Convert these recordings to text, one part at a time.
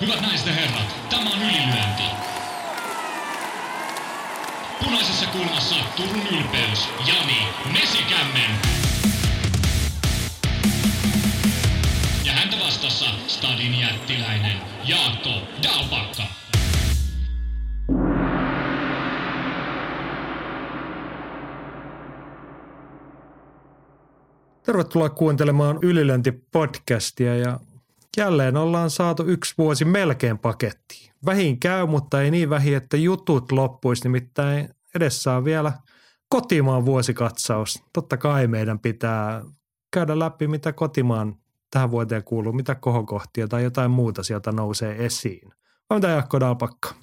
Hyvät naiset ja herrat, tämä on ylilyönti. Punaisessa kulmassa Turun ylpeys, Jani Mesikämmen. Ja häntä vastassa Stadin jättiläinen Jaakko Dalpakka. Tervetuloa kuuntelemaan Ylilönti-podcastia ja jälleen ollaan saatu yksi vuosi melkein pakettiin. Vähin käy, mutta ei niin vähin, että jutut loppuisi, nimittäin edessä on vielä kotimaan vuosikatsaus. Totta kai meidän pitää käydä läpi, mitä kotimaan tähän vuoteen kuuluu, mitä kohokohtia tai jotain muuta sieltä nousee esiin. Vai mitä Jaakko Dalpakka?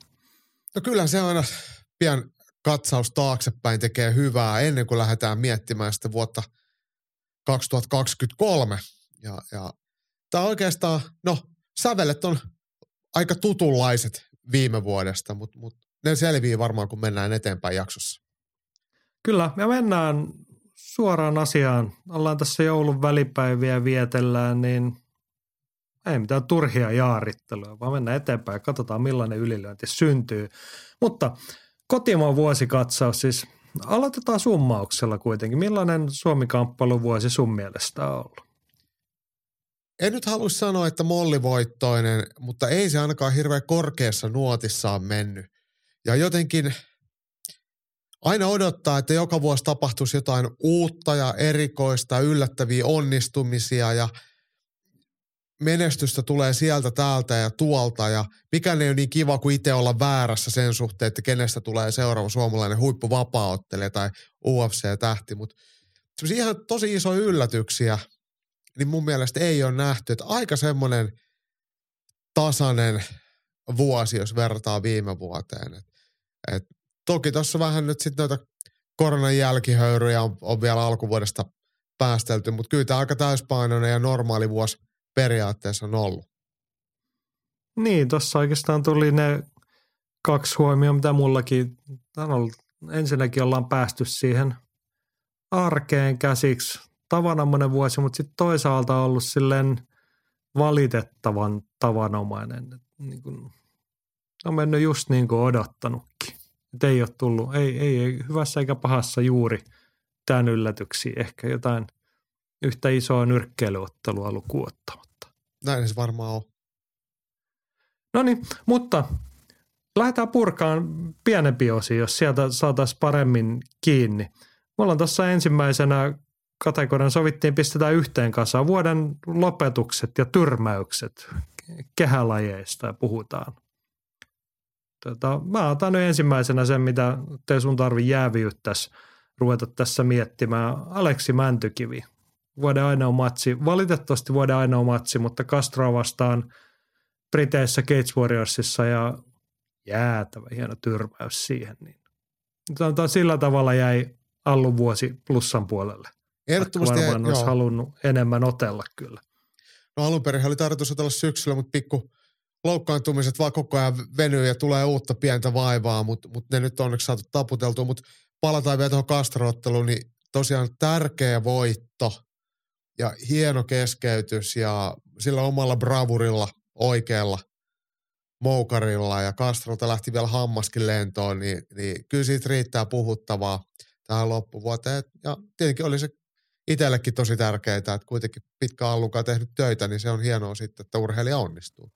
No kyllä se aina pian katsaus taaksepäin tekee hyvää ennen kuin lähdetään miettimään sitä vuotta 2023. Ja, ja tämä oikeastaan, no sävelet on aika tutunlaiset viime vuodesta, mutta, mutta ne selvii varmaan, kun mennään eteenpäin jaksossa. Kyllä, me mennään suoraan asiaan. Ollaan tässä joulun välipäiviä vietellään, niin ei mitään turhia jaaritteluja, vaan mennään eteenpäin ja katsotaan millainen ylilyönti syntyy. Mutta kotimaan vuosikatsaus siis, aloitetaan summauksella kuitenkin. Millainen Suomi-kamppailuvuosi sun mielestä on ollut? En nyt halua sanoa, että mollivoittoinen, mutta ei se ainakaan hirveän korkeassa nuotissaan mennyt. Ja jotenkin aina odottaa, että joka vuosi tapahtuisi jotain uutta ja erikoista, yllättäviä onnistumisia ja menestystä tulee sieltä, täältä ja tuolta. Ja mikään ei ole niin kiva kuin itse olla väärässä sen suhteen, että kenestä tulee seuraava suomalainen huippuvapaaottelija tai UFC-tähti, mutta ihan tosi iso yllätyksiä, niin mun mielestä ei ole nähty, että aika semmoinen tasainen vuosi, jos vertaa viime vuoteen. Et, et, toki tuossa vähän nyt sitten noita koronan jälkihöyryjä on, on vielä alkuvuodesta päästelty, mutta kyllä tämä aika täyspainoinen ja normaali vuosi periaatteessa on ollut. Niin, tuossa oikeastaan tuli ne kaksi huomioon, mitä mullakin on ollut. Ensinnäkin ollaan päästy siihen arkeen käsiksi. Tavanomainen vuosi, mutta sitten toisaalta ollut silleen valitettavan tavanomainen. Niin kuin, on mennyt just niin kuin odottanutkin. Et ei ole tullut, ei, ei, ei hyvässä eikä pahassa juuri tämän yllätyksiä. Ehkä jotain yhtä isoa nyrkkeilyottelua lukuottamatta. Näin se varmaan on. No niin, mutta lähdetään purkaan pienempi osi, jos sieltä saataisiin paremmin kiinni. Me ollaan tuossa ensimmäisenä kategorian sovittiin, pistetään yhteen kanssa vuoden lopetukset ja tyrmäykset kehälajeista puhutaan. Tota, mä otan nyt ensimmäisenä sen, mitä te sun tarvi jääviyttäisi ruveta tässä miettimään. Aleksi Mäntykivi, vuoden ainoa matsi, valitettavasti vuoden ainoa matsi, mutta Castro vastaan Briteissä Cage Warriorsissa ja jäätävä hieno tyrmäys siihen. Niin. Sillä tavalla jäi Allun vuosi plussan puolelle. Ehdottomasti varmaan olisi halunnut enemmän otella kyllä. No alun perin oli tarkoitus otella syksyllä, mutta pikku loukkaantumiset vaan koko ajan venyy ja tulee uutta pientä vaivaa, mutta, mutta ne nyt onneksi saatu taputeltua. Mutta palataan vielä tuohon kastrootteluun, niin tosiaan tärkeä voitto ja hieno keskeytys ja sillä omalla bravurilla oikealla moukarilla ja Kastrolta lähti vielä hammaskin lentoon, niin, niin kyllä siitä riittää puhuttavaa tähän loppuvuoteen. Ja tietenkin oli se itsellekin tosi tärkeää, että kuitenkin pitkä allukaan tehnyt töitä, niin se on hienoa sitten, että urheilija onnistuu.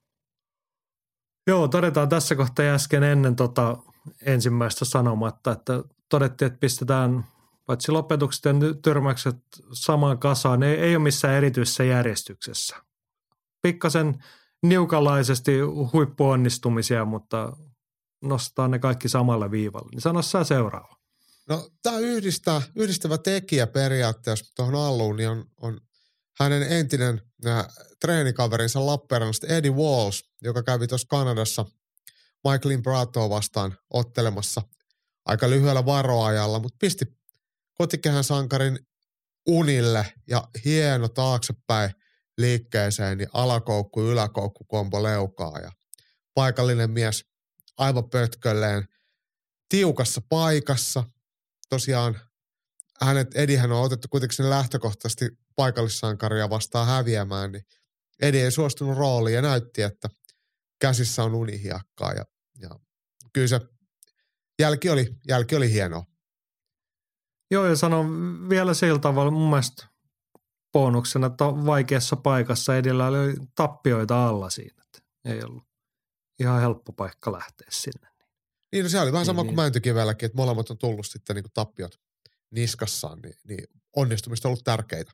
Joo, todetaan tässä kohtaa äsken ennen tota ensimmäistä sanomatta, että todettiin, että pistetään paitsi lopetukset ja tyrmäykset samaan kasaan, ei, ei ole missään erityisessä järjestyksessä. Pikkasen niukalaisesti huippuonnistumisia, mutta nostaa ne kaikki samalle viivalle. Niin sano sä seuraava. No tämä yhdistää, yhdistävä tekijä periaatteessa tuohon alluun, niin on, on hänen entinen äh, treenikaverinsa Lappeenrannasta Eddie Walls, joka kävi tuossa Kanadassa Michaelin Bratoa vastaan ottelemassa aika lyhyellä varoajalla, mutta pisti kotikehän sankarin unille ja hieno taaksepäin liikkeeseen, niin alakoukku, yläkoukku, kombo leukaa ja paikallinen mies aivan pötkölleen tiukassa paikassa. Tosiaan hänet, Edihän on otettu kuitenkin sen lähtökohtaisesti paikallissankaria vastaan häviämään, niin Edi ei suostunut rooliin ja näytti, että käsissä on unihiakkaa ja, ja kyllä se jälki oli, jälki oli hienoa. Joo, ja sanon vielä sillä tavalla mun mielestä bonuksena, että vaikeassa paikassa edellä oli tappioita alla siinä. Että ei ollut ihan helppo paikka lähteä sinne. Niin, no se oli vähän sama Niin, kuin niin. Mäntykivelläkin, että molemmat on tullut sitten niin kuin tappiot niskassaan, niin, niin onnistumista on ollut tärkeitä.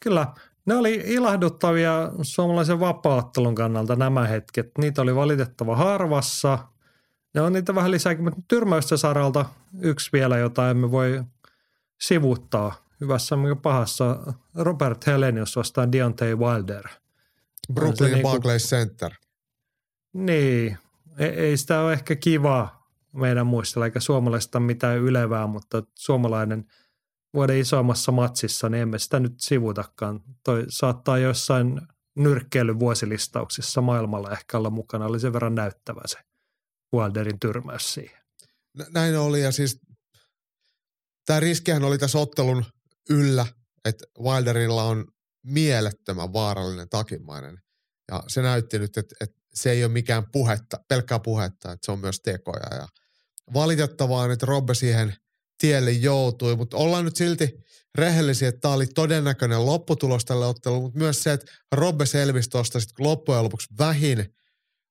Kyllä, ne oli ilahduttavia suomalaisen vapaattelun kannalta nämä hetket. Niitä oli valitettava harvassa. Ne on niitä vähän lisääkin, mutta tyrmäysten saralta yksi vielä, jota emme voi sivuttaa. Hyvässä ja pahassa Robert Helenius vastaan Deontay Wilder. Brooklyn niinku- Barclays Center. Niin, ei, ei sitä ole ehkä kiva meidän muistella, eikä suomalaista mitään ylevää, mutta suomalainen vuoden isoimmassa matsissa, niin emme sitä nyt sivutakaan. Toi saattaa jossain nyrkkeilyn vuosilistauksissa maailmalla ehkä olla mukana, oli sen verran näyttävä se Wilderin tyrmäys siihen. Nä- Näin oli ja siis tämä riskihän oli tässä ottelun yllä, että Wilderilla on mielettömän vaarallinen takimainen. Ja se näytti nyt, että, että se ei ole mikään puhetta, pelkkää puhetta, että se on myös tekoja. Ja valitettavaa että Robbe siihen tielle joutui, mutta ollaan nyt silti rehellisiä, että tämä oli todennäköinen lopputulos tälle ottelulle, mutta myös se, että Robbe selvisi tuosta sitten loppujen lopuksi vähin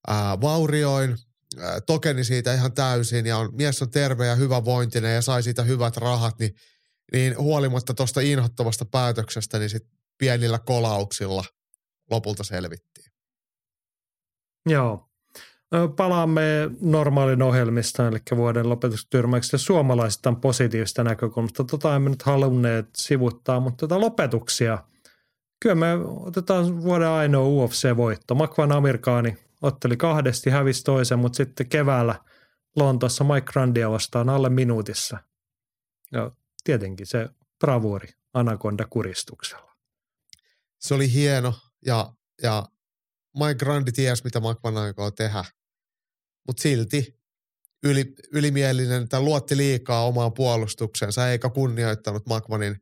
ää, vaurioin, ää, tokeni siitä ihan täysin ja on, mies on terve ja hyvä vointinen ja sai siitä hyvät rahat, niin, niin huolimatta tuosta inhottavasta päätöksestä, niin sitten pienillä kolauksilla lopulta selvittiin. Joo. Palaamme normaalin ohjelmista, eli vuoden lopetustyrmäyksestä suomalaisista positiivista näkökulmasta. Tota emme nyt halunneet sivuttaa, mutta tota lopetuksia. Kyllä me otetaan vuoden ainoa UFC-voitto. Makvan Amerikaani otteli kahdesti, hävisi toisen, mutta sitten keväällä Lontoossa Mike Grandia vastaan alle minuutissa. Ja tietenkin se bravuuri Anaconda kuristuksella. Se oli hieno ja, ja Mike Grandi ties, mitä McMahon aikoo tehdä, mutta silti yli, ylimielinen tai luotti liikaa omaan puolustukseensa eikä kunnioittanut McMahonin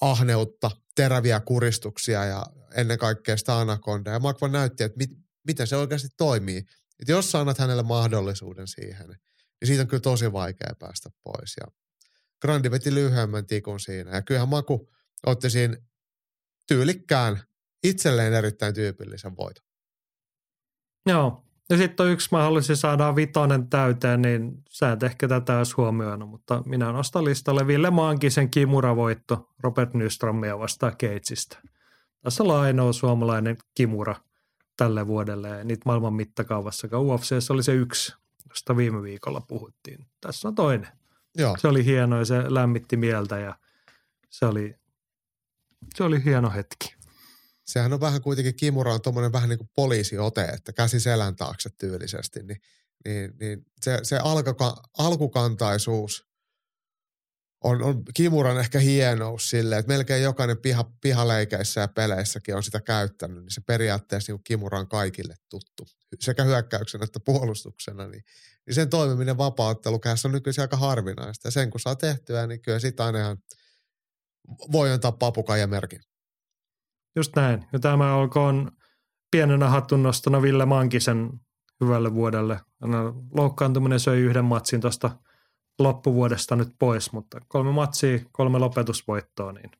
ahneutta, teräviä kuristuksia ja ennen kaikkea sitä anakondaa. Ja McMahon näytti, että mit, miten se oikeasti toimii. Että jos sä annat hänelle mahdollisuuden siihen, niin siitä on kyllä tosi vaikea päästä pois. Ja Grandi veti lyhyemmän tikun siinä. Ja kyllähän Maku otti siinä tyylikkään, itselleen erittäin tyypillisen voiton. Joo. Ja sitten on yksi mahdollisesti saadaan vitonen täyteen, niin sä et ehkä tätä olisi huomioinut, mutta minä nostan listalle Ville Maankisen Kimura-voitto Robert Nyströmiä vastaan Keitsistä. Tässä on ainoa suomalainen Kimura tälle vuodelle ja niitä maailman mittakaavassa. UFCssä oli se yksi, josta viime viikolla puhuttiin. Tässä on toinen. Joo, Se oli hieno ja se lämmitti mieltä ja se oli, se oli hieno hetki. Sehän on vähän kuitenkin, Kimura on tuommoinen vähän niin kuin poliisiote, että käsi selän taakse tyylisesti, niin, niin, niin se, se alkaka, alkukantaisuus on, on Kimuran ehkä hienous sille, että melkein jokainen piha, pihaleikeissä ja peleissäkin on sitä käyttänyt, niin se periaatteessa niin Kimura on kaikille tuttu, sekä hyökkäyksenä että puolustuksena, niin, niin sen toimiminen vapauttelukässä on nykyisin aika harvinaista, ja sen kun saa tehtyä, niin kyllä sitä aina ihan voi antaa papukaijamerkin. Just näin. Ja tämä olkoon pienenä hattunnostona Ville Mankisen hyvälle vuodelle. Loukkaantuminen söi yhden matsin tuosta loppuvuodesta nyt pois, mutta kolme matsia, kolme lopetusvoittoa, niin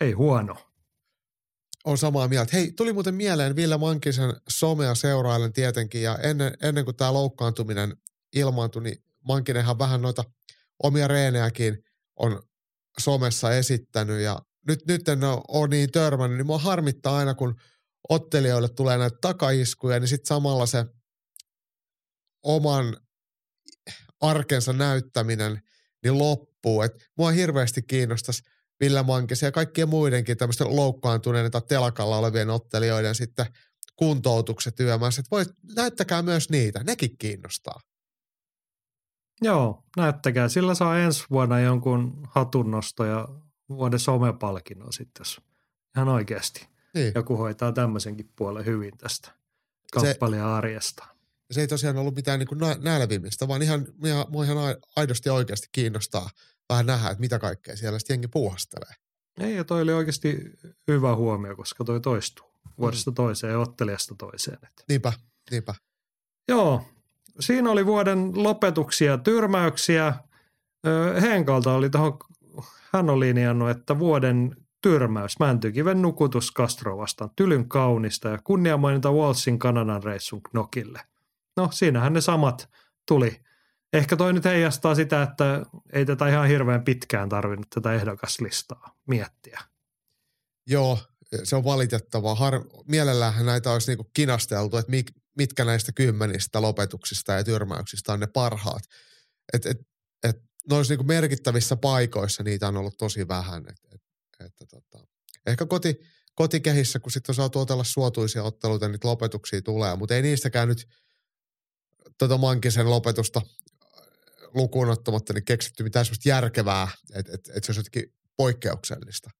ei huono. on samaa mieltä. Hei, tuli muuten mieleen Ville Mankisen somea seurailen tietenkin ja ennen, ennen kuin tämä loukkaantuminen ilmaantui, niin Mankinenhan vähän noita omia reenejäkin on somessa esittänyt ja nyt, nyt en ole, ole niin törmännyt, niin mua harmittaa aina, kun ottelijoille tulee näitä takaiskuja, niin sitten samalla se oman arkensa näyttäminen niin loppuu. Et mua hirveästi kiinnostaisi Ville Mankisen ja kaikkien muidenkin tämmöisten loukkaantuneiden tai telakalla olevien ottelijoiden sitten kuntoutukset yömässä. Voi, näyttäkää myös niitä, nekin kiinnostaa. Joo, näyttäkää. Sillä saa ensi vuonna jonkun hatunnosto ja vuoden somepalkinnon sitten, jos ihan oikeasti Niin. joku hoitaa tämmöisenkin puolen hyvin tästä kamppailija-arjesta. se ei tosiaan ollut mitään niin kuin nä- nälvimistä, vaan ihan, mua ihan ai- aidosti ja oikeasti kiinnostaa vähän nähdä, että mitä kaikkea siellä sitten jengi puuhastelee. Ei, ja toi oli oikeasti hyvä huomio, koska toi toistuu vuodesta toiseen ja ottelijasta toiseen. Et. Niinpä, niinpä. Joo, siinä oli vuoden lopetuksia, tyrmäyksiä. Henkalta oli tuohon, hän on linjannut, että vuoden tyrmäys, Mäntykiven nukutus Castro vastaan, tylyn kaunista ja kunniamaininta Walsin Kanadan reissun Knokille. No siinähän ne samat tuli. Ehkä toi nyt heijastaa sitä, että ei tätä ihan hirveän pitkään tarvinnut tätä ehdokaslistaa miettiä. Joo, se on valitettavaa. Har- mielellään näitä olisi niinku kinasteltu, että mitkä näistä kymmenistä lopetuksista ja tyrmäyksistä on ne parhaat. Et, et, olisi niinku merkittävissä paikoissa niitä on ollut tosi vähän. Et, et, että tota, ehkä koti, kotikehissä, kun sitten on saatu otella suotuisia otteluita, niin lopetuksia tulee, mutta ei niistäkään nyt tota Mankisen lopetusta lukuun ottamatta niin keksitty mitään sellaista järkevää, että et, et se olisi jotenkin poikkeuksellista.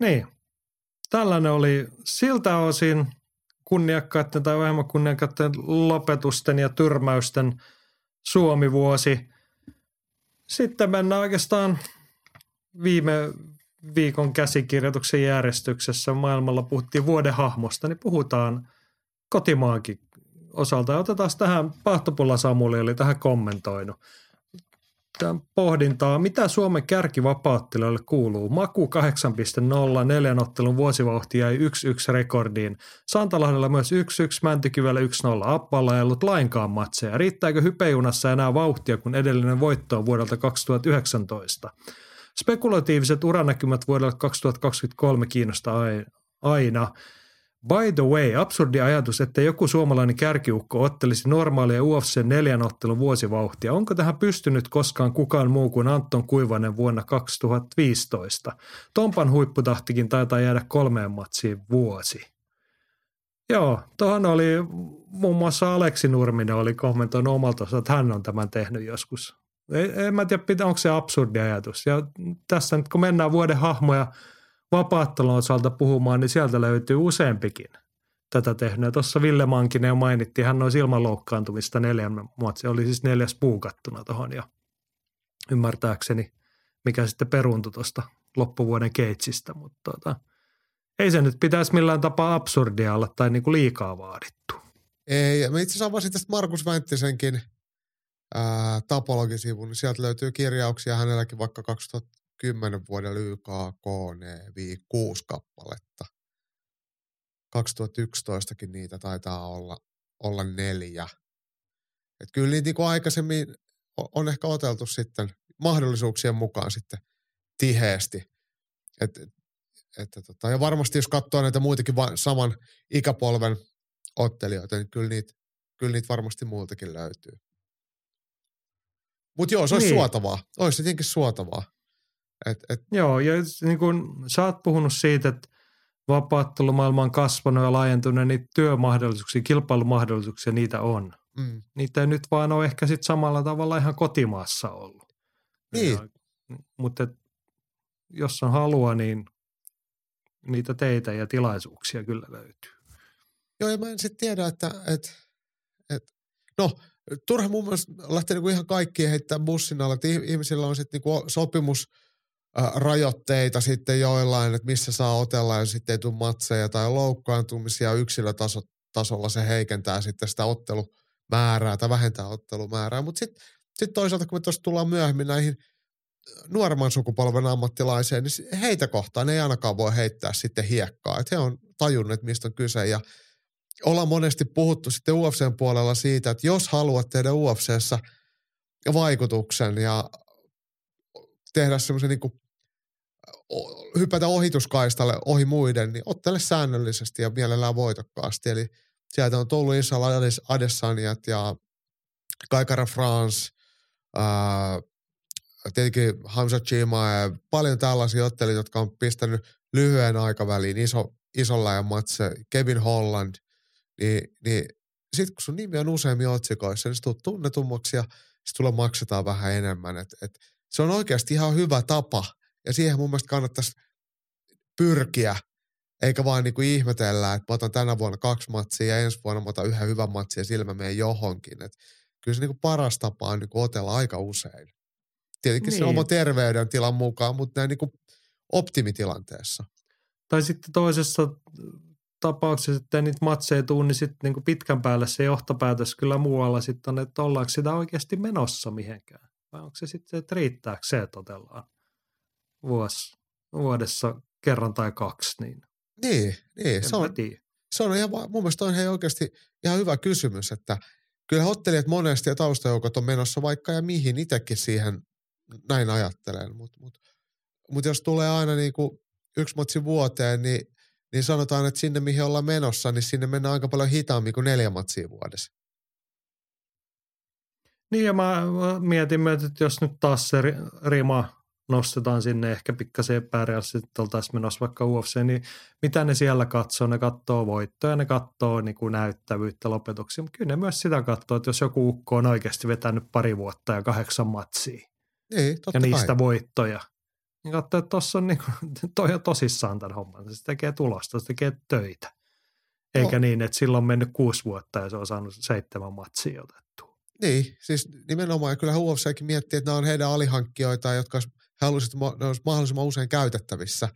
Niin. Tällainen oli siltä osin kunniakkaiden tai vähemmän kunniakkaiden lopetusten ja tyrmäysten Suomi-vuosi. Sitten mennään oikeastaan viime viikon käsikirjoituksen järjestyksessä maailmalla puhuttiin vuoden hahmosta, niin puhutaan kotimaankin osalta. Otetaan tähän, Pahtopulla Samuli oli tähän kommentoinut. Tämän pohdintaa, mitä Suomen kärkivapaattelijoille kuuluu. Maku 8.0, neljän ottelun vuosivauhti jäi 1-1 rekordiin. Santalahdella myös 1-1, Mäntykyvällä 1-0. Appalla ei ollut lainkaan matseja. Riittääkö hypejunassa enää vauhtia, kun edellinen voitto on vuodelta 2019? Spekulatiiviset uranäkymät vuodelle 2023 kiinnostaa aina. By the way, absurdi ajatus, että joku suomalainen kärkiukko ottelisi normaalia UFC neljän ottelun vuosivauhtia. Onko tähän pystynyt koskaan kukaan muu kuin Anton Kuivanen vuonna 2015? Tompan huipputahtikin taitaa jäädä kolmeen matsiin vuosi. Joo, tuohon oli muun muassa Aleksi Nurminen oli kommentoinut omalta osalta, että hän on tämän tehnyt joskus. En mä tiedä, onko se absurdi ajatus. Ja tässä nyt kun mennään vuoden hahmoja vapaattelun osalta puhumaan, niin sieltä löytyy useampikin tätä tehnyt. Tuossa Ville Mankinen jo mainittiin, hän olisi ilman loukkaantumista neljän Se oli siis neljäs puukattuna tuohon ja ymmärtääkseni, mikä sitten peruuntui tuosta loppuvuoden keitsistä, mutta tota, ei se nyt pitäisi millään tapaa absurdia olla tai niinku liikaa vaadittu. Ei, me itse asiassa avasin tästä Markus Vänttisenkin tapologisivun, niin sieltä löytyy kirjauksia hänelläkin vaikka 2010 vuoden YKK v 6 kappaletta. 2011kin niitä taitaa olla, olla neljä. Et kyllä niitä niin aikaisemmin on ehkä oteltu sitten mahdollisuuksien mukaan sitten tiheesti. Et, että tota, ja varmasti jos katsoo näitä muitakin saman ikäpolven ottelijoita, niin kyllä niitä, kyllä niitä varmasti muiltakin löytyy. Mutta joo, se olisi niin. suotavaa. Olisi se tietenkin suotavaa. Et, et. Joo, ja niin kun sä oot puhunut siitä, että vapaattelumaailma on kasvanut ja laajentunut, niin työmahdollisuuksia, kilpailumahdollisuuksia niitä on. Mm. Niitä ei nyt vaan ole ehkä sit samalla tavalla ihan kotimaassa ollut. Niin. Ja, mutta et, jos on halua, niin niitä teitä ja tilaisuuksia kyllä löytyy. Joo, ja mä en sitten tiedä, että et, et, no turha mun mielestä lähteä niinku ihan kaikkien heittää bussin alla, että ihmisillä on sitten niinku sopimus rajoitteita sitten joillain, että missä saa otella ja sitten ei tule matseja tai loukkaantumisia yksilötasolla se heikentää sitten sitä ottelumäärää tai vähentää ottelumäärää. Mutta sitten sit toisaalta, kun me tuossa tullaan myöhemmin näihin nuoremman sukupolven ammattilaiseen, niin heitä kohtaan ei ainakaan voi heittää sitten hiekkaa. Että he on tajunnut, että mistä on kyse ja ollaan monesti puhuttu sitten UFCn puolella siitä, että jos haluat tehdä UFCssä vaikutuksen ja tehdä semmoisen niin hypätä ohituskaistalle ohi muiden, niin ottele säännöllisesti ja mielellään voitokkaasti. Eli sieltä on tullut Isal Adesaniat ja Kaikara France, ää, tietenkin Hamza Chima ja paljon tällaisia ottelijoita, jotka on pistänyt lyhyen aikaväliin iso, isolla ja matse, Kevin Holland – niin, niin sitten kun sun nimi on useammin otsikoissa, niin tulet tunnetummaksi ja sitten sulle maksetaan vähän enemmän. Et, et se on oikeasti ihan hyvä tapa ja siihen mun mielestä kannattaisi pyrkiä, eikä vaan niinku ihmetellä, että mä otan tänä vuonna kaksi matsia ja ensi vuonna mä otan yhden hyvän matsin ja sillä mä menen johonkin. Et kyllä se niinku paras tapa on niinku otella aika usein. Tietenkin niin. se oma terveydentilan mukaan, mutta näin niinku optimitilanteessa. Tai sitten toisessa tapauksessa, että niitä matseja tuu, niin sitten niin pitkän päälle se johtopäätös kyllä muualla sitten on, että ollaanko sitä oikeasti menossa mihinkään. Vai onko se sitten, että riittääkö se, että otellaan vuosi, vuodessa kerran tai kaksi, niin Niin, niin. Se on, tiedä. se on ihan, mun mielestä on ihan oikeasti ihan hyvä kysymys, että kyllä ottelijat monesti ja taustajoukot on menossa vaikka ja mihin itsekin siihen näin ajattelen, mutta mut, mut jos tulee aina niin kuin yksi matsi vuoteen, niin, niin sanotaan, että sinne mihin ollaan menossa, niin sinne mennään aika paljon hitaammin kuin neljä matsia vuodessa. Niin ja mä mietin myös, että jos nyt taas se rima nostetaan sinne ehkä pikkasen epärealisesti, että oltaisiin menossa vaikka UFC, niin mitä ne siellä katsoo? Ne katsoo voittoja, ne katsoo niin kuin näyttävyyttä lopetuksia, mutta kyllä ne myös sitä katsoo, että jos joku ukko on oikeasti vetänyt pari vuotta ja kahdeksan matsia niin, totta ja niistä kai. voittoja, niin katsoo, että tuossa on niin kuin, toi on tosissaan tämän homman, se tekee tulosta, se tekee töitä. Eikä No. niin, että sillä on mennyt kuusi vuotta ja se on saanut seitsemän matsia otettua. Niin, siis nimenomaan. Ja kyllähän UFCkin miettii, että nämä on heidän alihankkijoita, jotka haluaisivat, että ne olisi mahdollisimman usein käytettävissä.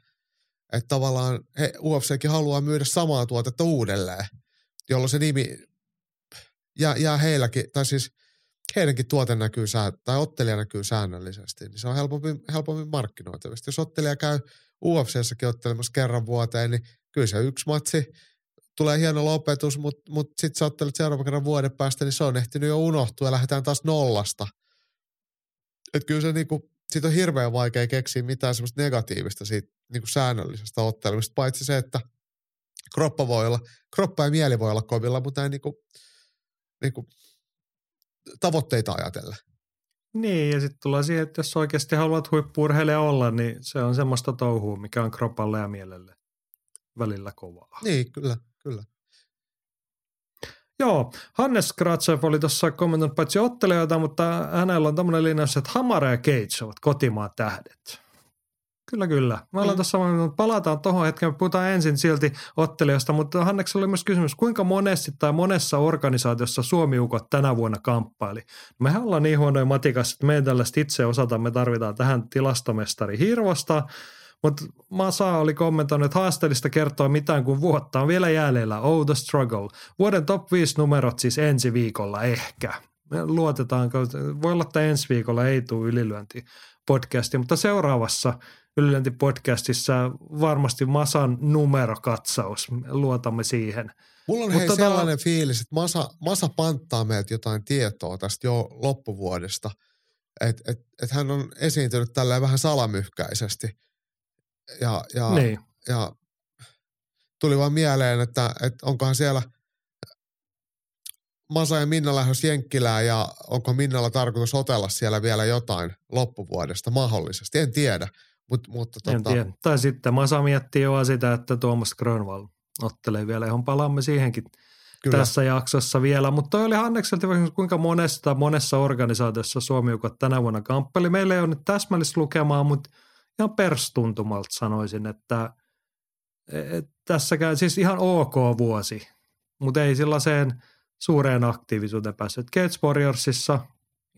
Että tavallaan he, UFCkin haluaa myydä samaa tuotetta uudelleen, jolloin se nimi jää, jää heilläkin, tai siis heidänkin tuote näkyy, tai ottelija näkyy säännöllisesti, niin se on helpompi, helpommin markkinoitavista. Jos ottelija käy UFCssäkin ottelemassa kerran vuoteen, niin kyllä se yksi matsi tulee hieno lopetus, mutta mut sitten sä ottelet seuraavan kerran vuoden päästä, niin se on ehtinyt jo unohtua ja lähdetään taas nollasta. Että kyllä se niinku, siitä on hirveän vaikea keksiä mitään semmoista negatiivista siitä niinku säännöllisestä ottelemista, paitsi se, että kroppa voi olla, kroppa ja mieli voi olla kovilla, mutta ei niinku, niinku tavoitteita ajatella. Niin, ja sitten tulee siihen, että jos oikeasti haluat huippuurheilija olla, niin se on semmoista touhua, mikä on kropalle ja mielelle välillä kovaa. Niin, kyllä, kyllä. Joo, Hannes Kratsev oli tuossa kommentoinut paitsi ottelijoita, mutta hänellä on tämmöinen linjaus, että Hamara ja Cage ovat kotimaan tähdet. Kyllä, kyllä. Me ollaan Mm. tuossa palataan tuohon hetkeen, me puhutaan ensin silti ottelijoista, mutta Hanneksella oli myös kysymys, kuinka monesti tai monessa organisaatiossa Suomi-ukot tänä vuonna kamppaili? Mehän ollaan niin huonoja matikassa, että me ei tällaista itse osata, me tarvitaan tähän tilastomestari Hirvosta, mutta Masa oli kommentoinut, että haasteellista kertoa mitään kuin vuotta on vielä jäljellä. Oh the struggle. Vuoden top 5 numerot siis ensi viikolla ehkä. Me luotetaan, voi olla, että ensi viikolla ei tule ylilyönti podcasti, mutta seuraavassa ylilöintipodcastissa varmasti Masan numerokatsaus. Me luotamme siihen. Mulla on Mutta hei tota- sellainen fiilis, että Masa, Masa panttaa meiltä jotain tietoa tästä jo loppuvuodesta. Että et, et hän on esiintynyt tälleen vähän salamyhkäisesti. Ja, ja, Niin. ja tuli vaan mieleen, että, että onkohan siellä Masa ja Minna lähdös Jenkkilään ja onko Minnalla tarkoitus otella siellä vielä jotain loppuvuodesta mahdollisesti. En tiedä, Mut, mutta En tota, tiedä. Tai sitten Masa miettii jo sitä, että Tuomas Grönvall ottelee vielä, johon palaamme siihenkin kyllä. tässä jaksossa vielä. Mutta toi oli Hannekselta kuinka monesta monessa organisaatiossa Suomi tänä vuonna kamppeli. Meillä ei ole nyt täsmällistä lukemaa, mutta ihan perstuntumalta sanoisin, että et tässäkään siis ihan ok vuosi, mutta ei sellaiseen suureen aktiivisuuteen päässyt. Gates Warriorsissa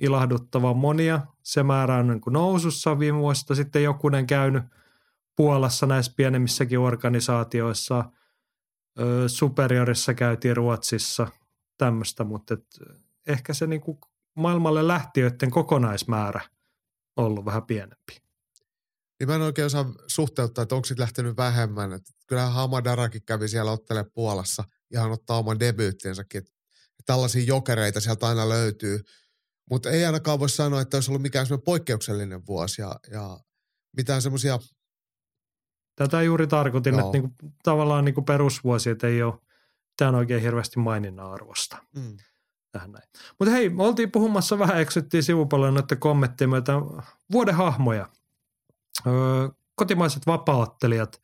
ilahduttavan monia. Se määrä on niin kuin nousussa viime vuosista sitten jokunen käynyt Puolassa näissä pienemmissäkin organisaatioissa. Superiorissa käytiin Ruotsissa tämmöistä, mutta et ehkä se niin kuin maailmalle lähtiöiden kokonaismäärä on ollut vähän pienempi. Niin mä en oikein osaa suhteuttaa, että onko lähtenyt vähemmän. Et kyllähän Hamadarakin kävi siellä ottelee Puolassa ihan ottaa oman debyyttiensäkin. Tällaisia jokereita sieltä aina löytyy. Mutta ei ainakaan voi sanoa, että olisi ollut mikään semmoinen poikkeuksellinen vuosi ja, ja mitään semmoisia, Tätä juuri tarkoitin, Joo. että niinku, tavallaan niinku perusvuosi, että ei ole mitään oikein hirveästi maininnan arvosta mm, tähän näin. Mutta hei, me oltiin puhumassa vähän, eksyttiin sivupalloon noiden kommenttien myötä vuoden hahmoja. Kotimaiset vapaaottelijat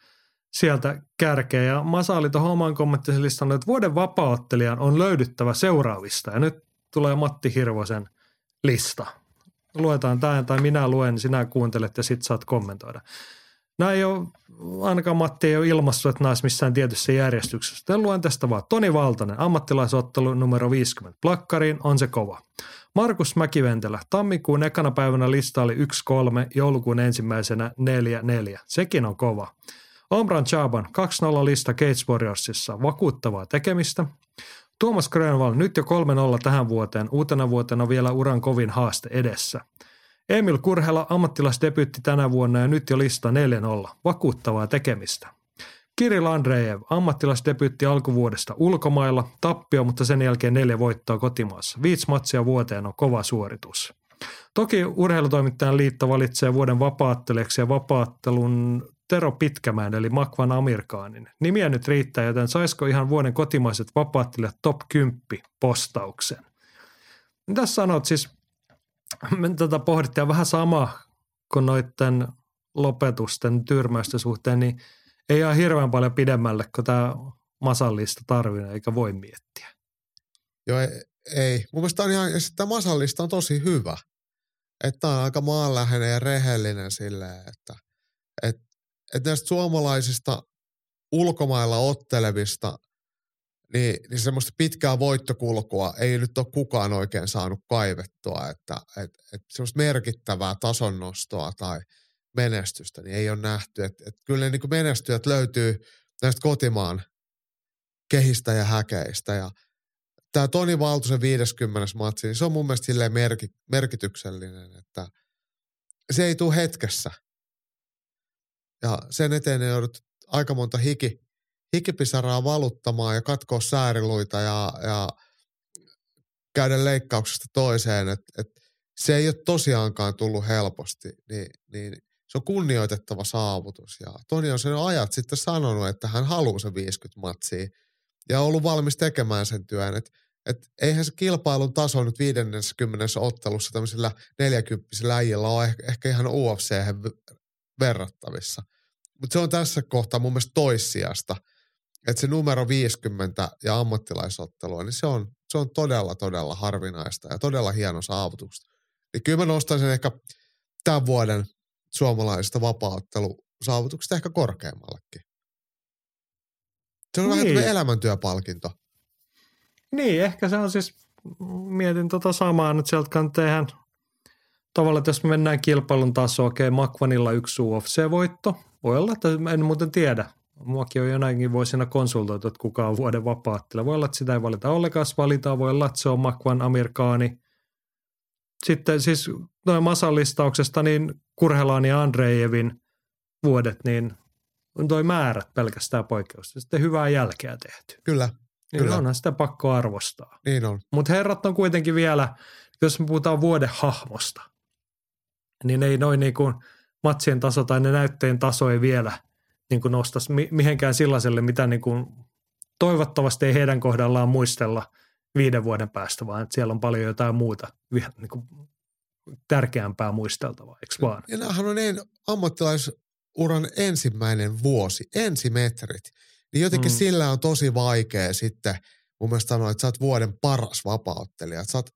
sieltä kärkeä. Ja Masa oli tuohon oman kommenttisen listannut, että vuoden vapaaottelijan on löydyttävä seuraavista. Ja nyt tulee Matti Hirvosen lista. Luetaan tämä, tai minä luen, sinä kuuntelet ja sit saat kommentoida. Nämä ei ole, ainakaan Matti ei ole ilmassut, että nämä missään tietyssä järjestyksessä. Joten luen tästä vaan. Toni Valtonen, ammattilaisottelu numero 50. Plakkariin on se kova. Markus Mäkiventelä, tammikuun ekana päivänä lista oli 1-3, joulukuun ensimmäisenä 4-4. Sekin on kova. Omran Chaban 2-0 lista Gates Warriorsissa, vakuuttavaa tekemistä. Tuomas Grönvall nyt jo 3-0 tähän vuoteen, uutena vuotena vielä uran kovin haaste edessä. Emil Kurhela ammattilaisdebyytti tänä vuonna ja nyt jo lista 4-0, vakuuttavaa tekemistä. Kirill Andreev, ammattilaisdebyytti alkuvuodesta ulkomailla, tappio, mutta sen jälkeen neljä voittoa kotimaassa. Viisi matsia vuoteen on kova suoritus. Toki urheilutoimittajan liitto valitsee vuoden vapaattelijaksi ja vapaattelun Tero Pitkämään eli Makvan Amirkaanin. Nimiä nyt riittää, joten saisiko ihan vuoden kotimaiset vapaattelijat top 10 postauksen? Mitä sanot siis, me tätä pohdittiin vähän sama kuin noiden lopetusten tyrmäysten suhteen, niin ei ihan hirveän paljon pidemmälle, kun tämä masallista tarvii, eikä voi miettiä. Joo, ei. ei. Mun mielestä on ihan, tämä masallista on tosi hyvä. Että on aika maanläheinen ja rehellinen silleen, että, että, että näistä suomalaisista ulkomailla ottelevista, niin, niin semmoista pitkää voittokulkua ei nyt ole kukaan oikein saanut kaivettua, että, että, että semmoista merkittävää tasonnostoa tai menestystä, niin ei ole nähty. Että, että kyllä ne niin menestyjät löytyy näistä kotimaan kehistä ja häkeistä ja tämä Toni Valtusen 50. matsi, niin se on mun mielestä silleen merki, merkityksellinen, että se ei tule hetkessä. Ja sen eteen joudut aika monta hiki, hikipisaraa valuttamaan ja katkoa sääriluita ja, ja käydä leikkauksesta toiseen, että et se ei ole tosiaankaan tullut helposti, niin, niin se on kunnioitettava saavutus. Ja Toni on sen ajat sitten sanonut, että hän haluaa se 50 matsia ja on ollut valmis tekemään sen työn. Et, et eihän se kilpailun taso nyt 50 ottelussa tämmöisillä 40 äijillä ole ehkä, ehkä ihan UFC verrattavissa. Mutta se on tässä kohtaa mun mielestä toissijasta, että se numero 50 ja ammattilaisottelua, niin se on, se on todella, todella harvinaista ja todella hieno saavutus. Niin kyllä mä nostaisin ehkä tämän vuoden suomalaisista vapauttelusaavutuksista ehkä korkeammallekin. Se on niin. vähän elämäntyöpalkinto. Niin, ehkä se on siis, mietin tota samaa nyt sieltä kanteen tavallaan, että jos me mennään kilpailun tasoon, okei, okay, Makvanilla yksi UFC-voitto. Voi olla, että en muuten tiedä. Muakin on jonakin vuosina konsultoitu, että kuka on vuoden vapaattelija. Voi olla, että sitä ei valita ollenkaan, valitaan. Voi olla, että se on Makvan Amerikaani. Sitten siis noin masallistauksesta, niin Kurhelaan ja Andreevin vuodet, niin on toi määrät pelkästään poikkeusta. Sitten hyvää jälkeä tehty. Kyllä. Niin kyllä. onhan sitä pakko arvostaa. Niin on. Mutta herrat on kuitenkin vielä, jos me puhutaan vuoden hahmosta, niin ei noin niin kuin matsien taso tai ne näytteen taso ei vielä niin kuin nostaisi mihinkään sellaiselle, mitä niin kuin toivottavasti ei heidän kohdallaan muistella viiden vuoden päästä, vaan että siellä on paljon jotain muuta vielä niin kuin tärkeämpää muisteltavaa, eikö vaan? Ja näähän on niin ammattilaisuran ensimmäinen vuosi, ensimetrit. Niin jotenkin mm. sillä on tosi vaikea sitten mun mielestä sanoa, että sä oot vuoden paras vapauttelija. Että sä oot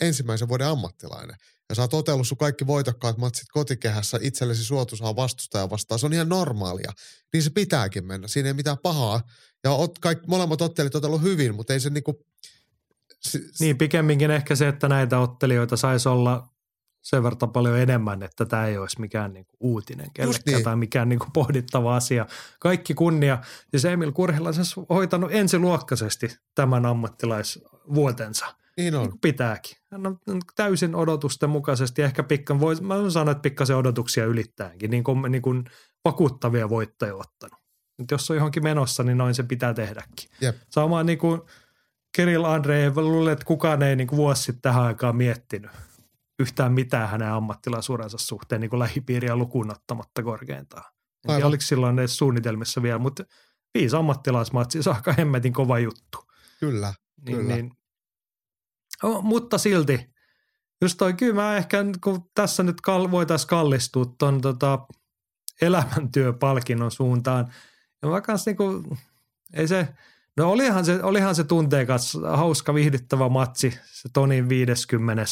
ensimmäisen vuoden ammattilainen. Ja sä oot otellut sun kaikki voitokkaat matsit kotikehässä itsellesi suotuisaa vastustaja vastaan. Se on ihan normaalia. Niin se pitääkin mennä. Siinä ei mitään pahaa. Ja oot kaikki, molemmat ottelit otellut hyvin, mutta ei se niinku – niin, pikemminkin ehkä se, että näitä ottelijoita saisi olla sen verran paljon enemmän, että tämä ei olisi mikään niinku uutinen kellekään niin. tai mikään niinku pohdittava asia. Kaikki kunnia. Siis Emil Kurhila on hoitanut ensiluokkaisesti tämän ammattilaisvuotensa. Niin on. Niin pitääkin. Hän on täysin odotusten mukaisesti. Ehkä pikkan, voi, mä sanon, että pikkasen odotuksia ylittäänkin, niin kuin, niin kuin vakuuttavia voittoja ottanut. Nyt jos on johonkin menossa, niin noin se pitää tehdäkin. Jep. Sama niin kuin – Kirill Andrei, luulen, että kukaan ei niin kuin vuosi sitten tähän aikaan miettinyt yhtään mitään hänen ammattilaisuurensa suhteen niin kuin lähipiiriä lukuun ottamatta korkeintaan. En oliko silloin edes suunnitelmissa vielä, mutta viisi ammattilaismatsia, se on aika hemmetin kova juttu. Kyllä, niin, kyllä. Niin, oh, mutta silti, just toi, kyllä mä ehkä, kun tässä nyt kal, voitaisiin kallistua tuon tota, elämäntyöpalkinnon suuntaan, ja mä kans niinku, ei se – No olihan se, olihan se tunteikas, hauska, viihdyttävä matsi, se Tonin 50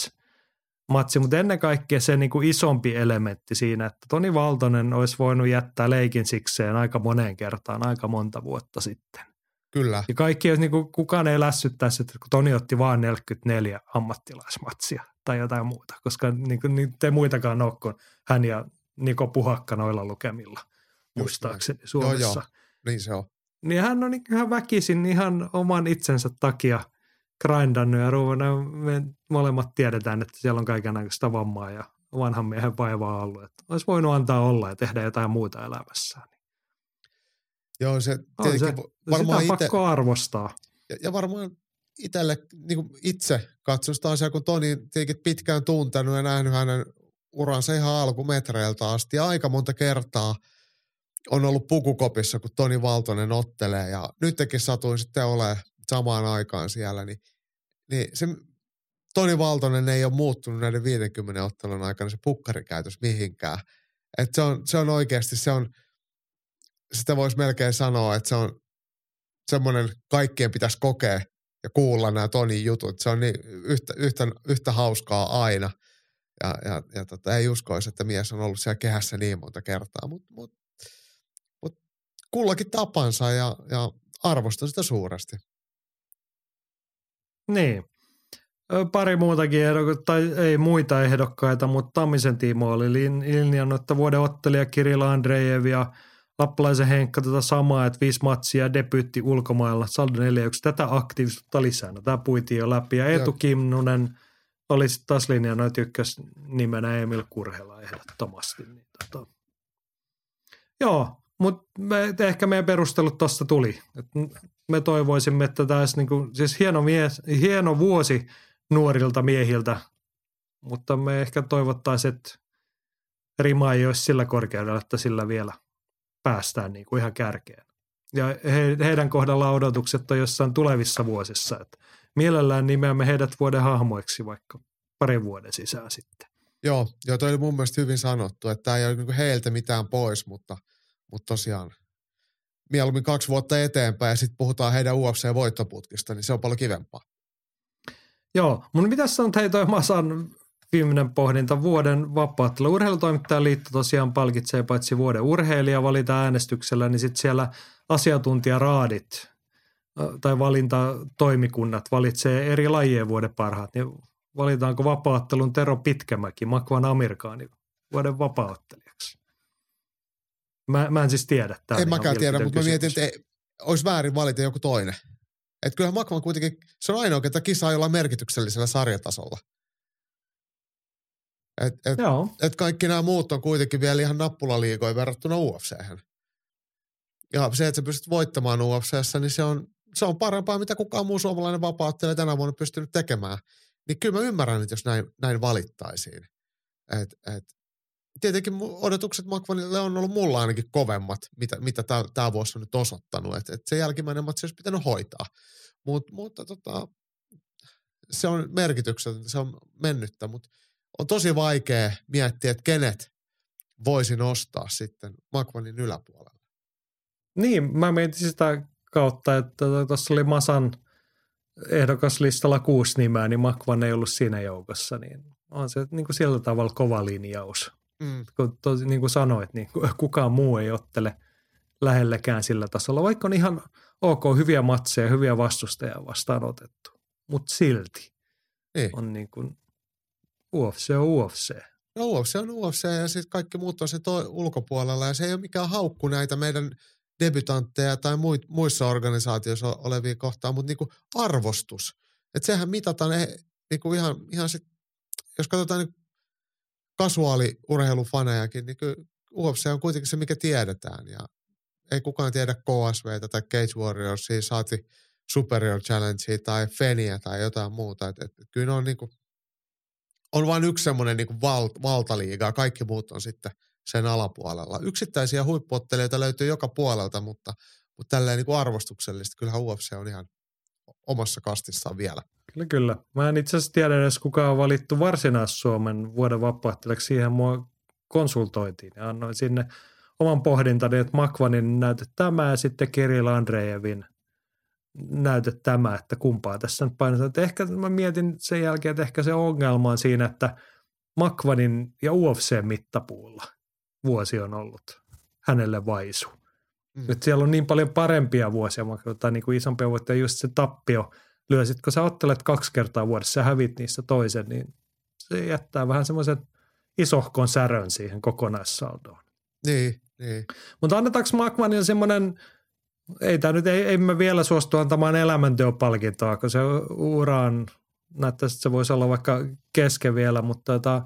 matsi, mutta ennen kaikkea se niin kuin isompi elementti siinä, että Toni Valtonen olisi voinut jättää leikin sikseen aika moneen kertaan, aika monta vuotta sitten. Kyllä. Ja kaikki, niin kuin, kukaan ei lässyttäisi, että kun Toni otti vain 44 ammattilaismatsia tai jotain muuta, koska niin kuin, niin te muitakaan ole kuin hän ja Niko Puhakka noilla lukemilla. Muistaakseni Suomessa. Joo, joo. Niin se on. Niin hän on ihan väkisin ihan oman itsensä takia grindannut ja ruvennut. Me molemmat tiedetään, että siellä on kaikenlaista vammaa ja vanhan miehen vaivaa ollut. Että olisi voinut antaa olla ja tehdä jotain muuta elämässään. Joo, se on se, varmaan sitä on ite, pakko arvostaa. Ja, ja varmaan itselle, niin kuin itse katson sitä asiaa, kun Toni tietenkin pitkään tuntenut ja nähnyt hänen uransa ihan alkumetreiltä asti. Ja aika monta kertaa on ollut pukukopissa, kun Toni Valtonen ottelee. Ja nytkin satuin sitten olemaan samaan aikaan siellä, niin, niin se Toni Valtonen ei ole muuttunut näiden 50 ottelun aikana se pukkarikäytös mihinkään. Et se, on, se on oikeasti, se on, sitä voisi melkein sanoa, että se on semmoinen kaikkien pitäisi kokea ja kuulla nämä Tonin jutut. Se on niin yhtä, yhtä, yhtä hauskaa aina. Ja, ja, ja tota, ei uskoisi, että mies on ollut siellä kehässä niin monta kertaa, mutta mut, kullakin tapansa ja, ja arvostan sitä suuresti. Niin. Pari muutakin ehdokkaita, tai ei muita ehdokkaita, mutta Tammisen Timo oli linjannut, että vuoden ottelija Kirill Andreev ja Lappalaisen Henkka tätä samaa, että viisi matsia debyytti ulkomailla, saldo 4 tätä aktiivisuutta lisää. No, tämä puitiin jo läpi. Ja Eetu Kimnunen oli sitten taas linjannut ykkös nimenä Emil Kurhela ehdottomasti. Niin, tota. Joo, mutta ehkä meidän perustelut tuosta tuli. Et me toivoisimme, että tämä olisi niinku, siis hieno, mies, hieno vuosi nuorilta miehiltä, mutta me ehkä toivottaisiin, että rima ei olisi sillä korkeudella, että sillä vielä päästään niin kuin ihan kärkeen. Ja he, heidän kohdalla odotukset on jossain tulevissa vuosissa, että mielellään nimeämme heidät vuoden hahmoiksi vaikka parin vuoden sisään sitten. Joo, joo toi oli mun mielestä hyvin sanottu, että tämä ei ole niin heiltä mitään pois, mutta, mutta tosiaan mieluummin kaksi vuotta eteenpäin ja sitten puhutaan heidän UFC-voittoputkista, niin se on paljon kivempaa. Joo, mutta mitä sanot hei toi Masan viimeinen pohdinta vuoden vapaattelu. Urheilutoimittajan liitto tosiaan palkitsee paitsi vuoden urheilija valita äänestyksellä, niin sitten siellä asiantuntijaraadit tai valintatoimikunnat valitsee eri lajien vuoden parhaat. Niin valitaanko vapaattelun Tero Pitkämäki, Makvan Amerikaani vuoden vapaattelijaksi? Mä, mä en siis tiedä. Tämä en mäkään tiedä, mutta mä mietin, että ei, olisi väärin valita joku toinen. Että kyllähän Makvan kuitenkin, se on ainoa, että kisa jollain merkityksellisellä sarjatasolla. Et, et, et kaikki nämä muut on kuitenkin vielä ihan nappulaliigoja verrattuna ufc Ja se, että sä pystyt voittamaan UFCssä, niin se on, se on parempaa, mitä kukaan muu suomalainen vapauttelija tänä vuonna pystynyt tekemään. Niin kyllä mä ymmärrän, että jos näin, näin valittaisiin. Et, et, tietenkin odotukset Makvanille on ollut mulla ainakin kovemmat, mitä, mitä tämä vuosi on nyt osoittanut. Et, et se jälkimmäinen matsi olisi pitänyt hoitaa. Mut, mutta tota, se on merkityksetöntä, se on mennyttä, mutta – on tosi vaikea miettiä, että kenet voisi nostaa sitten Makvanin yläpuolella. Niin, mä mietin sitä kautta, että tuossa oli Masan ehdokaslistalla kuusi nimeä, niin Makvan ei ollut siinä joukossa, niin on se niin kuin sillä tavalla kova linjaus. Mm. Kun tos, niin kuin sanoit, niin kukaan muu ei ottele lähellekään sillä tasolla, vaikka on ihan ok hyviä matseja, hyviä vastustajia vastaan otettu, mutta silti niin. on niin kuin UFC on UFC. No UFC on UFC ja sitten kaikki muut on se toi ulkopuolella ja se ei ole mikään haukku näitä meidän debutantteja tai muissa organisaatioissa olevia kohtaan, mutta niinku arvostus. Että sehän mitataan eh, niinku ihan, ihan sit, jos katsotaan niin kasuaaliurheilufanejakin, niin UFC on kuitenkin se, mikä tiedetään ja ei kukaan tiedä KSVtä tai Cage Warriorsia, saati Superior Challengea tai Feniä tai jotain muuta. Et, et, kyllä on niinku on vain yksi semmoinen niin val, valtaliiga, kaikki muut on sitten sen alapuolella. Yksittäisiä huippuottelijoita löytyy joka puolelta, mutta, mutta tälleen niin kuin arvostuksellisesti kyllähän UFC on ihan omassa kastissaan vielä. Kyllä, kyllä. Mä en itse asiassa tiedä edes kuka on valittu varsinais-Suomen vuoden vapaattelijaksi. Siihen mua konsultoitiin ja annoin sinne oman pohdintani, että Makvanin näyte tämä ja sitten Kirill Andreevin – näytä tämä, että kumpaa tässä nyt painetaan. Että ehkä mä mietin sen jälkeen, että ehkä se ongelma on siinä, että Makvanin ja UFC-mittapuulla vuosi on ollut hänelle vaisu. Mm. Että siellä on niin paljon parempia vuosia, tai niin kuin isompia voittoja, just se tappio lyö. Sitten kun sä ottelet kaksi kertaa vuodessa ja hävit niissä toisen, niin se jättää vähän semmoisen isohkon särön siihen kokonaissaldoon. Niin, Niin. Mutta annetaanko Makmanille semmoinen, ei tämä nyt, ei, ei me vielä suostu antamaan elämänteopalkintoa, kun se uraan näyttäisi, että se voisi olla vaikka kesken vielä, mutta tota,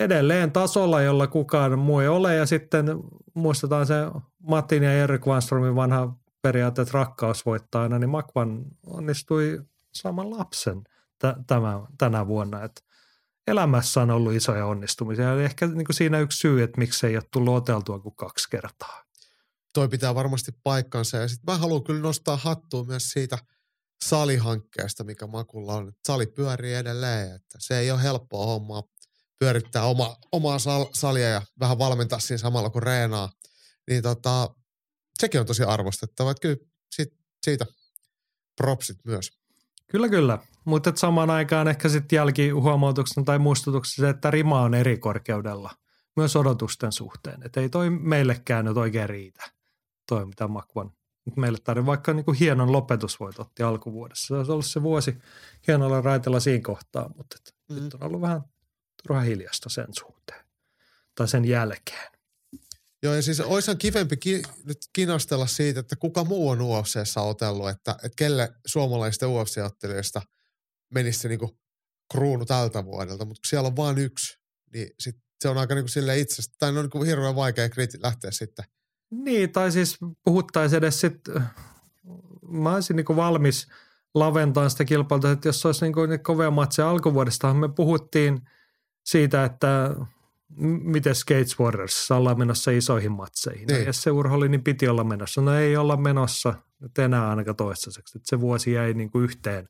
edelleen tasolla, jolla kukaan muu ei ole. Ja sitten muistetaan se Matin ja Erik Wanstromin vanha periaate, että rakkaus voittaa aina, niin Makvan onnistui saamaan lapsen t- tämä, tänä vuonna. Että elämässä on ollut isoja onnistumisia. Eli ehkä niin kuin siinä yksi syy, että miksi ei ole tullut oteltua kuin kaksi kertaa. Toi pitää varmasti paikkansa. Ja sitten mä haluan kyllä nostaa hattua myös siitä salihankkeesta, mikä Makulla on. Sali pyörii edelleen, että se ei ole helppoa hommaa pyörittää oma, omaa sal, salia ja vähän valmentaa siinä samalla kuin reenaa. Niin tota, sekin on tosi arvostettava. Että kyllä sit, siitä propsit myös. Kyllä, kyllä. Mutta samaan aikaan ehkä sitten jälkihuomautuksena tai muistutuksena, että rima on eri korkeudella myös odotusten suhteen. Että ei toi meillekään nyt oikein riitä, toi mitä Makvan meille tarvitsee vaikka niin kuin hienon lopetusvoit otti alkuvuodessa. Se olisi ollut se vuosi hienolla raitella siinä kohtaa, mutta mm. nyt on ollut vähän turha hiljasta sen suhteen tai sen jälkeen. Joo, ja siis olisihan kivempi ki- nyt kinastella siitä, että kuka muu on UFCssä otellut, että, että kelle suomalaisista UFC-ottelijoista menisi se niinku kruunu tältä vuodelta, mutta kun siellä on vain yksi, niin sit se on aika niinku sille itsestä, tai on niinku hirveän vaikea kriti- lähteä sitten. Niin, tai siis puhuttaisiin edes sitten, mä olisin niinku valmis laventamaan sitä kilpailua, että jos olisi niinku kovia matseja alkuvuodesta, me puhuttiin siitä, että miten Skates Warriors ollaan menossa isoihin matseihin. Niin. No, jos se urholi, niin piti olla menossa. No ei olla menossa nyt enää ainakaan toistaiseksi. Että se vuosi jäi niin kuin yhteen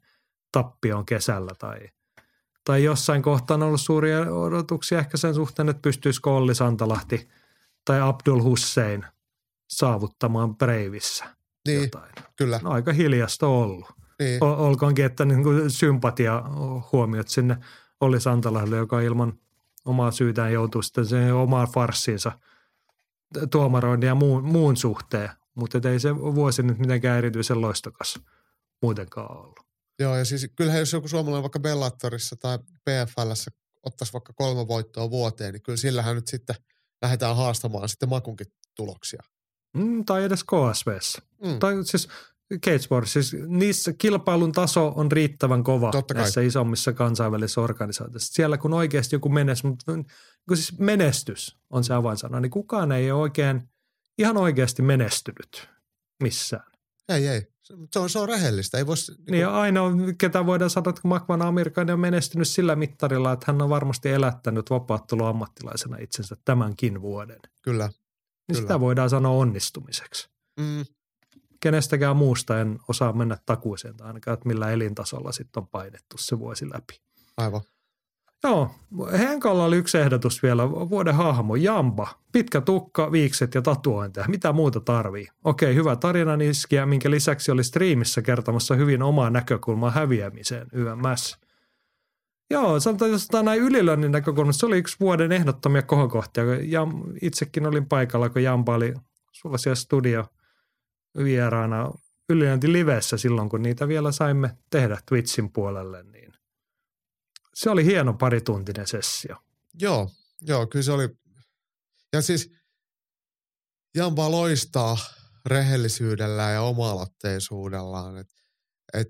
tappioon kesällä tai, tai jossain kohtaa on ollut suuria odotuksia ehkä sen suhteen, että pystyisikö Olli Santalahti tai Abdul Hussein saavuttamaan Breivissä Niin, jotain. kyllä. No, aika hiljasta ollut. Niin. O- olkoonkin, että niin kuin sympatia huomiot sinne Olli Santalahdelle, joka ilman omaa syytään joutuu sitten sen omaan farssiinsa tuomaroinnin ja muun, muun suhteen. Mutta ei se vuosi nyt mitenkään erityisen loistokas muutenkaan ollut. Joo, ja siis kyllähän jos joku suomalainen vaikka Bellatorissa tai PFLssä ottaisi vaikka kolme voittoa vuoteen, niin kyllä sillähän nyt sitten lähdetään haastamaan sitten makunkin tuloksia. Mm, tai edes KSVssä. Mm. Tai siis Cage Wars, siis niissä kilpailun taso on riittävän kova Totta kai. näissä isommissa kansainvälisissä organisaatioissa. Siellä kun oikeasti joku menestys, mutta kun siis menestys on se avainsana, niin kukaan ei ole oikein ihan oikeasti menestynyt missään. Ei, ei. Se on, se on rehellistä. Ei vois, Niin ja ainoa, ketä voidaan sanoa, että Makvan Amerikan on menestynyt sillä mittarilla, että hän on varmasti elättänyt vapaattelun ammattilaisena itsensä tämänkin vuoden. Kyllä. Niin Kyllä. sitä voidaan sanoa onnistumiseksi. Mm, kenestäkään muusta en osaa mennä takuiseen tai ainakaan, että millä elintasolla sitten on painettu se vuosi läpi. aivan. Joo, Henkalla oli yksi ehdotus vielä. Vuoden hahmo, Jamba. Pitkä tukka, viikset ja tatuointeja. Mitä muuta tarvii? Okei, hyvä tarinan iskiä, minkä lisäksi oli striimissä kertomassa hyvin omaa näkökulmaa häviämiseen YMS. Joo, sanotaan, jos otetaan näin ylilönnin näkökulmasta, se oli yksi vuoden ehdottomia kohokohtia. Ja itsekin olin paikalla, kun Jamba oli sulla siellä studio vieraana ylilönti livessä silloin, kun niitä vielä saimme tehdä Twitchin puolelle, niin se oli hieno parituntinen sessio. Joo, joo, kyllä se oli. Ja siis Jampa loistaa rehellisyydellään ja oma-aloitteisuudellaan. Et, et,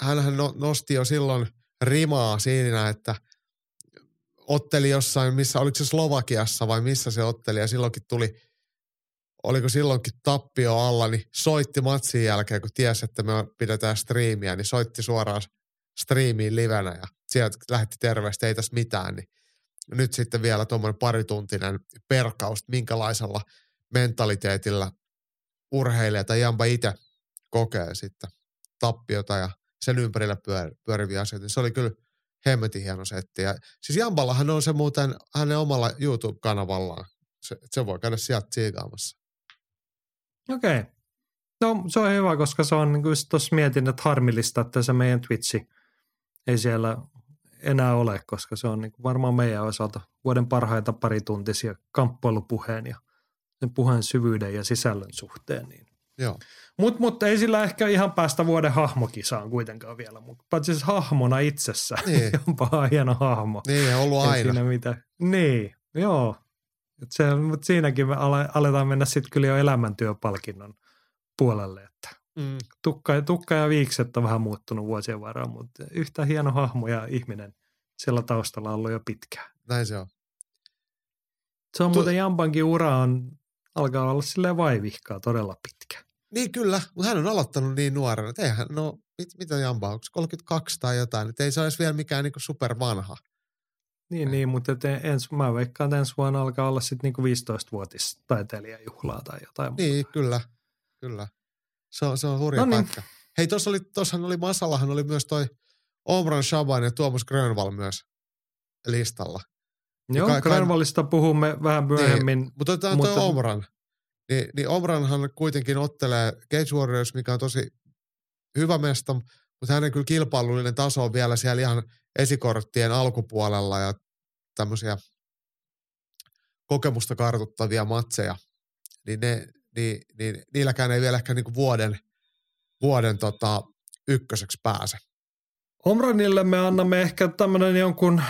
hänhän no, nosti jo silloin rimaa siinä, että otteli jossain, missä, oliko se Slovakiassa vai missä se otteli, ja silloinkin tuli, oliko silloinkin tappio alla, niin soitti matsin jälkeen, kun tiesi, että me pidetään striimiä, niin soitti suoraan striimiin livenä ja sieltä lähetti terveistä, ei tässä mitään, niin nyt sitten vielä tuommoinen parituntinen perkaus, minkälaisella mentaliteetillä urheilija tai Jampa itse kokee sitten tappiota ja sen ympärillä pyör, pyöriviä asioita. Se oli kyllä hemmetin hieno setti. Ja, siis Jampallahan on se muuten hänen omalla YouTube-kanavallaan. Se, se voi käydä sieltä tsiikaamassa. Okei. Okay. No se on hyvä, koska se on niin kuin tuossa mietin, että harmillista, että se meidän Twitchi ei siellä enää ole, koska se on niin kuin varmaan meidän osalta vuoden parhaita parituntisia kamppailupuheen ja sen puheen syvyyden ja sisällön suhteen. Niin. Mutta mut ei sillä ehkä ihan päästä vuoden hahmokisaan kuitenkaan vielä, mutta paitsi siis hahmona itsessä, Niin. onpa hieno hahmo. Niin, ollut Ei aina. siinä mitään. Niin, joo. Et se, mutta siinäkin me ale, aletaan mennä sitten kyllä jo elämäntyöpalkinnon puolelle, että Mm. tukka, tukka ja viikset on vähän muuttunut vuosien varrella, mutta yhtä hieno hahmo ja ihminen siellä taustalla on ollut jo pitkään. Näin se on. Se on Tu- muuten Jampankin ura on, alkaa olla silleen vaivihkaa todella pitkä. Niin kyllä, mutta hän on aloittanut niin nuorena, että eihän, no mit, mitä Jamba, onko 32 tai jotain, että ei se olisi vielä mikään niinku supervanha. Niin, niin mutta ens, mä veikkaan, että ensi vuonna alkaa olla sitten niinku 15-vuotis taiteilijajuhlaa tai jotain. Niin, kyllä, kyllä. Se on, se on hurja No niin. pätkä. Hei, tuossa oli, tossahan oli Masallahan oli myös toi Omran Shaban ja Tuomas Grönval myös listalla. Joo, kai- kai- Granvallista puhumme vähän myöhemmin. Mutta otetaan Mutta- toi Omran. Niin, niin Omranhan kuitenkin ottelee Cage Warriors, mikä on tosi hyvä mesta, mutta hänen kyllä kilpailullinen taso on vielä siellä ihan esikorttien alkupuolella ja tämmöisiä kokemusta kartuttavia matseja. Niin, ne, niin, niin niilläkään ei vielä ehkä niinku vuoden, vuoden tota, ykköseksi pääse. Omranille me annamme ehkä tämmöinen jonkun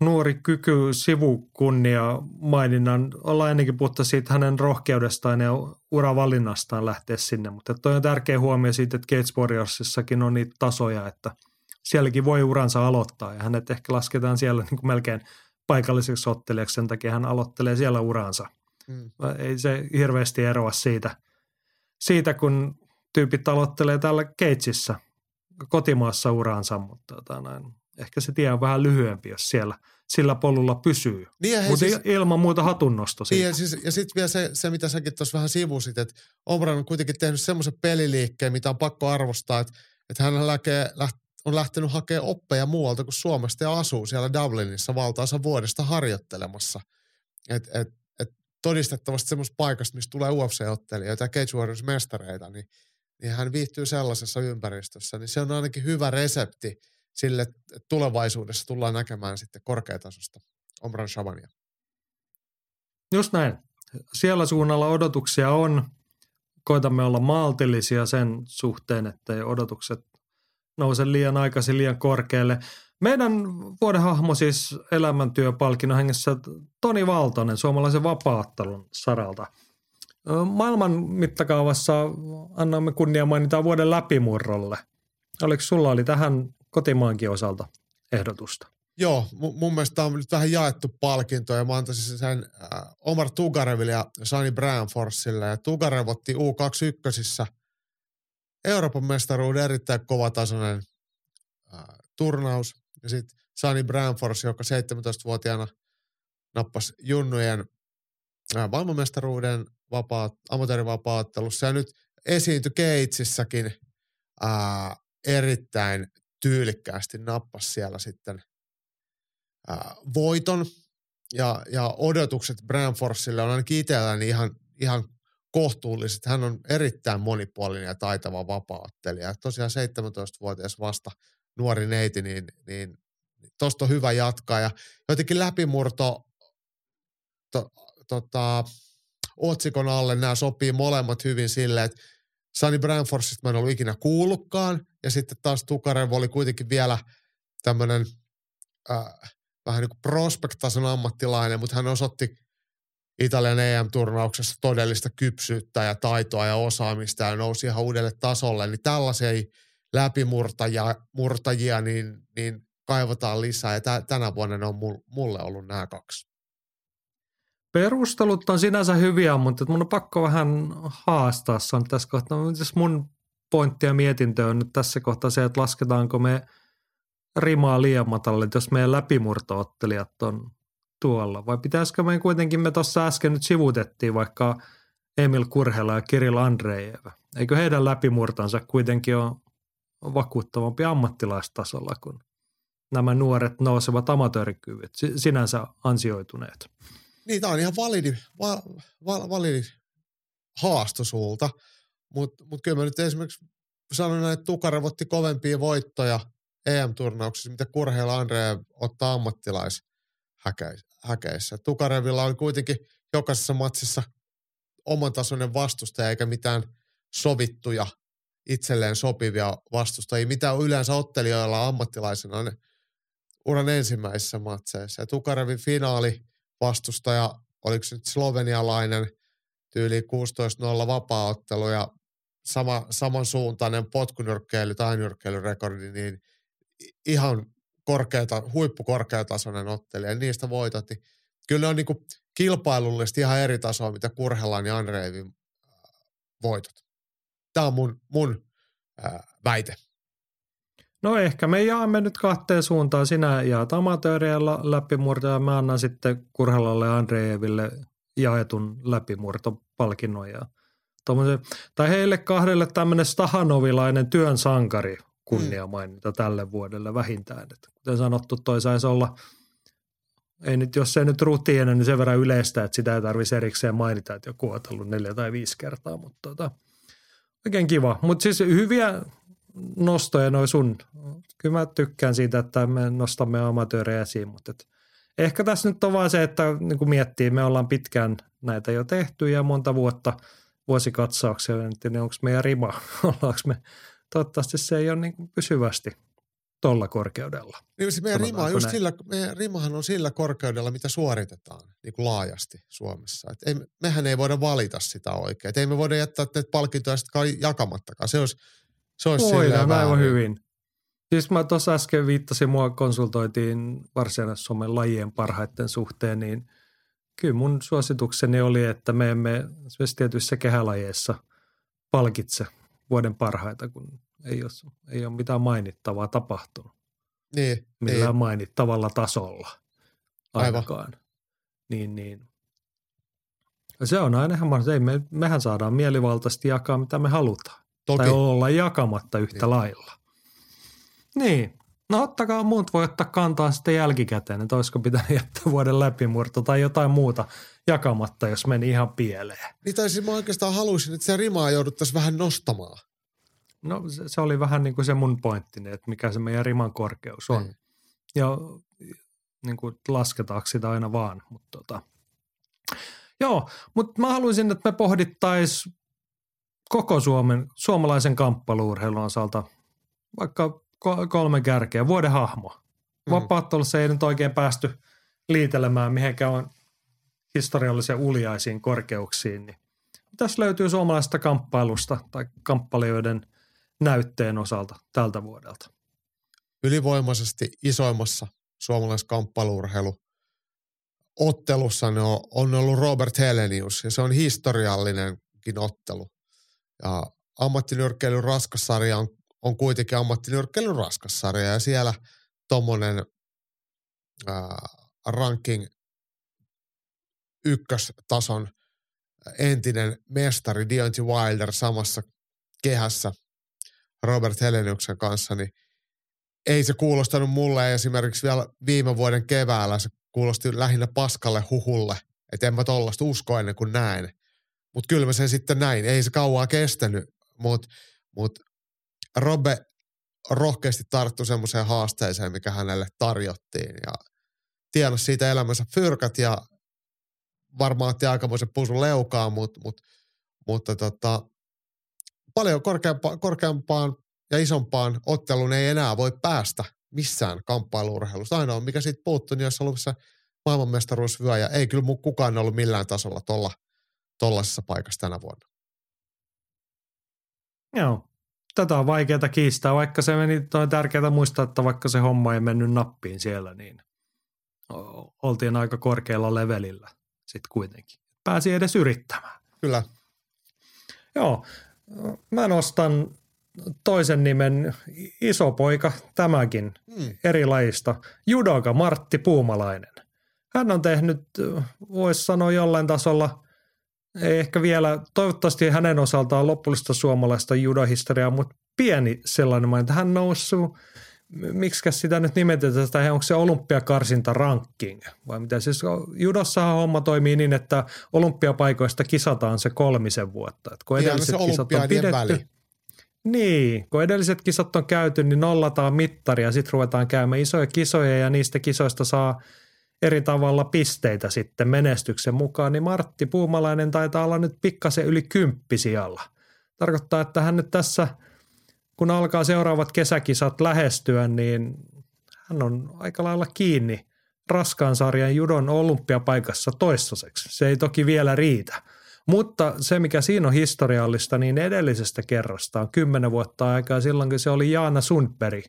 nuori kyky sivukunnia maininnan. Ollaan ennenkin puhuttu siitä hänen rohkeudestaan ja uravalinnastaan lähteä sinne, mutta toi on tärkeä huomio siitä, että Gates Warriorsissakin on niitä tasoja, että sielläkin voi uransa aloittaa ja hänet ehkä lasketaan siellä niin kuin melkein paikalliseksi ottelijaksi, sen takia hän aloittelee siellä uransa. Mm. Ei se hirveästi eroa siitä, siitä kun tyypit aloittelee täällä Keitsissä kotimaassa uraansa, mutta tota, näin, ehkä se tie on vähän lyhyempi, jos siellä sillä polulla pysyy. Niin Mutta siis, ilman muuta hatunnosto niin siitä. ja, siis, ja sitten vielä se, se, mitä säkin tuossa vähän sivusit, että Omran on kuitenkin tehnyt semmoisen peliliikkeen, mitä on pakko arvostaa, että, että hän läkee, läht, on lähtenyt hakemaan oppeja muualta kuin Suomesta ja asuu siellä Dublinissa valtaansa vuodesta harjoittelemassa. Et, et, et todistettavasti semmoista paikasta, mistä tulee UFC-ottelijoita ja Cage Warriors-mestareita, niin, niin hän viihtyy sellaisessa ympäristössä, niin se on ainakin hyvä resepti sille, että tulevaisuudessa tullaan näkemään sitten korkeatasosta Omran Shavania. Just näin. Siellä suunnalla odotuksia on. Koitamme olla maltillisia sen suhteen, ettei odotukset nouse liian aikaisin liian korkealle. Meidän vuoden hahmo siis elämäntyöpalkinnon hengessä Toni Valtonen suomalaisen vapaattelun saralta. Maailman mittakaavassa annamme kunnia mainitaan vuoden läpimurrolle. Oliko sulla oli tähän kotimaankin osalta ehdotusta? Joo, mu- mun mielestä on nyt vähän jaettu palkinto ja mä antaisin sen äh, Omar Tugareville ja Sani Branforsille. Ja Tugarev otti U21 Euroopan mestaruuden erittäin kovatasoinen äh, turnaus. Ja sitten Sani Branfors, joka 17-vuotiaana nappasi junnujen äh, maailmanmestaruuden vapaa, amatöörivapaattelussa ja nyt esiintyi Keitsissäkin äh, erittäin tyylikkäästi nappasi siellä sitten ää, voiton ja, ja odotukset Branforsille on ainakin itselläni ihan, ihan kohtuulliset. Hän on erittäin monipuolinen ja taitava vapaaottelija. Tosiaan 17-vuotias vasta nuori neiti, niin, niin tosta on hyvä jatkaa. Ja jotenkin läpimurto to, tota, otsikon alle nämä sopii molemmat hyvin silleen, että Sunny Branforsista mä en ollut ikinä kuullutkaan, ja sitten taas Tukarev oli kuitenkin vielä tämmöinen äh, vähän niin kuin ammattilainen, mutta hän osoitti Italian EM-turnauksessa todellista kypsyyttä ja taitoa ja osaamista ja nousi ihan uudelle tasolle, niin tällaisia läpimurtajia murtajia, niin, niin kaivataan lisää ja tä, tänä vuonna ne on mulle ollut nämä kaksi. Perustelut on sinänsä hyviä, mutta mun on pakko vähän haastaa se on tässä kohtaa. Mitäs mun pointti ja mietintö on nyt tässä kohtaa se, että lasketaanko me rimaa liian matalle, jos meidän läpimurtoottelijat on tuolla. Vai pitäisikö me kuitenkin, me tuossa äsken nyt sivutettiin vaikka Emil Kurhela ja Kirill Andreev. Eikö heidän läpimurtansa kuitenkin ole vakuuttavampi ammattilaistasolla kuin nämä nuoret nousevat amatöörikyvyt, sinänsä ansioituneet. Niin, tämä on ihan validi, va, va, validi haasto sulta, mutta mut kyllä mä nyt esimerkiksi sanon että Tukarev otti kovempia voittoja EM-turnauksissa, mitä Kurheilla Andre ottaa ammattilais-häkeissä. Tukarevilla on kuitenkin jokaisessa matsissa oman tasoinen vastustaja, eikä mitään sovittuja itselleen sopivia vastustajia, mitä yleensä ottelijoilla ammattilaisena on uran ensimmäisissä matseissa. Ja Tukarevin finaali vastustaja oliko se nyt slovenialainen tyyli 16-0 vapaaottelu ja sama, samansuuntainen potkunyrkkeily tai nyrkkeilyrekordi, niin ihan korkeata, huippukorkeatasoinen ottelija, ja niistä voitot, niin kyllä ne on niin kuin kilpailullisesti ihan eri tasoa, mitä Kurhelan ja Andreevin voitot. Tämä on mun, mun ää, väite. No ehkä me jaamme nyt kahteen suuntaan. Sinä jaat amatööriellä läpimurto ja mä annan sitten Kurhelalle ja Andreeville jaetun läpimurtopalkinnon. Ja tai heille kahdelle tämmöinen Stahanovilainen työn sankari kunnia mainita mm. tälle vuodelle vähintään. Et kuten sanottu, toi saisi olla, ei nyt, jos se nyt rutiina, niin sen verran yleistä, että sitä ei tarvitsisi erikseen mainita, että joku on ollut neljä tai viisi kertaa, mutta tota, oikein kiva. Mutta siis hyviä nostoja noin sun. Kyllä mä tykkään siitä, että me nostamme amatöörejä esiin, mutta et ehkä tässä nyt on vaan se, että niin kuin miettii, me ollaan pitkään näitä jo tehty ja monta vuotta vuosikatsauksia, niin onko meidän rima, ollaanko me, toivottavasti se ei ole niin kuin pysyvästi tuolla korkeudella. Niin se meidän, rima just sillä, meidän rimahan on sillä korkeudella, mitä suoritetaan niin kuin laajasti Suomessa. Et ei, mehän ei voida valita sitä oikein. Et ei me voida jättää näitä palkintoja sitten jakamattakaan. Se olisi, se olisi Voidaan aivan hyvin. Siis mä tuossa äsken viittasin, mua konsultoitiin Varsinais-Suomen lajien parhaiten suhteen, niin kyllä mun suositukseni oli, että me emme esimerkiksi tietyissä kehälajeissa palkitse vuoden parhaita, kun ei ole, ei ole mitään mainittavaa tapahtunut. Niin, Millään niin. mainittavalla tasolla ainakaan. Aivan. Niin, niin. Se on aina ihan ei me, mehän saadaan mielivaltaisesti jakaa mitä me halutaan. Toki. Tai olla jakamatta yhtä niin. lailla. Niin. No ottakaa muut, voi ottaa kantaa sitten jälkikäteen, että olisiko pitänyt jättää vuoden läpimurto tai jotain muuta jakamatta, jos meni ihan pieleen. Niin tai siis mä oikeastaan haluaisin, että se rimaa jouduttaisiin vähän nostamaan. No se, se oli vähän niin kuin se mun pointti, että mikä se meidän riman korkeus on. Mm. Ja niin kuin lasketaanko sitä aina vaan, mutta tota. Joo, mutta mä haluaisin, että me pohdittaisiin koko Suomen, suomalaisen kamppailuurheilun osalta vaikka kolme kärkeä. Vuoden hahmo. Mm. Vapaattelussa ei nyt oikein päästy liitelemään mihinkään on historiallisen uljaisiin korkeuksiin. Niin tässä löytyy suomalaisesta kamppailusta tai kamppailijoiden näytteen osalta tältä vuodelta? Ylivoimaisesti isoimmassa suomalaiskamppailuurheilu ottelussa ne on, on ollut Robert Helenius ja se on historiallinenkin ottelu. Ja ammattinyrkkeilyn raskassarja on, on kuitenkin ammattinyrkkeilyn raskassarja ja siellä tuommoinen ranking ykköstason entinen mestari Deontay Wilder samassa kehässä Robert Heleniuksen kanssa, niin ei se kuulostanut mulle esimerkiksi vielä viime vuoden keväällä, se kuulosti lähinnä paskalle huhulle, että en mä tollasta usko ennen kuin näin. Mutta kyllä mä sen sitten näin, ei se kauaa kestänyt, mutta mut Robbe rohkeasti tarttui semmoiseen haasteeseen, mikä hänelle tarjottiin ja tienasi siitä elämänsä fyrkat ja varmaan otti aikamoisen pusun leukaan, mutta, mutta, mutta tota, paljon korkeampa, korkeampaan ja isompaan otteluun ei enää voi päästä missään kamppailuurheilussa. Ainoa, mikä siitä puuttuu, niin olisi ollut se maailmanmestaruusvyö, ja ei kyllä kukaan ollut millään tasolla tuolla tollaisessa paikassa tänä vuonna. Joo, tätä on vaikeaa kiistää, vaikka se meni, on tärkeää muistaa, että vaikka se homma ei mennyt nappiin siellä, niin oltiin aika korkealla levelillä sitten kuitenkin. Pääsi edes yrittämään. Kyllä. Joo, mä nostan toisen nimen isopoika, tämäkin mm. eri lajista, judoka Martti Puumalainen. Hän on tehnyt, voisi sanoa jollain tasolla, ehkä vielä, toivottavasti hänen osaltaan lopullista suomalaista judohistoriaa, mutta pieni sellainen että Hän noussut miksi sitä nyt nimetetään, tai onko se olympiakarsinta ranking vai mitä? Siis judossahan homma toimii niin, että olympiapaikoista kisataan se kolmisen vuotta. Et kun edelliset kisat on pidetty, väli. Niin, kun edelliset kisat on käyty, niin nollataan mittaria, sitten ruvetaan käymään isoja kisoja ja niistä kisoista saa eri tavalla pisteitä sitten menestyksen mukaan, niin Martti Puumalainen taitaa olla nyt pikkasen yli kymppisijalla. Tarkoittaa, että hän nyt tässä – kun alkaa seuraavat kesäkisat lähestyä, niin hän on aika lailla kiinni raskaan sarjan judon olympiapaikassa toistaiseksi. Se ei toki vielä riitä. Mutta se, mikä siinä on historiallista, niin edellisestä kerrasta on kymmenen vuotta aikaa silloin, kun se oli Jaana Sundberg,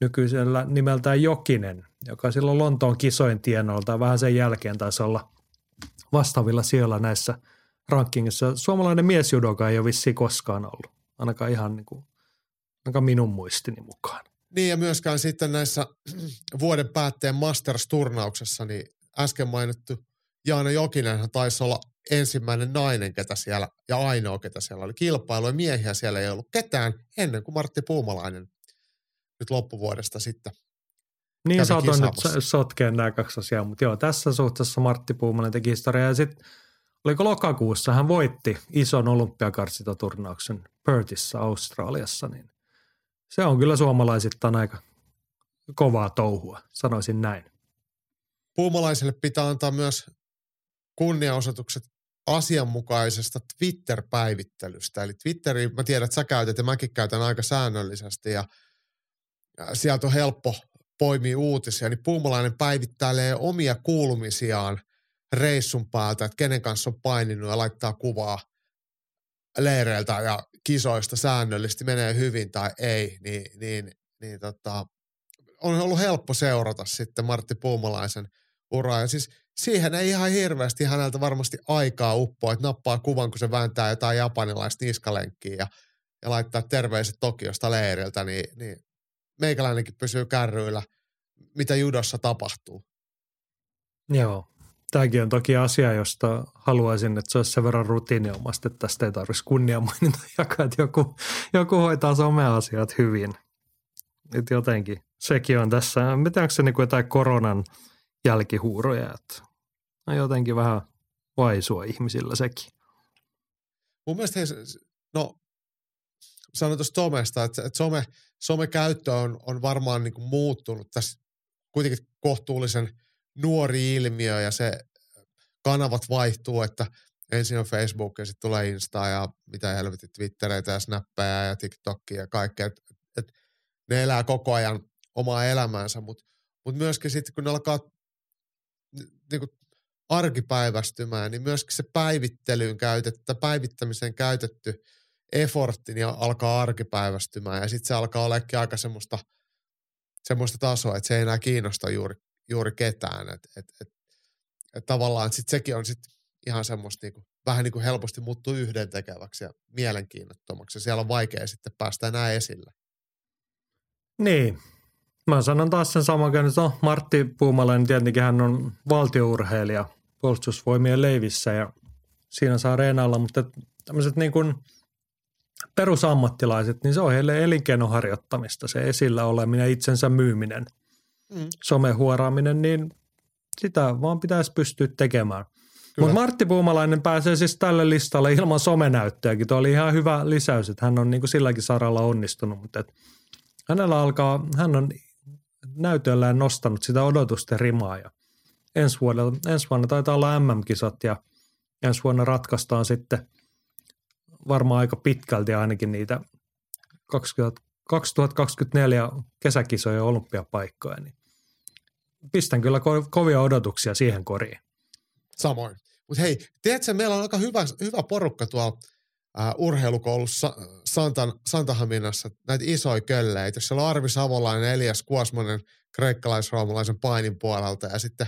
nykyisellä nimeltään Jokinen, joka silloin Lontoon kisojen tienoilta vähän sen jälkeen taisi olla vastaavilla sijoilla näissä rankingissa. Suomalainen miesjudoka ei ole vissiin koskaan ollut, ainakaan ihan niin kuin, ainakaan minun muistini mukaan. Niin ja myöskään sitten näissä vuoden päätteen Masters-turnauksessa, niin äsken mainittu Jaana Jokinen taisi olla ensimmäinen nainen, ketä siellä, ja ainoa, ketä siellä oli kilpailu, ja miehiä siellä ei ollut ketään ennen kuin Martti Puumalainen nyt loppuvuodesta sitten Niin saatoin nyt sotkea nämä kaksi asiaa, mutta joo, tässä suhteessa Martti Puumalainen teki historiaa, ja sitten oliko lokakuussa hän voitti ison olympiakartsitoturnauksen Perthissa Australiassa, niin se on kyllä suomalaisittain aika kovaa touhua, sanoisin näin. Puumalaiselle pitää antaa myös kunniaosoitukset asianmukaisesta Twitter-päivittelystä. Eli Twitteri, mä tiedän, että sä käytät ja mäkin käytän aika säännöllisesti ja sieltä on helppo poimia uutisia, niin Puumalainen päivittäilee omia kuulumisiaan reissun päältä, että kenen kanssa on paininut ja laittaa kuvaa leireiltä ja kisoista säännöllisesti menee hyvin tai ei, niin, niin, niin tota, on ollut helppo seurata sitten Martti Puumalaisen uraa. Ja siis siihen ei ihan hirveästi häneltä varmasti aikaa uppoa, että nappaa kuvan, kun se vääntää jotain japanilaista niskalenkkiä ja, ja laittaa terveiset Tokiosta leiriltä, niin, niin meikäläinenkin pysyy kärryillä, mitä judossa tapahtuu. Joo, Tämäkin on toki asia, josta haluaisin, että se olisi sen verran rutiiniomasta, että tästä ei tarvitsisi kunniamaininta jakaa, että joku, joku hoitaa someasiat hyvin. Et jotenkin sekin on tässä, mitä onko se niin kuin jotain koronan jälkihuuroja, että on jotenkin vähän vaisua ihmisillä sekin. Mun mielestä, hei, no sanoin tuosta somesta, että, että some, somekäyttö on, on varmaan niin kuin muuttunut tässä kuitenkin kohtuullisen – nuori ilmiö ja se kanavat vaihtuu, että ensin on Facebook ja sitten tulee Insta ja mitä helvetit Twittereitä ja Snappeja ja TikTokia ja kaikkea. Et, et ne elää koko ajan omaa elämäänsä, mutta mut myöskin sitten kun ne alkaa niinku arkipäivästymään, niin myöskin se päivittelyyn käytetty, päivittämiseen käytetty effortti niin alkaa arkipäivästymään ja sitten se alkaa olekin aika semmoista, semmoista tasoa, että se ei enää kiinnosta juuri juuri ketään. Et, et, et, et tavallaan sit sekin on sit ihan semmoista niinku, vähän niin kuin helposti muuttuu yhdentekeväksi ja mielenkiinnottomaksi. Ja siellä on vaikea sitten päästä enää esille. Niin. Mä sanon taas sen saman, että no, Martti Puumalainen tietenkin hän on valtiourheilija puolustusvoimien leivissä ja siinä saa reenailla, mutta tämmöiset niin kuin perusammattilaiset, niin se on heille elinkeinoharjoittamista, se esillä oleminen, itsensä myyminen – mm. somehuoraaminen, niin sitä vaan pitäisi pystyä tekemään. Mutta Martti Puumalainen pääsee siis tälle listalle ilman somenäyttöäkin. Tuo oli ihan hyvä lisäys, että hän on niin kuin silläkin saralla onnistunut, mutta et hänellä alkaa, hän on näytöllään nostanut sitä odotusten rimaa ja ensi, vuonna, ensi vuonna taitaa olla MM-kisat ja ensi vuonna ratkaistaan sitten varmaan aika pitkälti ainakin niitä 20, 2024 kesäkisojen olympiapaikkoja, niin pistän kyllä ko- kovia odotuksia siihen koriin. Samoin. Mutta hei, tiedätkö, meillä on aika hyvä, hyvä porukka tuolla uh, urheilukoulussa Santan, Santahaminassa, näitä isoja kölleitä. Siellä on Arvi Savolainen, Elias Kuosmanen kreikkalaisroomalaisen painin puolelta ja sitten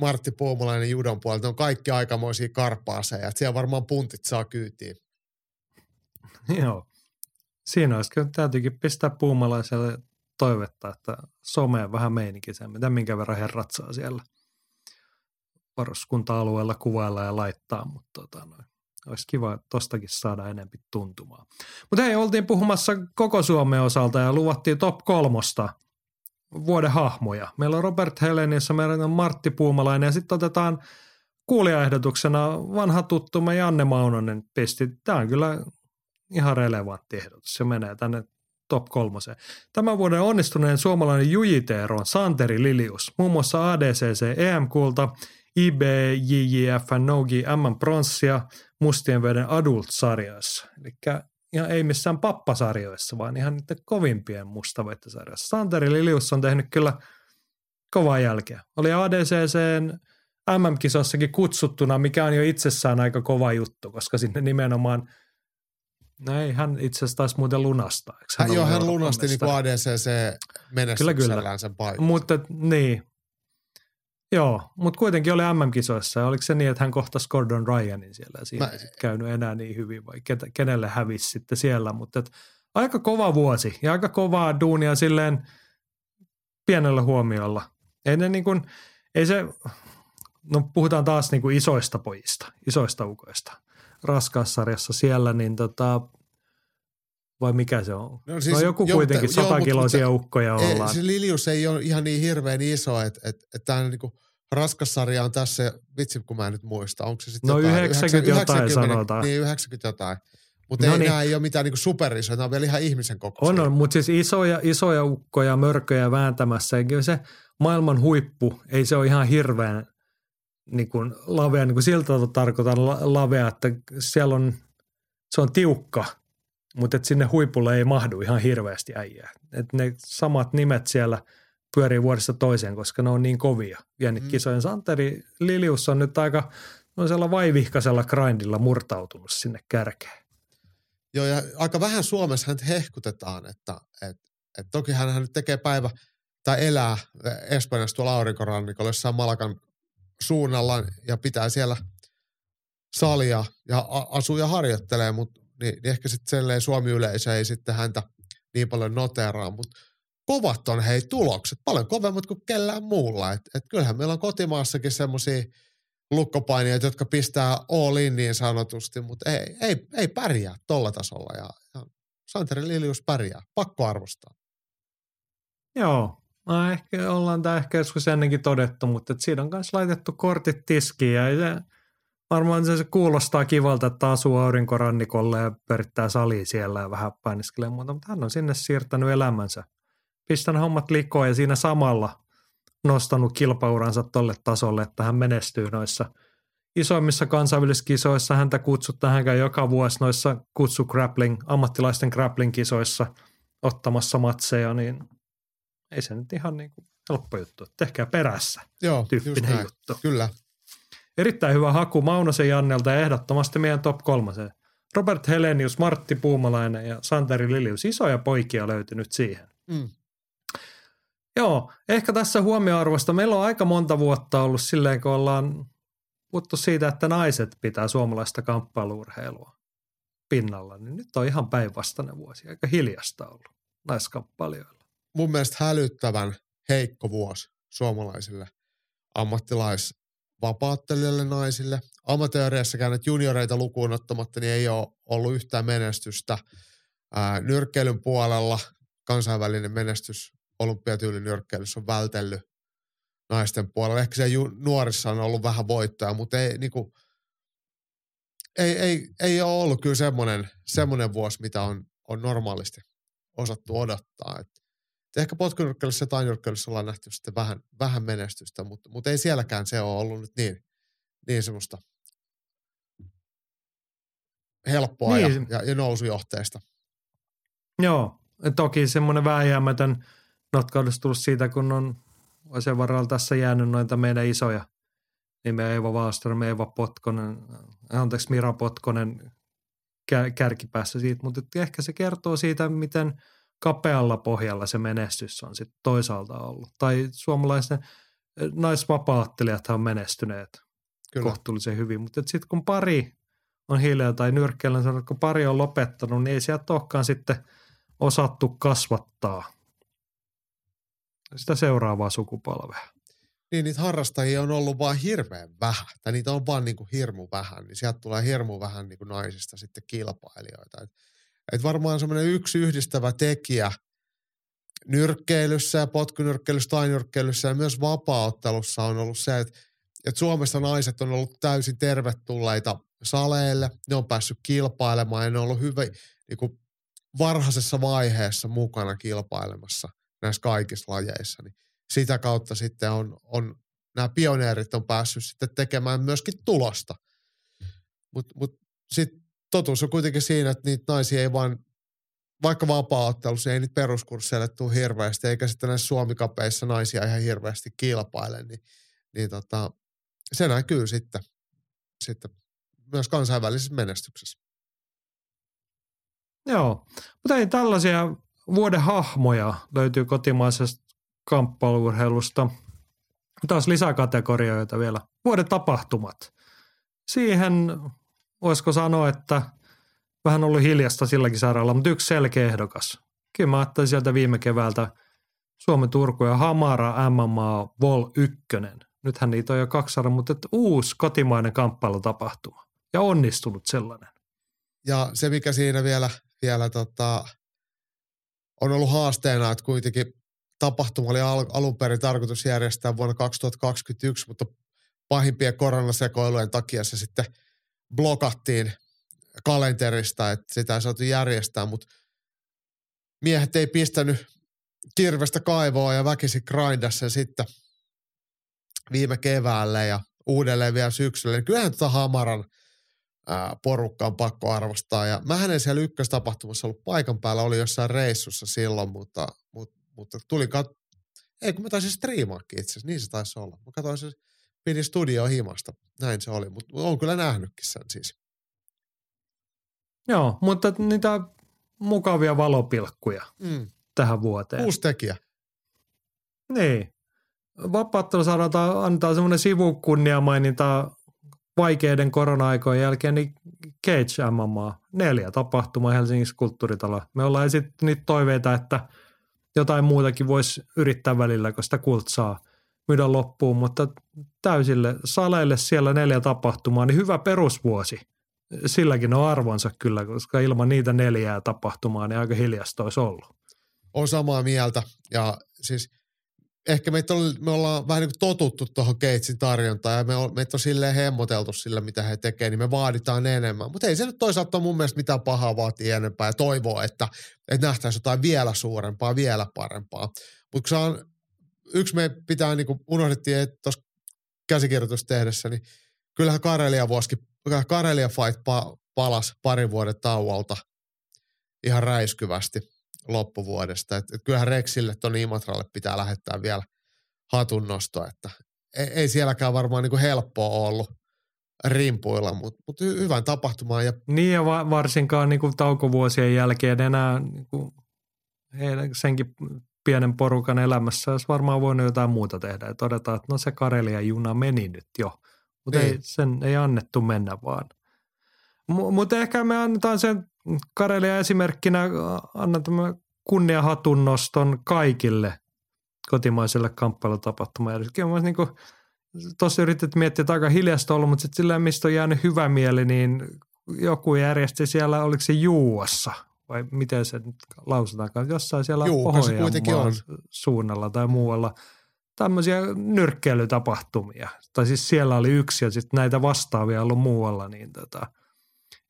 Martti Puumalainen judon puolelta. Ne on kaikki aikamoisia karpaaseja. Siellä varmaan puntit saa kyytiin. Joo. Siinä olisi kyllä täytyykin pistää puumalaiselle toivetta, että someen vähän sen, mitä minkä verran herrat saa siellä varuskunta-alueella kuvailla ja laittaa, mutta tota, noin. olisi kiva tostakin saada enempi tuntumaan. Mutta hei, oltiin puhumassa koko Suomen osalta ja luvattiin top kolmosta vuoden hahmoja. Meillä on Robert Helenius, meillä on Martti Puumalainen ja sitten otetaan kuulijaehdotuksena vanha tuttumme Janne Maunonen pisti. Tämä on kyllä ihan relevantti ehdotus. Se menee tänne top kolmoseen. Tämän vuoden onnistuneen suomalainen jujiteero on Santeri Lilius, muun muassa ADCC EM-kulta, IBJJF Nogi M pronssia mustien veden adult-sarjoissa. Eli ihan ei missään pappasarjoissa, vaan ihan niiden kovimpien mustavettisarjoissa. Santeri Lilius on tehnyt kyllä kovaa jälkeä. Oli ADCCn MM-kisossakin kutsuttuna, mikä on jo itsessään aika kova juttu, koska sinne nimenomaan – Ei, hän itse asiassa taisi muuten lunastaa. Hän, hän joo, hän lunasti niin kuin ADCC menestyksellään sen paikan. Mutta niin, Joo, mutta kuitenkin oli MM-kisoissa oliko se niin, että hän kohtasi Gordon Ryanin siellä ja siinä Mä... ei sitten käynyt enää niin hyvin vai ketä, kenelle hävisi sitten siellä, mutta aika kova vuosi ja aika kovaa duunia silleen pienellä huomiolla. Ei ne niin kuin, ei se, no puhutaan taas niin kuin isoista pojista, isoista ukoista raskaassarjassa siellä, niin tota, vai mikä se on? No, siis, no joku jo, kuitenkin satakiloisia joo, ukkoja ollaan. Ei, se Lilius ei ole ihan niin hirveän iso, että et, et tämä niinku raskassarja on tässä, vitsi kun mä en nyt muista, onko se sitten No jotain, 90, 90 jotain 90, sanotaan. Niin 90 jotain. Mutta no ei, niin. nämä ei ole mitään niinku superisoja, nämä on vielä ihan ihmisen kokoisia. On, on mutta siis isoja, isoja ukkoja, mörköjä vääntämässä. Ja se maailman huippu, ei se ole ihan hirveän niin kuin lavea, niin kuin siltä tarkoitan lavea, että siellä on, se on tiukka, mutta että sinne huipulle ei mahdu ihan hirveästi äijää. Et ne samat nimet siellä pyörii vuodesta toiseen, koska ne on niin kovia. Ja mm. kisojen Santeri Lilius on nyt aika sellaisella vaivihkaisella grindilla murtautunut sinne kärkeen. Joo, ja aika vähän Suomessa hän hehkutetaan, että, että, että toki hän nyt tekee päivä tai elää Espanjassa tuolla aurinkorannikolla jossain Malakan suunnalla ja pitää siellä salia ja asuu ja harjoittelee, mutta niin, niin ehkä sitten Suomi-yleisö ei sitten häntä niin paljon noteraa, mutta kovat on hei tulokset, paljon kovemmat kuin kellään muulla. Et, et kyllähän meillä on kotimaassakin semmoisia lukkopainijoita, jotka pistää all in niin sanotusti, mutta ei, ei, ei pärjää tolla tasolla ja, ja Santeri Lilius pärjää, pakko arvostaa. Joo, No ehkä ollaan tämä ehkä joskus ennenkin todettu, mutta et siinä on myös laitettu kortit tiskiin ja se, varmaan se, se kuulostaa kivalta, että asuu aurinkorannikolle ja perittää sali siellä ja vähän painiskelee muuta, mutta hän on sinne siirtänyt elämänsä. Pistänyt hommat likoon ja siinä samalla nostanut kilpauransa tolle tasolle, että hän menestyy noissa isoimmissa kansainvälisissä kisoissa. Häntä kutsutaan, hän joka vuosi noissa kutsu grappling, ammattilaisten grappling-kisoissa ottamassa matseja, niin ei se nyt ihan niin kuin helppo juttu. Tehkää perässä Joo, tyyppinen juttu. Kyllä. Erittäin hyvä haku Maunosen Jannelta ja ehdottomasti meidän top kolmaseen. Robert Helenius, Martti Puumalainen ja Santeri Lilius. Isoja poikia löytynyt siihen. Mm. Joo, ehkä tässä huomioarvosta. Meillä on aika monta vuotta ollut silleen, kun ollaan puhuttu siitä, että naiset pitää suomalaista kamppailuurheilua pinnalla. Niin nyt on ihan päinvastainen vuosi. Aika hiljasta ollut naiskamppalijoilla mun mielestä hälyttävän heikko vuosi suomalaisille ammattilaisvapaattelijoille naisille. Amatööreissäkään että junioreita lukuun ottamatta niin ei ole ollut yhtään menestystä. Ää, nyrkkeilyn puolella kansainvälinen menestys olympiatyylin nyrkkeilyssä on vältellyt naisten puolella. Ehkä se ju- nuorissa on ollut vähän voittoja, mutta ei, niin kuin, ei, ei, ei ole ollut kyllä semmoinen, semmoinen vuosi, mitä on, on normaalisti osattu odottaa. Et ehkä potkunyrkkeilyssä ja tainyrkkeilyssä ollaan nähty sitten vähän, vähän menestystä, mutta, mutta ei sielläkään se ole ollut nyt niin, niin semmoista helppoa niin. ja, ja, nousujohteista. Joo, toki semmoinen vääjäämätön notkaudus tullut siitä, kun on sen varrella tässä jäänyt noita meidän isoja nimeä Eeva Wallström, Eeva Potkonen, anteeksi Mira Potkonen kärkipäässä siitä, mutta ehkä se kertoo siitä, miten – kapealla pohjalla se menestys on sitten toisaalta ollut. Tai suomalaisten eh, naisvapaattelijat on menestyneet Kyllä. kohtuullisen hyvin, mutta sitten kun pari on hiljaa tai nyrkkeellä, kun pari on lopettanut, niin ei sieltä olekaan sitten osattu kasvattaa sitä seuraavaa sukupolvea. Niin, niitä harrastajia on ollut vain hirveän vähän, tai niitä on vain niin kuin hirmu vähän, niin sieltä tulee hirmu vähän niin kuin naisista sitten kilpailijoita. Et että varmaan semmoinen yksi yhdistävä tekijä nyrkkeilyssä ja potkunyrkkeilyssä, tainyrkkeilyssä ja myös vapaaottelussa on ollut se, että, että Suomessa naiset on ollut täysin tervetulleita saleille, ne on päässyt kilpailemaan ja ne on ollut hyvin niin kuin varhaisessa vaiheessa mukana kilpailemassa näissä kaikissa lajeissa. Niin sitä kautta sitten on, on nämä pioneerit on päässyt sitten tekemään myöskin tulosta. Mutta mut, mut sitten totuus on kuitenkin siinä, että niitä naisia ei vaan vaikka vapaa-ottelussa ei nyt peruskursseille tule hirveästi, eikä sitten näissä suomikapeissa naisia ihan hirveästi kilpaile, niin, niin tota, se näkyy sitten, sitten myös kansainvälisessä menestyksessä. Joo, mutta ei tällaisia vuoden hahmoja löytyy kotimaisesta kamppailuurheilusta. Taas lisäkategorioita vielä. Vuoden tapahtumat. Siihen voisiko sanoa, että vähän ollut hiljasta silläkin saralla, mutta yksi selkeä ehdokas. Kyllä mä ajattelin sieltä viime keväältä Suomen Turku ja Hamara MMA Vol 1. Nythän niitä on jo kaksi sarjaa, mutta uusi kotimainen kamppailutapahtuma ja onnistunut sellainen. Ja se, mikä siinä vielä, vielä tota, on ollut haasteena, että kuitenkin tapahtuma oli al- alun perin tarkoitus järjestää vuonna 2021, mutta pahimpien koronasekoilujen takia se sitten blokattiin kalenterista, että sitä ei saatu järjestää, mutta miehet ei pistänyt kirvestä kaivoa ja väkisi grindas sen sitten viime keväälle ja uudelleen vielä syksyllä. Niin kyllähän tuota Hamaran porukka on pakko arvostaa. Ja mä en siellä ykköstapahtumassa ollut paikan päällä, oli jossain reissussa silloin, mutta, mutta, mutta tuli kat- ei kun mä taisin striimaakin itse asiassa, niin se taisi olla. Mä katsoin se, pidin studio himasta, näin se oli, mutta on kyllä nähnytkin sen siis. Joo, mutta niitä mukavia valopilkkuja mm. tähän vuoteen. Uusi tekijä. Niin. Vapaattelu saadaan antaa semmoinen sivukunniamaininta vaikeiden korona-aikojen jälkeen, niin Cage MMA, neljä tapahtumaa Helsingissä kulttuuritalo. Me ollaan esitetty niitä toiveita, että jotain muutakin voisi yrittää välillä, kun sitä kultsaa myydä loppuun, mutta täysille saleille siellä neljä tapahtumaa, niin hyvä perusvuosi – silläkin on arvonsa kyllä, koska ilman niitä neljää tapahtumaa niin aika hiljasta olisi ollut. On samaa mieltä ja siis ehkä meitä on, me ollaan vähän niin kuin totuttu tuohon Keitsin tarjontaan ja me on, meitä on silleen hemmoteltu sillä, mitä he tekevät, niin me vaaditaan enemmän. Mutta ei se nyt toisaalta ole mun mielestä mitään pahaa vaatia enempää ja toivoa, että, että nähtäisiin jotain vielä suurempaa, vielä parempaa. Mutta kun yksi me pitää, niin kuin unohdettiin, tuossa käsikirjoitus tehdessä, niin kyllähän Karelia vuosikin Karelia Fight pa- palas parin vuoden tauolta ihan räiskyvästi loppuvuodesta. Et, et kyllähän Rexille tuonne Imatralle pitää lähettää vielä hatunnosto, että ei, ei sielläkään varmaan niinku helppoa ollut rimpuilla, mutta mut hyvän tapahtumaan. Ja... Niin ja va- varsinkaan niinku taukovuosien jälkeen enää niinku, senkin pienen porukan elämässä olisi varmaan voinut jotain muuta tehdä ja todeta, että no se Karelia juna meni nyt jo – mutta ei, niin. sen ei annettu mennä vaan. M- mutta ehkä me annetaan sen Karelia esimerkkinä, annetaan kunniahatun noston kaikille kotimaiselle kamppailutapahtumalle. Kyllä niin tuossa yritit miettiä, että aika hiljasta ollut, mutta sitten sillä mistä on jäänyt hyvä mieli, niin joku järjesti siellä, oliko se Juuassa vai miten se nyt lausutaankaan, jossain siellä Pohjanmaan suunnalla tai muualla – tämmöisiä nyrkkeilytapahtumia. Tai siis siellä oli yksi ja sitten näitä vastaavia ollut muualla, niin tota,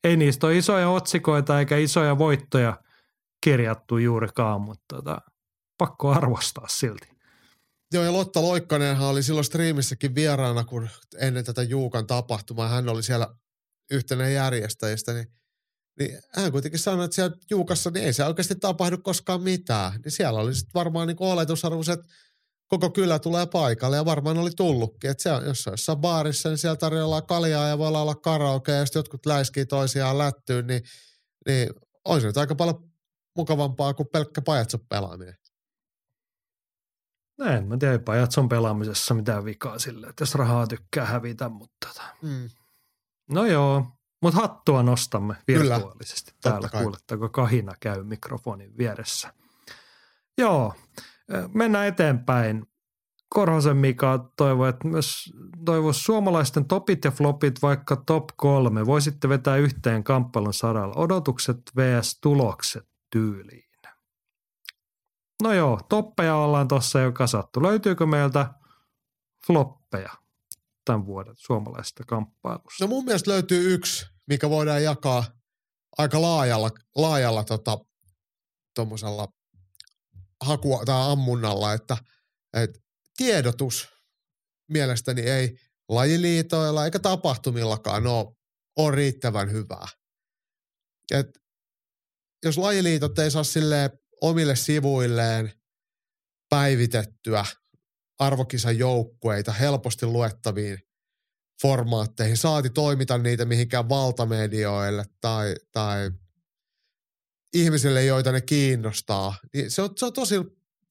ei niistä ole isoja otsikoita eikä isoja voittoja kirjattu juurikaan, mutta tota, pakko arvostaa silti. Joo, ja Lotta Loikkanenhan oli silloin striimissäkin vieraana, kun ennen tätä Juukan tapahtumaa hän oli siellä yhtenä järjestäjistä, niin, niin hän kuitenkin sanoi, että siellä Juukassa niin ei se oikeasti tapahdu koskaan mitään. Niin siellä oli sitten varmaan niin oletusarvus, että koko kylä tulee paikalle ja varmaan oli tullutkin. Että on, jos on jossain baarissa, niin siellä tarjolla kaljaa ja voi olla karaoke ja jos jotkut läiskii toisiaan lättyyn, niin, niin on se nyt aika paljon mukavampaa kuin pelkkä pajatson pelaaminen. Näin, mä tiedän pajatson pelaamisessa mitään vikaa sille, että jos rahaa tykkää hävitä, mutta tota. mm. no joo, mutta hattua nostamme virtuaalisesti Kyllä, täällä, kuulettako kahina käy mikrofonin vieressä. Joo, mennään eteenpäin. Korhosen Mika toivoi, että myös toivoisi suomalaisten topit ja flopit vaikka top kolme. Voisitte vetää yhteen kamppailun saralla. Odotukset vs. tulokset tyyliin. No joo, toppeja ollaan tuossa jo kasattu. Löytyykö meiltä floppeja tämän vuoden suomalaisesta kamppailusta? No mun mielestä löytyy yksi, mikä voidaan jakaa aika laajalla, laajalla tota, hakua tai ammunnalla, että, että tiedotus mielestäni ei lajiliitoilla eikä tapahtumillakaan ole, ole riittävän hyvää. Et jos lajiliitot ei saa sille omille sivuilleen päivitettyä arvokisan joukkueita helposti luettaviin formaatteihin, saati toimita niitä mihinkään valtamedioille tai, tai ihmisille, joita ne kiinnostaa, niin se on, se on tosi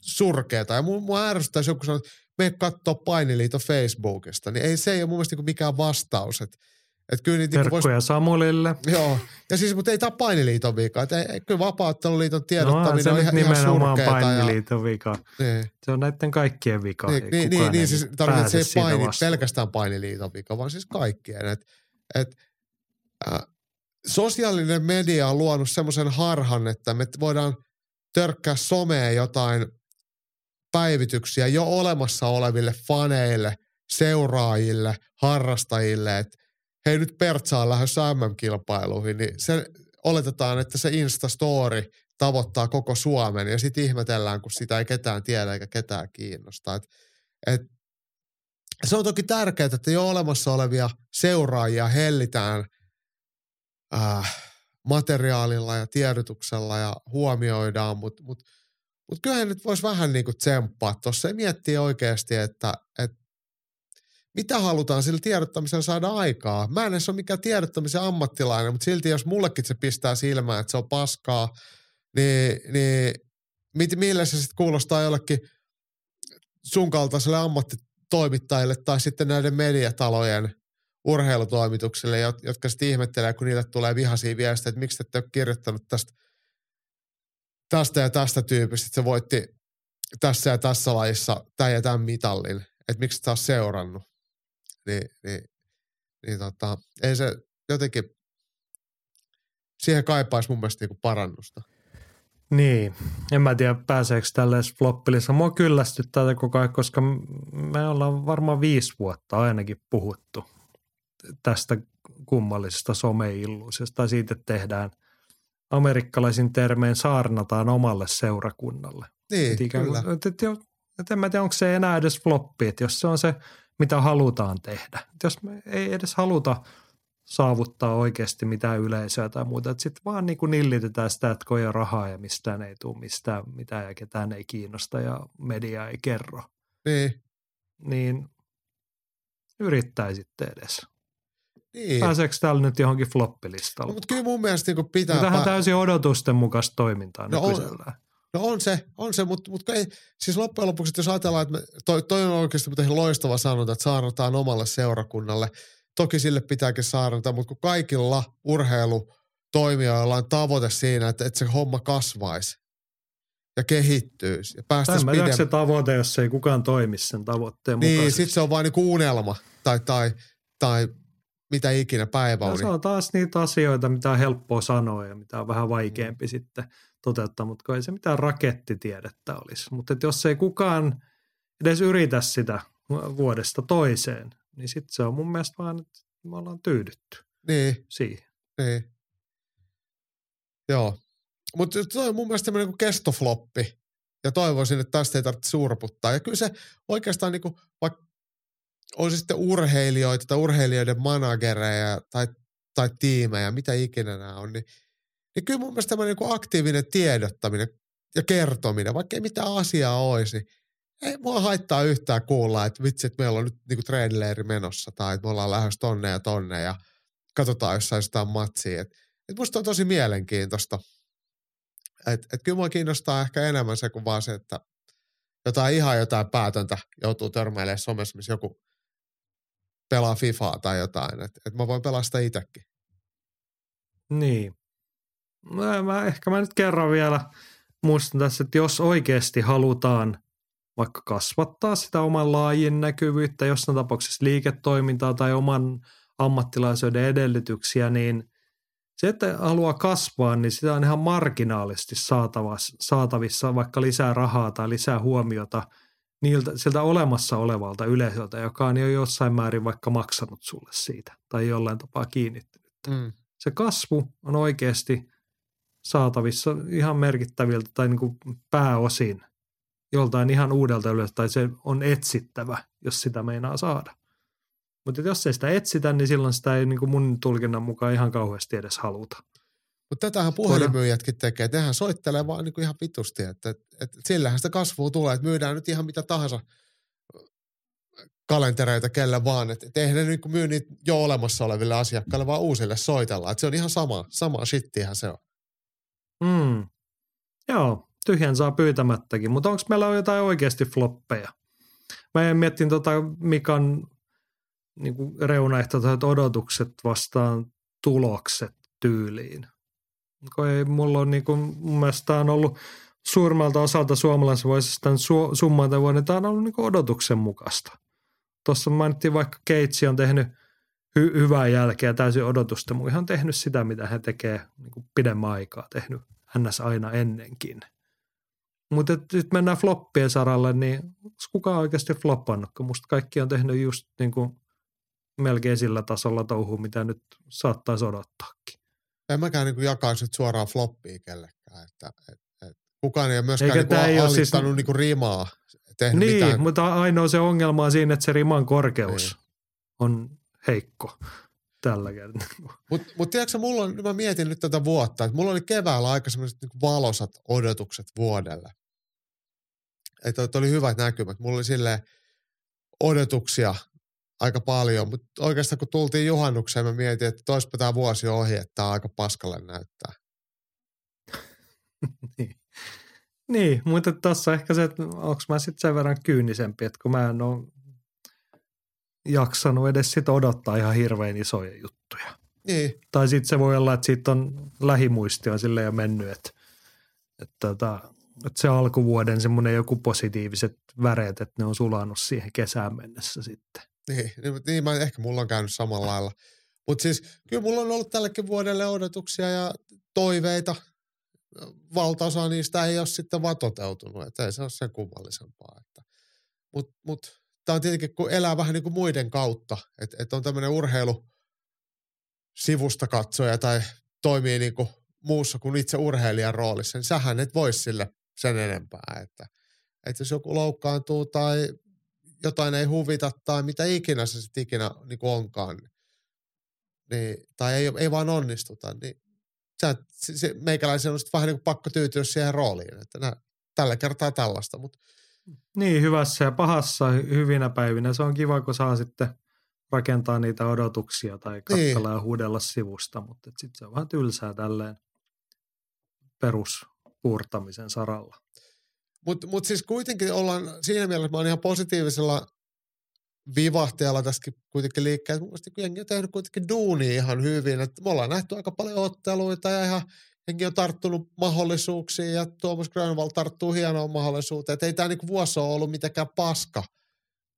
surkeeta. Ja mua, mua ärsyttää, joku sanoo, että me katsoo painiliito Facebookista, niin ei se ei ole mun mielestä niinku mikään vastaus. Että et kyllä niitä niinku Terkkuja vois... Samulille. Joo, ja siis, mutta ei tämä painiliiton vika. Et ei, kyllä vapautteluliiton tiedottaminen no, se on ihan, nimenomaan ihan painiliiton ja... vika. Niin. Se on näiden kaikkien vika. Niin, niin, niin, niin siis tarkoitan, että se ei paini, pelkästään painiliiton vika, vaan siis kaikkien. Et, et, äh, sosiaalinen media on luonut semmoisen harhan, että me voidaan törkkää someen jotain päivityksiä jo olemassa oleville faneille, seuraajille, harrastajille, että hei nyt Pertsa on lähdössä MM-kilpailuihin, niin se oletetaan, että se Instastory tavoittaa koko Suomen ja sitten ihmetellään, kun sitä ei ketään tiedä eikä ketään kiinnosta. Et, et, se on toki tärkeää, että jo olemassa olevia seuraajia hellitään äh, materiaalilla ja tiedotuksella ja huomioidaan, mutta mut, mut kyllähän nyt voisi vähän niin kuin tsemppaa tuossa ja miettiä oikeasti, että, että mitä halutaan? Sillä tiedottamisella saada aikaa. Mä en edes ole mikään tiedottamisen ammattilainen, mutta silti jos mullekin se pistää silmään, että se on paskaa, niin, niin mit, millä se sitten kuulostaa jollekin sun kaltaiselle ammattitoimittajille tai sitten näiden mediatalojen urheilutoimituksille, jotka sitten ihmettelee, kun niille tulee vihaisia viestejä, että miksi ette ole kirjoittanut tästä, tästä ja tästä tyypistä, että se voitti tässä ja tässä lajissa tämän ja tämän mitallin, että miksi et seurannut niin, niin, niin tota, ei se jotenkin, siihen kaipaisi mun mielestä niinku parannusta. Niin, en mä tiedä pääseekö tälle floppilissa. Mua kyllästyttää koko ajan, koska me ollaan varmaan viisi vuotta ainakin puhuttu tästä kummallisesta someilluisesta tai siitä, että tehdään amerikkalaisin termein saarnataan omalle seurakunnalle. Niin, et ikään kyllä. Et, et, et en mä tiedä, onko se enää edes floppi, että jos se on se – mitä halutaan tehdä. Et jos me ei edes haluta saavuttaa oikeasti mitään yleisöä tai muuta, että sitten vaan niin kuin nillitetään sitä, että koja rahaa ja mistään ei tule mistään mitään ja ketään ei kiinnosta ja media ei kerro. Niin. Niin yrittäisitte edes. Niin. Pääseekö täällä nyt johonkin floppilistalle? No, mutta kyllä mun mielestä niin pitää... Tähän täysin odotusten mukaista toimintaa no nykyisellään. No on se, on se, mutta, mutta ei, siis loppujen lopuksi, jos ajatellaan, että me, toi, toi on oikeasti ihan loistava sanonta, että saarnataan omalle seurakunnalle. Toki sille pitääkin saarnata, mutta kun kaikilla urheilutoimijoilla on tavoite siinä, että, että se homma kasvaisi ja kehittyisi ja päästäisiin pidemmälle. se tavoite, jos ei kukaan toimi sen tavoitteen mukaisesti. Niin, sitten se on vain niin unelma tai, tai, tai mitä ikinä päivä on. Se on taas niitä asioita, mitä on helppoa sanoa ja mitä on vähän vaikeampi mm. sitten toteuttaa, mutta ei se mitään rakettitiedettä olisi. Mutta jos ei kukaan edes yritä sitä vuodesta toiseen, niin sitten se on mun mielestä vaan, että me ollaan tyydytty niin. siihen. Niin. Joo. Mutta se on mun mielestä tämmöinen kuin kestofloppi. Ja toivoisin, että tästä ei tarvitse surputtaa. Ja kyllä se oikeastaan niin kuin, vaikka olisi sitten urheilijoita tai urheilijoiden managereja tai, tai tiimejä, mitä ikinä nämä on, niin, niin kyllä mun mielestä tämmöinen niin aktiivinen tiedottaminen ja kertominen, vaikka ei mitään asiaa olisi, niin ei mua haittaa yhtään kuulla, että vitsi, että meillä on nyt niin treenileiri menossa tai että me ollaan lähdössä tonne ja tonne ja katsotaan jossain sitä matsia. Et, et musta on tosi mielenkiintoista. Et, et kyllä mua kiinnostaa ehkä enemmän se kuin vaan se, että jotain ihan jotain päätöntä joutuu törmäilemään somessa, missä joku pelaa FIFAa tai jotain. Että et mä voin pelastaa itsekin. Niin. Mä, mä, ehkä mä nyt kerran vielä muistan tässä, että jos oikeasti halutaan vaikka kasvattaa sitä oman laajin näkyvyyttä, jossain tapauksessa liiketoimintaa tai oman ammattilaisuuden edellytyksiä, niin se, että haluaa kasvaa, niin sitä on ihan marginaalisesti saatavissa vaikka lisää rahaa tai lisää huomiota – niiltä, sieltä olemassa olevalta yleisöltä, joka on jo jossain määrin vaikka maksanut sulle siitä tai jollain tapaa kiinnittynyt. Mm. Se kasvu on oikeasti saatavissa ihan merkittäviltä tai niin kuin pääosin joltain ihan uudelta yleisöltä tai se on etsittävä, jos sitä meinaa saada. Mutta jos ei sitä etsitä, niin silloin sitä ei niin kuin mun tulkinnan mukaan ihan kauheasti edes haluta. Mutta tätähän puhelinmyyjätkin tekee. että Nehän soittelee vaan niin kuin ihan vitusti, että, että, että sillähän sitä kasvua tulee, että myydään nyt ihan mitä tahansa kalentereita kelle vaan. Että, eihän ne niin kuin myy niitä jo olemassa oleville asiakkaille, vaan uusille soitellaan. Että se on ihan sama, sama shittihän se on. Mm. Joo, tyhjän saa pyytämättäkin, mutta onko meillä jotain oikeasti floppeja? Mä miettin tota Mikan niin reunaehtoiset odotukset vastaan tulokset tyyliin. Ei, mulla on niin kuin, mun mielestä on ollut suurimmalta osalta suomalaisista voisi tämän su- summan vuoden, tämä on ollut niin odotuksen mukaista. Tuossa mainittiin vaikka Keitsi on tehnyt hy- hyvää jälkeä täysin odotusta, mutta ihan tehnyt sitä, mitä he tekee niin kuin pidemmän aikaa, tehnyt ns. aina ennenkin. Mutta nyt mennään floppien saralle, niin kukaan oikeasti floppannut, kun musta kaikki on tehnyt just niin kuin melkein sillä tasolla touhu, mitä nyt saattaisi odottaakin. En mäkään niin jakaisi nyt suoraan floppia kellekään, että, että, että kukaan ei ole myöskään Eikä niin ei ole siis... niin kuin rimaa. Niin, mitään. mutta ainoa se ongelma on siinä, että se riman korkeus Niin. on heikko tällä kertaa. Mutta mut tiedätkö, mulla on, mä mietin nyt tätä vuotta, että mulla oli keväällä aika semmoiset niin valosat odotukset vuodelle. Että että oli hyvät näkymät. Mulla oli silleen odotuksia aika paljon, mutta oikeastaan kun tultiin juhannukseen, mä mietin, että toispa tämä vuosi ohi, että tämä aika paskalle näyttää. niin. niin, mutta tuossa ehkä se, että onko mä sitten sen verran kyynisempi, että kun mä en ole jaksanut edes sit odottaa ihan hirveän isoja juttuja. Niin, Tai sitten se voi olla, että siitä on lähimuistia sille jo mennyt, että, että, tota, että se alkuvuoden semmoinen joku positiiviset väreet, että ne on sulanut siihen kesään mennessä sitten. niin, niin, niin mä, ehkä mulla on käynyt samalla lailla. Mutta siis kyllä mulla on ollut tällekin vuodelle odotuksia ja toiveita. Valtaosa niistä ei ole sitten vaan toteutunut, että ei se ole sen kummallisempaa. Että. Mutta mut, tämä on tietenkin, kun elää vähän niin kuin muiden kautta, että et on tämmöinen urheilu sivusta katsoja tai toimii niin kuin muussa kuin itse urheilijan roolissa, niin sähän et voi sille sen enempää, että, että jos joku loukkaantuu tai jotain ei huvita tai mitä ikinä se sitten ikinä niin kuin onkaan, niin, tai ei, ei vaan onnistuta, niin sä, se, se, meikäläisen on sitten vähän niin kuin pakko tyytyä siihen rooliin, että nä, tällä kertaa tällaista, mutta Niin, hyvässä ja pahassa hyvinä päivinä. Se on kiva, kun saa sitten rakentaa niitä odotuksia tai katsella Niin. ja huudella sivusta, mutta sitten se on vähän tylsää tälleen peruspuurtamisen saralla. Mutta mut siis kuitenkin ollaan siinä mielessä, mä oon ihan positiivisella vivahteella tässäkin kuitenkin liikkeellä. Mun mielestä kun jengi on tehnyt kuitenkin duunia ihan hyvin. Et me ollaan nähty aika paljon otteluita ja ihan jengi on tarttunut mahdollisuuksiin ja Tuomas Grönvall tarttuu hienoon mahdollisuuteen. Et ei tämä niinku vuosi ole ollut mitenkään paska.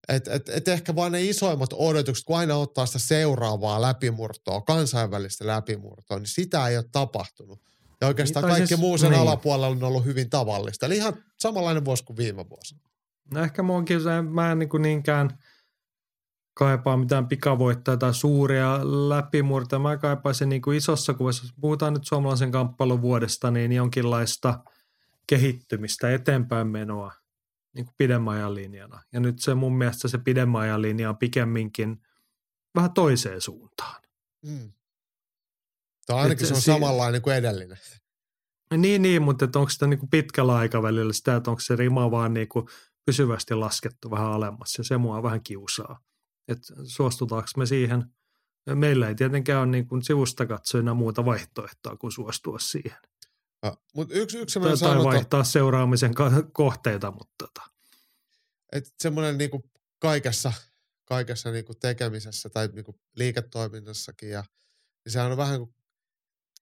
Et, et, et ehkä vain ne isoimmat odotukset, kun aina ottaa sitä seuraavaa läpimurtoa, kansainvälistä läpimurtoa, niin sitä ei ole tapahtunut. Ja oikeastaan Niin, kaikki siis- muu sen niin. alapuolella on ollut hyvin tavallista. Eli ihan samanlainen vuosi kuin viime vuosi. No ehkä se- mä en niin kuin niinkään kaipaa mitään pikavoittoja tai suuria läpimurtoja. Mä kaipaisin niin kuin isossa kuvassa, jos puhutaan nyt suomalaisen kamppailun vuodesta, niin jonkinlaista kehittymistä, eteenpäin menoa niin kuin pidemmän ajan linjana. Ja nyt se mun mielestä se pidemmän ajan linja on pikemminkin vähän toiseen suuntaan. Mm. Tai ainakin Et se on si- samanlainen kuin edellinen. Niin, niin mutta että onko sitä niin kuin pitkällä aikavälillä sitä, että onko se rima vaan niin kuin pysyvästi laskettu vähän alemmas ja se mua vähän kiusaa. Että suostutaanko me siihen? Meillä ei tietenkään ole niin kuin sivusta katsojana muuta vaihtoehtoa kuin suostua siihen. Mutta yksi, yksi Tai, sanonta, vaihtaa seuraamisen kohteita, mutta tota. että semmoinen niinku kaikessa, kaikessa niinku tekemisessä tai niinku liiketoiminnassakin, ja, niin sehän on vähän kuin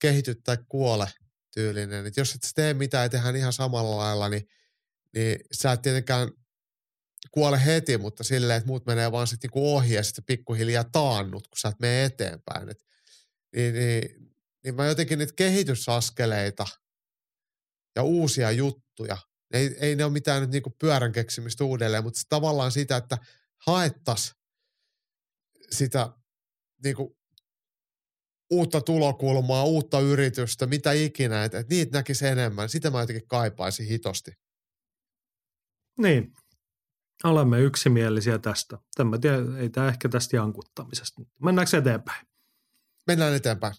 kehity tai kuole tyylinen. Et jos et tee mitään ja tehdään ihan samalla lailla, niin, niin sä et tietenkään kuole heti, mutta silleen, että muut menee vaan sitten niinku ohi ja sitten pikkuhiljaa taannut, kun sä et mene eteenpäin. Et, niin, niin, niin mä jotenkin niitä kehitysaskeleita ja uusia juttuja, ei, ei ne ole mitään nyt niinku pyörän keksimistä uudelleen, mutta tavallaan sitä, että haettas sitä niinku uutta tulokulmaa, uutta yritystä, mitä ikinä, että et niitä näkisi enemmän. Sitä mä jotenkin kaipaisin hitosti. Niin, olemme yksimielisiä tästä. Tämä ei tämä ehkä tästä jankuttamisesta. Mennäänkö eteenpäin? Mennään eteenpäin.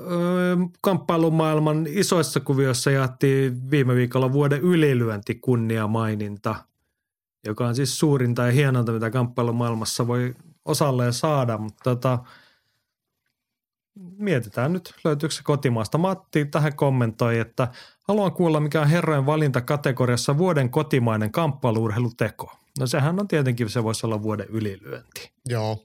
öö, kamppailumaailman isoissa kuvioissa jaettiin viime viikolla vuoden ylilyönti kunniamaininta, joka on siis suurinta ja hienonta, mitä kamppailumaailmassa voi osalleen saada, mutta tota, mietitään nyt, löytyykö se kotimaasta. Matti tähän kommentoi, että haluan kuulla, mikä on herrojen valinta kategoriassa vuoden kotimainen kamppailuurheiluteko. No sehän on tietenkin, se voisi olla vuoden ylilyönti. Joo.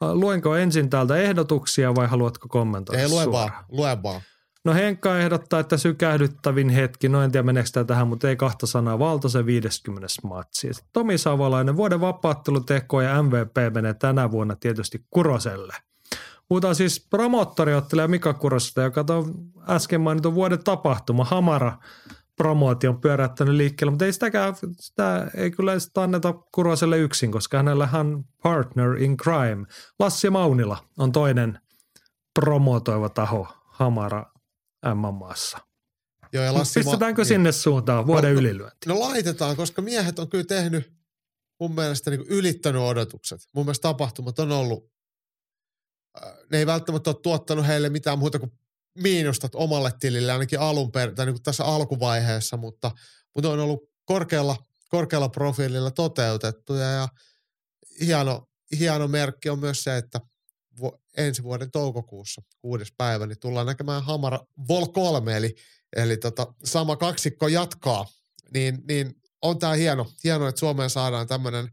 Luenko ensin täältä ehdotuksia vai haluatko kommentoida Ei lue suoraan? vaan, lue vaan. No Henkka ehdottaa, että sykähdyttävin hetki, no en tiedä meneekö tämä tähän, mutta ei kahta sanaa, Valtosen 50. matsi. Sitten Tomi Savolainen, vuoden vapaatteluteko ja MVP menee tänä vuonna tietysti Kuroselle. Puhutaan siis promottoriottelija Mika Kurosesta, joka on äsken mainitun vuoden tapahtuma, Hamara promootio pyöräyttänyt liikkeelle, mutta ei sitäkään, sitä ei kyllä sitä anneta Kuroselle yksin, koska hänellä on partner in crime. Lassi Maunila on toinen promotoiva taho Hamara MMAssa. Joo, ja Lassi Pistetäänkö Ma- sinne suuntaan vuoden No, no, ylilyönti? No laitetaan, koska miehet on kyllä tehnyt mun mielestä niin ylittänyt odotukset. Mun mielestä tapahtumat on ollut, ne ei välttämättä ole tuottanut heille mitään muuta kuin miinusta omalle tilille, ainakin alun per, tai niin kuin tässä alkuvaiheessa, mutta, mutta on ollut korkealla, korkealla profiililla toteutettuja ja hieno, hieno merkki on myös se, että ensi vuoden toukokuussa, kuudes päivä, niin tullaan näkemään Hamara Vol 3, eli, eli tota, sama kaksikko jatkaa, niin, niin on tämä hieno, hieno, että Suomeen saadaan tämmöinen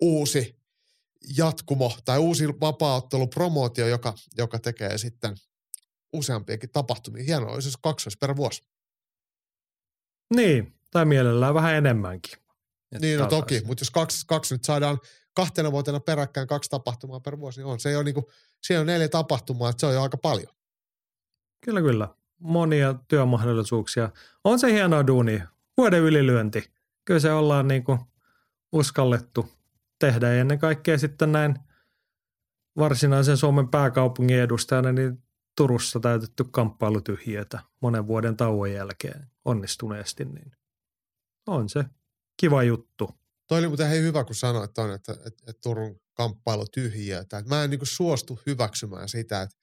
uusi jatkumo tai uusi vapaaottelupromootio, joka, joka tekee sitten useampiakin tapahtumia. Hienoa, olisi kaksois per vuosi. Niin, tai mielellään vähän enemmänkin. Että Niin no toki, mutta jos kaksi, kaksi nyt saadaan kahtena vuotena peräkkäin kaksi tapahtumaa per vuosi, niin on. Se on niinku, siinä on neljä tapahtumaa, että se on jo aika paljon. Kyllä, kyllä. Monia työmahdollisuuksia. On se hienoa duuni. Vuoden ylilyönti. Kyllä se ollaan niin kuin uskallettu tehdä. Ja ennen kaikkea sitten näin varsinaisen Suomen pääkaupungin edustajana, niin Turussa täytetty kamppailutyhjiötä monen vuoden tauon jälkeen onnistuneesti, niin on se kiva juttu. Toi oli muuten hei hyvä, kun sanoit ton, että, että, että Turun kamppailu tyhjiötä. Mä en niin suostu hyväksymään sitä, että,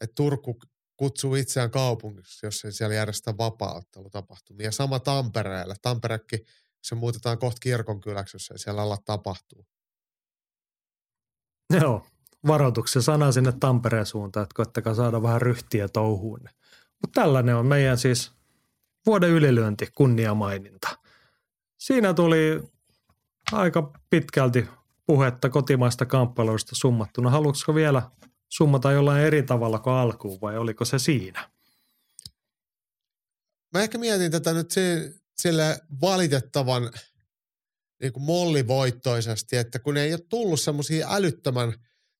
että Turku kutsuu itseään kaupungiksi, jos ei siellä järjestä vapaa-ottelutapahtumia. Ja sama Tampereelle. Tamperekin, se muutetaan kohta kirkonkyläksi, jos ei siellä alla tapahtuu. Joo, varoituksen sana sinne Tampereen suuntaan, että koittakaa saada vähän ryhtiä touhuun. Mutta tällainen on meidän siis vuoden ylilyönti, kunniamaininta. Siinä tuli aika pitkälti puhetta kotimaista kamppailuista summattuna. Haluatko vielä summata jollain eri tavalla kuin alkuun vai oliko se siinä? Mä ehkä mietin tätä nyt sille valitettavan niin kuin mollivoittoisesti, että kun ei ole tullut semmoisia älyttömän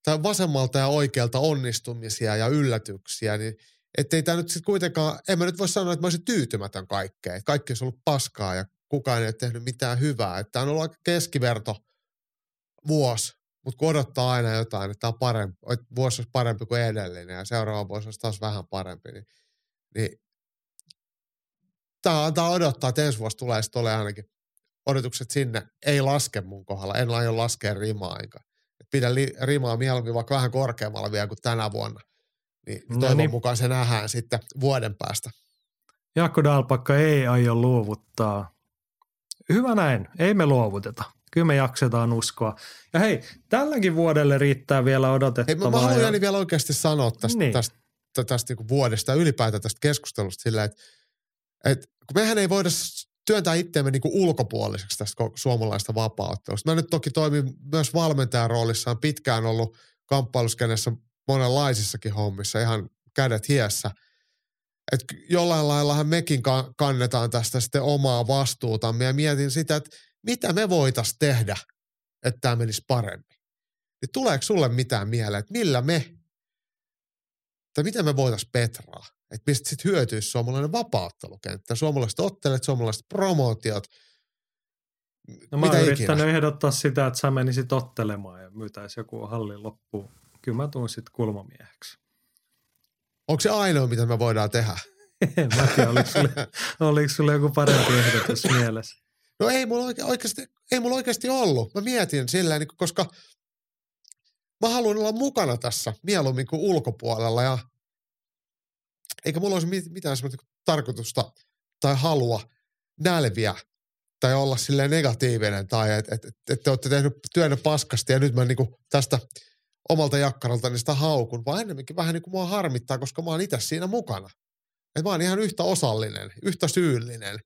tai vasemmalta ja oikealta onnistumisia ja yllätyksiä, niin ettei tämä nyt sitten kuitenkaan, en mä nyt voi sanoa, että mä olisin tyytymätön kaikkeen. Että kaikki olisi ollut paskaa ja kukaan ei ole tehnyt mitään hyvää. Että tämä on ollut aika keskiverto vuosi, mutta kun odottaa aina jotain, että tämä on parempi, että vuosi olisi parempi kuin edellinen ja seuraava vuosi olisi taas vähän parempi, niin, niin tämä antaa odottaa, että ensi vuosi tulee sitten ole ainakin odotukset sinne. Ei laske mun kohdalla, en aio laskea rimaa enkä. Pidän li, rimaa mieluummin vaikka vähän korkeammalla vielä kuin tänä vuonna. Niin No toivon niin. mukaan se nähdään sitten vuoden päästä. Jaakko Dalpakka ei aio luovuttaa. Hyvä näin, ei me luovuteta. Kyllä me jaksetaan uskoa. Ja hei, tälläkin vuodelle riittää vielä Hei, mä, odotettavaa. mä haluan ja- vielä oikeasti sanoa tästä, Niin. tästä, tästä, tästä niin vuodesta ylipäätään tästä keskustelusta sillä, että, että kun mehän ei voida työntää itseämme niin ulkopuoliseksi tästä suomalaista vapaa-ottelusta. Mä nyt toki toimin myös valmentajan roolissa, on pitkään ollut kamppailuskenessä monenlaisissakin hommissa, ihan kädet hiessä. Et jollain laillahan mekin ka- kannetaan tästä sitten omaa vastuutamme ja mietin sitä, että mitä me voitaisiin tehdä, että tämä menisi paremmin. Niin tuleeko sulle mitään mieleen, että millä me, tai miten me voitaisiin petraa? Että mistä sitten hyötyisi suomalainen vapauttelukenttä, suomalaiset ottelet, suomalaiset promootiot, No mä mitä oon ikinä. yrittänyt ehdottaa sitä, että sä menisit ottelemaan ja myytäisi joku hallin loppuun. Kyllä mä tuun sitten kulmamieheksi. Onko se ainoa, mitä me voidaan tehdä? En mä tiedä, oliko sulle, oliko sulle joku parempi ehdotus mielessä. No ei mulla oike- oikeasti, ei mulla oikeasti ollut. Mä mietin silleen, niin koska mä haluan olla mukana tässä mieluummin kuin ulkopuolella ja eikä mulla olisi mitään semmoista tarkoitusta tai halua nälviä tai olla silleen negatiivinen tai että et, et, te olette tehnyt työnne paskasti ja nyt mä niinku tästä omalta jakkaralta sitä haukun, vaan ennemminkin vähän niin kuin mua harmittaa, koska mä oon itse siinä mukana. Et mä oon ihan yhtä osallinen, yhtä syyllinen.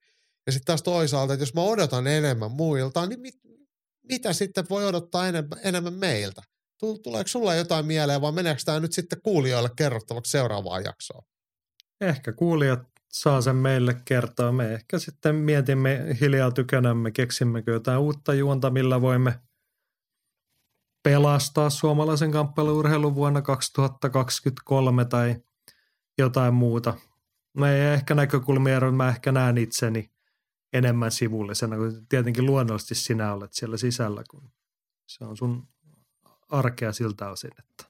Ja sitten taas toisaalta, että jos mä odotan enemmän muilta, niin mit, mitä sitten voi odottaa enemmän, enemmän meiltä? Tuleeko sulla jotain mieleen vai meneekö tämä nyt sitten kuulijoille kerrottavaksi seuraavaa jaksoa? Ehkä kuulijat saa sen meille kertoa. Me ehkä sitten mietimme hiljaa tykönämme, keksimmekö jotain uutta juonta, millä voimme pelastaa suomalaisen kamppailuurheilun vuonna 2023 tai jotain muuta. Mä ei ehkä näkökulmia ero, mä ehkä näen itseni enemmän sivullisena, kun tietenkin luonnollisesti sinä olet siellä sisällä, kun se on sun arkea siltä osin, että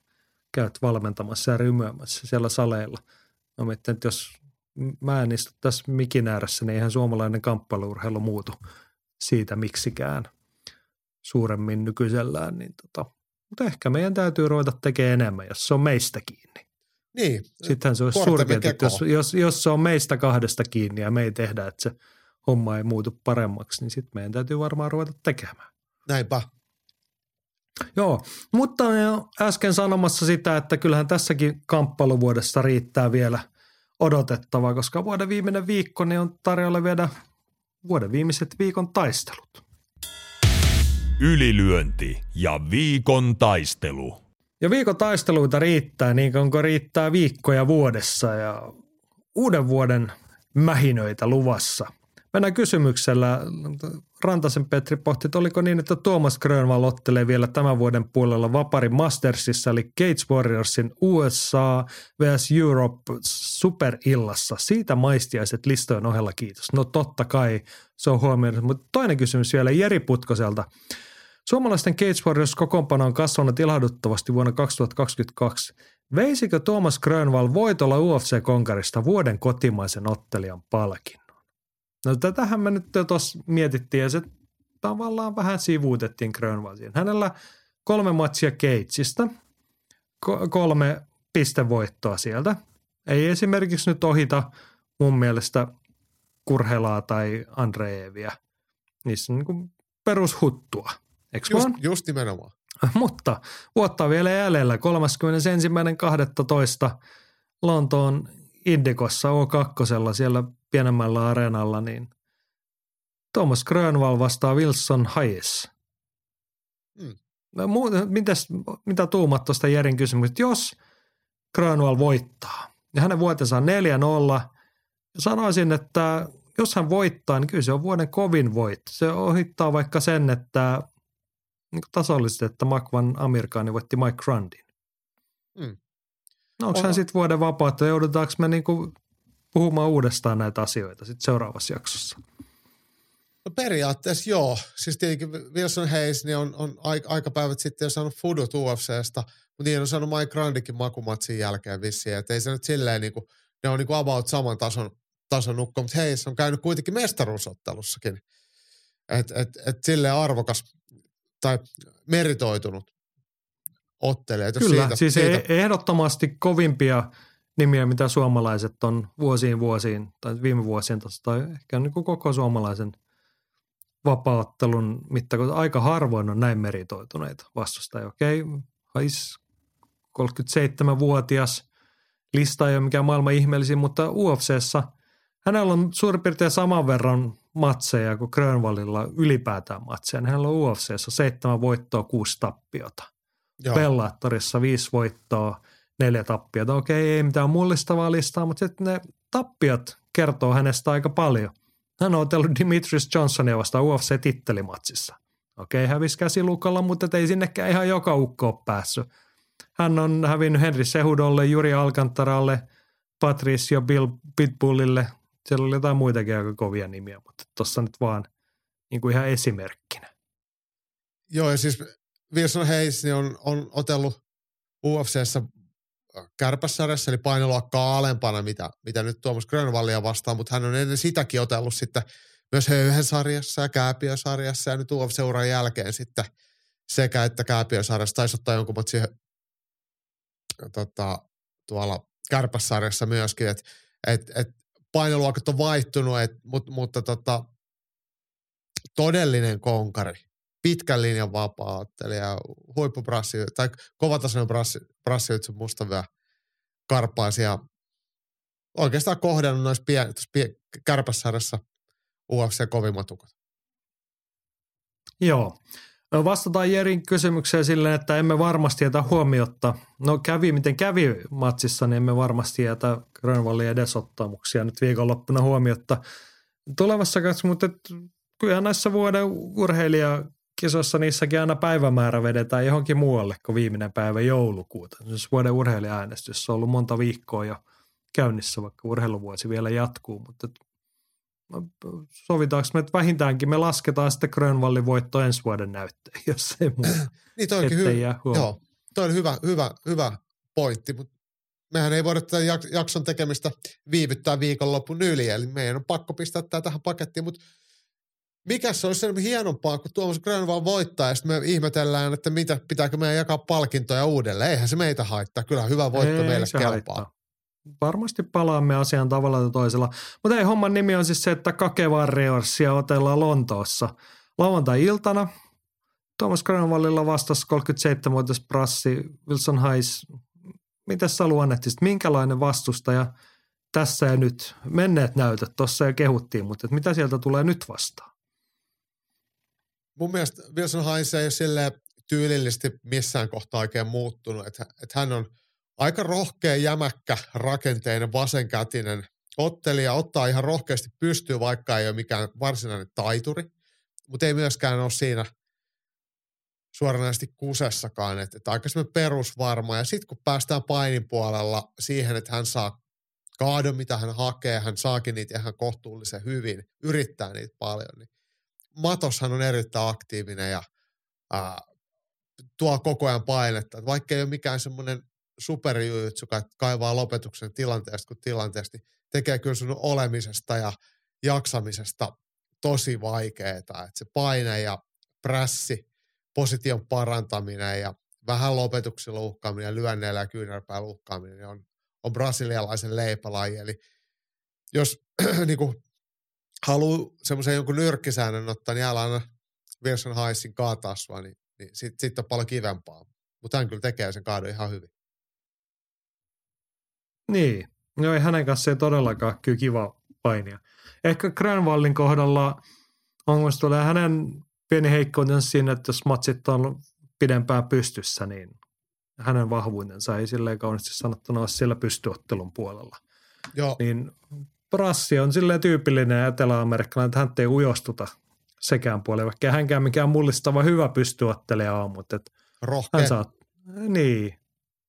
käyt valmentamassa ja rymyämässä siellä saleilla. Mä mietin, että jos mä en istu tässä mikin ääressä, niin eihän suomalainen kamppailuurheilu muutu siitä miksikään suuremmin nykyisellään. Niin tota, mutta ehkä meidän täytyy ruveta tekemään enemmän, jos se on meistä kiinni. Niin. Sittenhän se olisi surkeaa, jos, jos, jos se on meistä kahdesta kiinni ja me ei tehdä, että se homma ei muutu paremmaksi, niin sitten meidän täytyy varmaan ruveta tekemään. Näinpä. Joo, mutta äsken sanomassa sitä, että kyllähän tässäkin kamppailuvuodessa riittää vielä odotettavaa, koska vuoden viimeinen viikko niin on tarjolla vielä vuoden viimeiset viikon taistelut. Ylilyönti ja viikon taistelu. Ja viikon taisteluita riittää niin kuin riittää viikkoja vuodessa ja uuden vuoden mähinöitä luvassa – Mennään kysymyksellä. Rantasen Petri pohti, että oliko niin, että Tuomas Grönvall ottelee vielä tämän vuoden puolella Vapari Mastersissa, eli Cage Warriorsin USA vs Europe superillassa. Siitä maistiaiset listojen ohella, kiitos. No totta kai, se on huomioon. Mutta toinen kysymys vielä Jeri Putkoselta. Suomalaisten Cage Warriors kokoonpano on kasvanut ilahduttavasti vuonna 2022. Veisikö Tuomas Grönvall voitolla UFC-konkarista vuoden kotimaisen ottelijan palkin? No tätähän me nyt tuossa mietittiin ja se tavallaan vähän sivuutettiin Grönwaldin. Hänellä kolme matsia Keitsistä, kolme pistevoittoa sieltä. Ei esimerkiksi nyt ohita mun mielestä Kurhelaa tai Andreevia. Niissä on niin perushuttua, eikö just, vaan? Just nimenomaan. Mutta vuotta vielä jäljellä 31.12. Lontoon Indikossa O2 siellä pienemmällä areenalla, niin Thomas Grönvall vastaa Wilson Hayes. Hmm. No, mitäs, mitä tuumat tuosta Jerin kysymyksestä? Jos Grönvall voittaa ja hänen vuotensa on 4-0, sanoisin, että jos hän voittaa, niin kyllä se on vuoden kovin voitto. Se ohittaa vaikka sen, että niin tasollisesti, että Makvan Amerikaani voitti Mike Grundin. Hmm. No onko hän sitten vuoden vapautta? Joudutaanko me niinku puhumaan uudestaan näitä asioita sitten seuraavassa jaksossa? No periaatteessa joo. Siis tietenkin Wilson Hayes niin on, on aikapäivät sitten jo saanut Fudut UFCstä, mutta niin on saanut Mike Grandikin makumatsin jälkeen vissiin. Että ei se nyt silleen niin kuin, ne on niin kuin about saman tason, tason nukko, mutta Hayes on käynyt kuitenkin mestaruusottelussakin. Että et, et silleen arvokas tai meritoitunut ottelee. Kyllä, siitä, siis siitä... Ehdottomasti kovimpia nimiä, mitä suomalaiset on vuosiin vuosiin tai viime vuosien tai ehkä niin kuin koko suomalaisen vapauttelun mittakoita. Aika harvoin on näin meritoituneita vastustajia. Okei, Hais 37-vuotias, lista ei ole mikään maailman ihmeellisin, mutta UFCssä hänellä on suurin piirtein saman verran matseja kuin Grönvallilla ylipäätään matseja. Hänellä on UFCssä seitsemän voittoa, kuusi tappiota. Joo. Bellatorissa viisi voittoa, neljä tappiota. Okei, ei mitään mullistavaa listaa, mutta sitten ne tappiot kertoo hänestä aika paljon. Hän on otellut Dimitrius Johnsonia vastaan UFC-tittelimatsissa. Okei, hävisi käsilukalla, mutta ei sinnekään ihan joka ukko ole päässyt. Hän on hävinnyt Henry Sehudolle, Juri Alcantaralle, Patricio Bill Pitbullille. Siellä oli jotain muitakin aika kovia nimiä, mutta tuossa nyt vaan niin kuin ihan esimerkkinä. Joo, ja siis Wilson Hayes niin on, on otellut UFCssä kärpässarjassa, eli painoluokkaa alempana, mitä, mitä nyt Tuomas Grönvallia vastaan, mutta hän on ennen sitäkin otellut sitten myös höyhen sarjassa ja kääpiösarjassa ja nyt UFC-uran jälkeen sitten sekä että kääpiösarjassa taisi ottaa jonkun siihen tota, tuolla kärpässarjassa myöskin, että et, et painoluokat on vaihtunut, et, mut, mutta tota, todellinen konkari, pitkän linjan vapaa-ottelija, huippubrassi, tai kovatasoinen brassi, brassi musta vielä karpaisi ja oikeastaan kohdannut noissa pien, pien, kärpässarjassa UFC kovimmat ukot. Joo. Vastataan Jerin kysymykseen silleen, että emme varmasti jätä huomiota. No kävi miten kävi matsissa, niin emme varmasti jätä Grönvallin edesottamuksia nyt viikonloppuna huomiota tulevassa kanssa, mutta kyllä näissä vuoden urheilijakisoissa niissäkin aina päivämäärä vedetään johonkin muualle kuin viimeinen päivä joulukuuta. Siis vuoden urheilijaäänestys on ollut monta viikkoa jo käynnissä, vaikka urheiluvuosi vielä jatkuu, mutta sovitaanko me, että vähintäänkin me lasketaan sitten Grönvallin voitto ensi vuoden näytteen, jos ei muu. niin toi onkin hyvä. Joo, toi on hyvä, hyvä, hyvä pointti, mutta mehän ei voida tätä jakson tekemistä viivyttää viikonlopun yli, eli meidän on pakko pistää tämä tähän pakettiin, mutta mikä se olisi sen hienompaa, kun Tuomas Grönvall voittaa ja sitten me ihmetellään, että mitä, pitääkö meidän jakaa palkintoja uudelleen. Eihän se meitä haittaa. Kyllä hyvä voitto ei, meille kelpaa. Haittaa varmasti palaamme asiaan tavalla tai toisella. Mutta ei, homman nimi on siis se, että Kake Warriorsia otellaan Lontoossa. Lauantai-iltana Thomas Granvallilla vastasi 37-vuotias prassi Wilson Hayes. Mitä sä luonnehtisit, minkälainen vastustaja tässä ja nyt? Menneet näytöt tuossa jo kehuttiin, mutta mitä sieltä tulee nyt vastaan? Mun mielestä Wilson Hayes ei ole tyylillisesti missään kohtaa oikein muuttunut. Että, että hän on – aika rohkea, jämäkkä, rakenteinen, vasenkätinen ottelija, ottaa ihan rohkeasti pystyy, vaikka ei ole mikään varsinainen taituri, mutta ei myöskään ole siinä suoranaisesti kusessakaan, että, että aika perusvarma. Ja sitten kun päästään painin puolella siihen, että hän saa kaadon, mitä hän hakee, hän saakin niitä ihan kohtuullisen hyvin, yrittää niitä paljon, niin Matoshan on erittäin aktiivinen ja ää, tuo koko ajan painetta. Vaikka ei ole mikään semmoinen superjujutsu kaivaa lopetuksen tilanteesta kuin tilanteesta, niin tekee kyllä sun olemisesta ja jaksamisesta tosi vaikeaa. Että se paine ja prässi, position parantaminen ja vähän lopetuksella uhkaaminen ja lyönneillä ja kyynärpäällä uhkaaminen niin on, on brasilialaisen leipälaji. Eli jos niin kuin, haluaa semmoisen jonkun nyrkkisäännön ottaa, niin älä aina Wilson Heisin kaataa sua, niin, niin sitten sit on paljon kivempaa. Mutta hän kyllä tekee sen kaadon ihan hyvin. Niin, no ei hänen kanssa ei todellakaan kyllä kiva painia. Ehkä Granvallin kohdalla on tulee hänen pieni heikkoutensa siinä, että jos matsit on pidempään pystyssä, niin hänen vahvuutensa ei silleen kauniisti sanottuna ole siellä pystyottelun puolella. Joo. Niin Brassi on silleen tyypillinen etelä-amerikkalainen, että hän ei ujostuta sekään puolella, vaikka hänkään mikään mullistava hyvä pystyottelija on, mutta että hän saa, niin,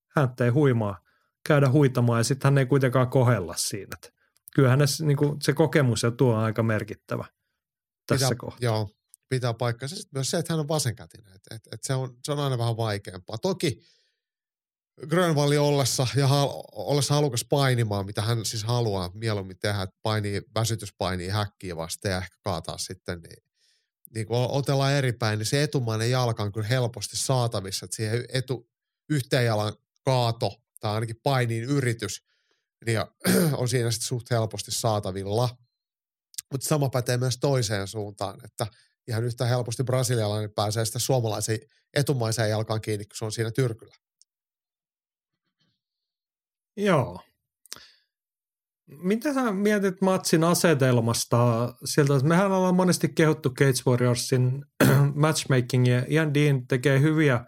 hän ei huimaa käydä huitamaan ja sitten hän ei kuitenkaan kohella siinä. Et kyllähän ne, niin kuin, se kokemus ja tuo on aika merkittävä tässä pitää, kohtaa. Joo, pitää paikkansa. Sitten myös se, että hän on vasenkätinen, että et, et se, on, se on aina vähän vaikeampaa. Toki Grönvalli ollessa ja hal, ollessa halukas painimaan, mitä hän siis haluaa mieluummin tehdä, että painii, väsytyspainii häkkiä vasten ja ehkä kaataa sitten, niin, niin kun otellaan eri päin, niin se etumainen jalka on kyllä helposti saatavissa, että siihen etu, yhteen jalan kaato tai ainakin painiin yritys, niin on siinä sitten suht helposti saatavilla. Mutta sama pätee myös toiseen suuntaan, että ihan yhtä helposti brasilialainen pääsee sitä suomalaisen etumaiseen jalkaan kiinni, kun se on siinä tyrkyllä. Joo. Mitä sä mietit matsin asetelmasta sieltä? Mehän ollaan monesti kehuttu Cage Warriorsin matchmakingia. Ian Dean tekee hyviä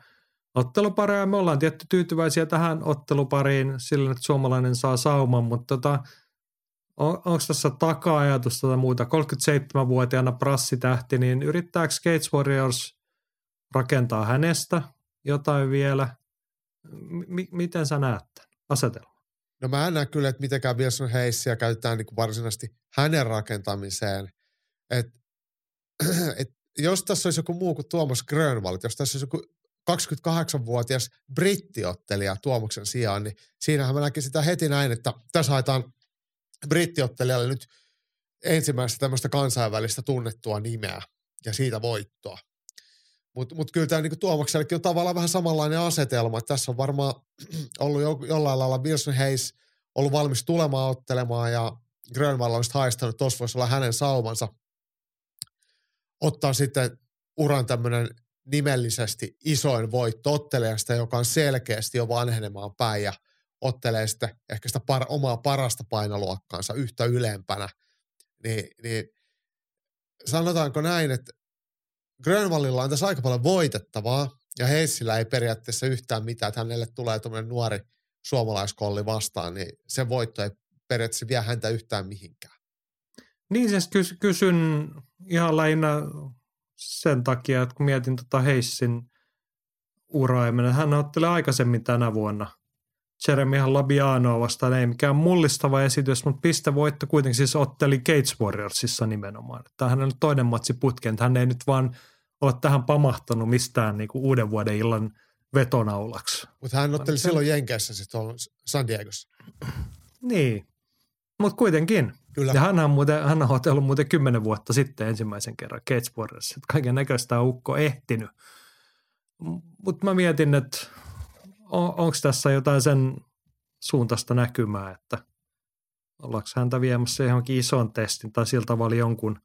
ottelupareja. Me ollaan tietty tyytyväisiä tähän ottelupariin sillä, että suomalainen saa sauman, mutta tota, on, onko tässä taka-ajatus tai muuta? 37-vuotiaana prassitähti, niin yrittääkö Skates Warriors rakentaa hänestä jotain vielä? M- miten sä näet tämän asetelman? No mä en näe kyllä, että mitenkään Wilson Heissiä käytetään niin varsinaisesti hänen rakentamiseen. Et, et jos tässä olisi joku muu kuin Tuomas Grönvall, jos tässä olisi joku 28-vuotias brittiottelija Tuomuksen sijaan, niin siinähän mä näkin sitä heti näin, että tässä haetaan brittiottelijalle nyt ensimmäistä tämmöistä kansainvälistä tunnettua nimeä ja siitä voittoa. Mutta mut kyllä tämä niinku Tuomaksellekin on tavallaan vähän samanlainen asetelma. Että tässä on varmaan ollut jo, jollain lailla Wilson Hayes ollut valmis tulemaan ottelemaan ja Grönvall on haistanut, tuossa voisi olla hänen saumansa ottaa sitten uran tämmöinen nimellisesti isoin voitto ottelijasta, joka on selkeästi jo vanhenemaan päin ja ottelee sitten ehkä sitä par, omaa parasta painoluokkaansa yhtä ylempänä, niin, niin sanotaanko näin, että Grönvallilla on tässä aika paljon voitettavaa ja Heissillä ei periaatteessa yhtään mitään, että hänelle tulee tuommoinen nuori suomalaiskolli vastaan, niin se voitto ei periaatteessa vie häntä yhtään mihinkään. Niin siis kys- kysyn ihan lähinnä sen takia, että kun mietin tota Heissin uraa, hän otteli aikaisemmin tänä vuonna Jeremy Labianoa vastaan, ei mikään mullistava esitys, mutta pistevoitto kuitenkin siis otteli Gates Warriorsissa nimenomaan. Tämä on toinen matsi putkeen, hän ei nyt vaan ole tähän pamahtanut mistään niin kuin uuden vuoden illan vetonaulaksi. Mutta hän otteli silloin Jenkeissä tuolla San Diegossa. Niin, mutta kuitenkin. Kyllä. Ja hän on, muuten, hän on otellut muuten kymmenen vuotta sitten ensimmäisen kerran Gates Warriors. Kaiken näköistä on ukko ehtinyt. Mutta mä mietin, että on, onko tässä jotain sen suuntaista näkymää, että ollaanko häntä viemässä johonkin ison testin tai sillä tavalla jonkun,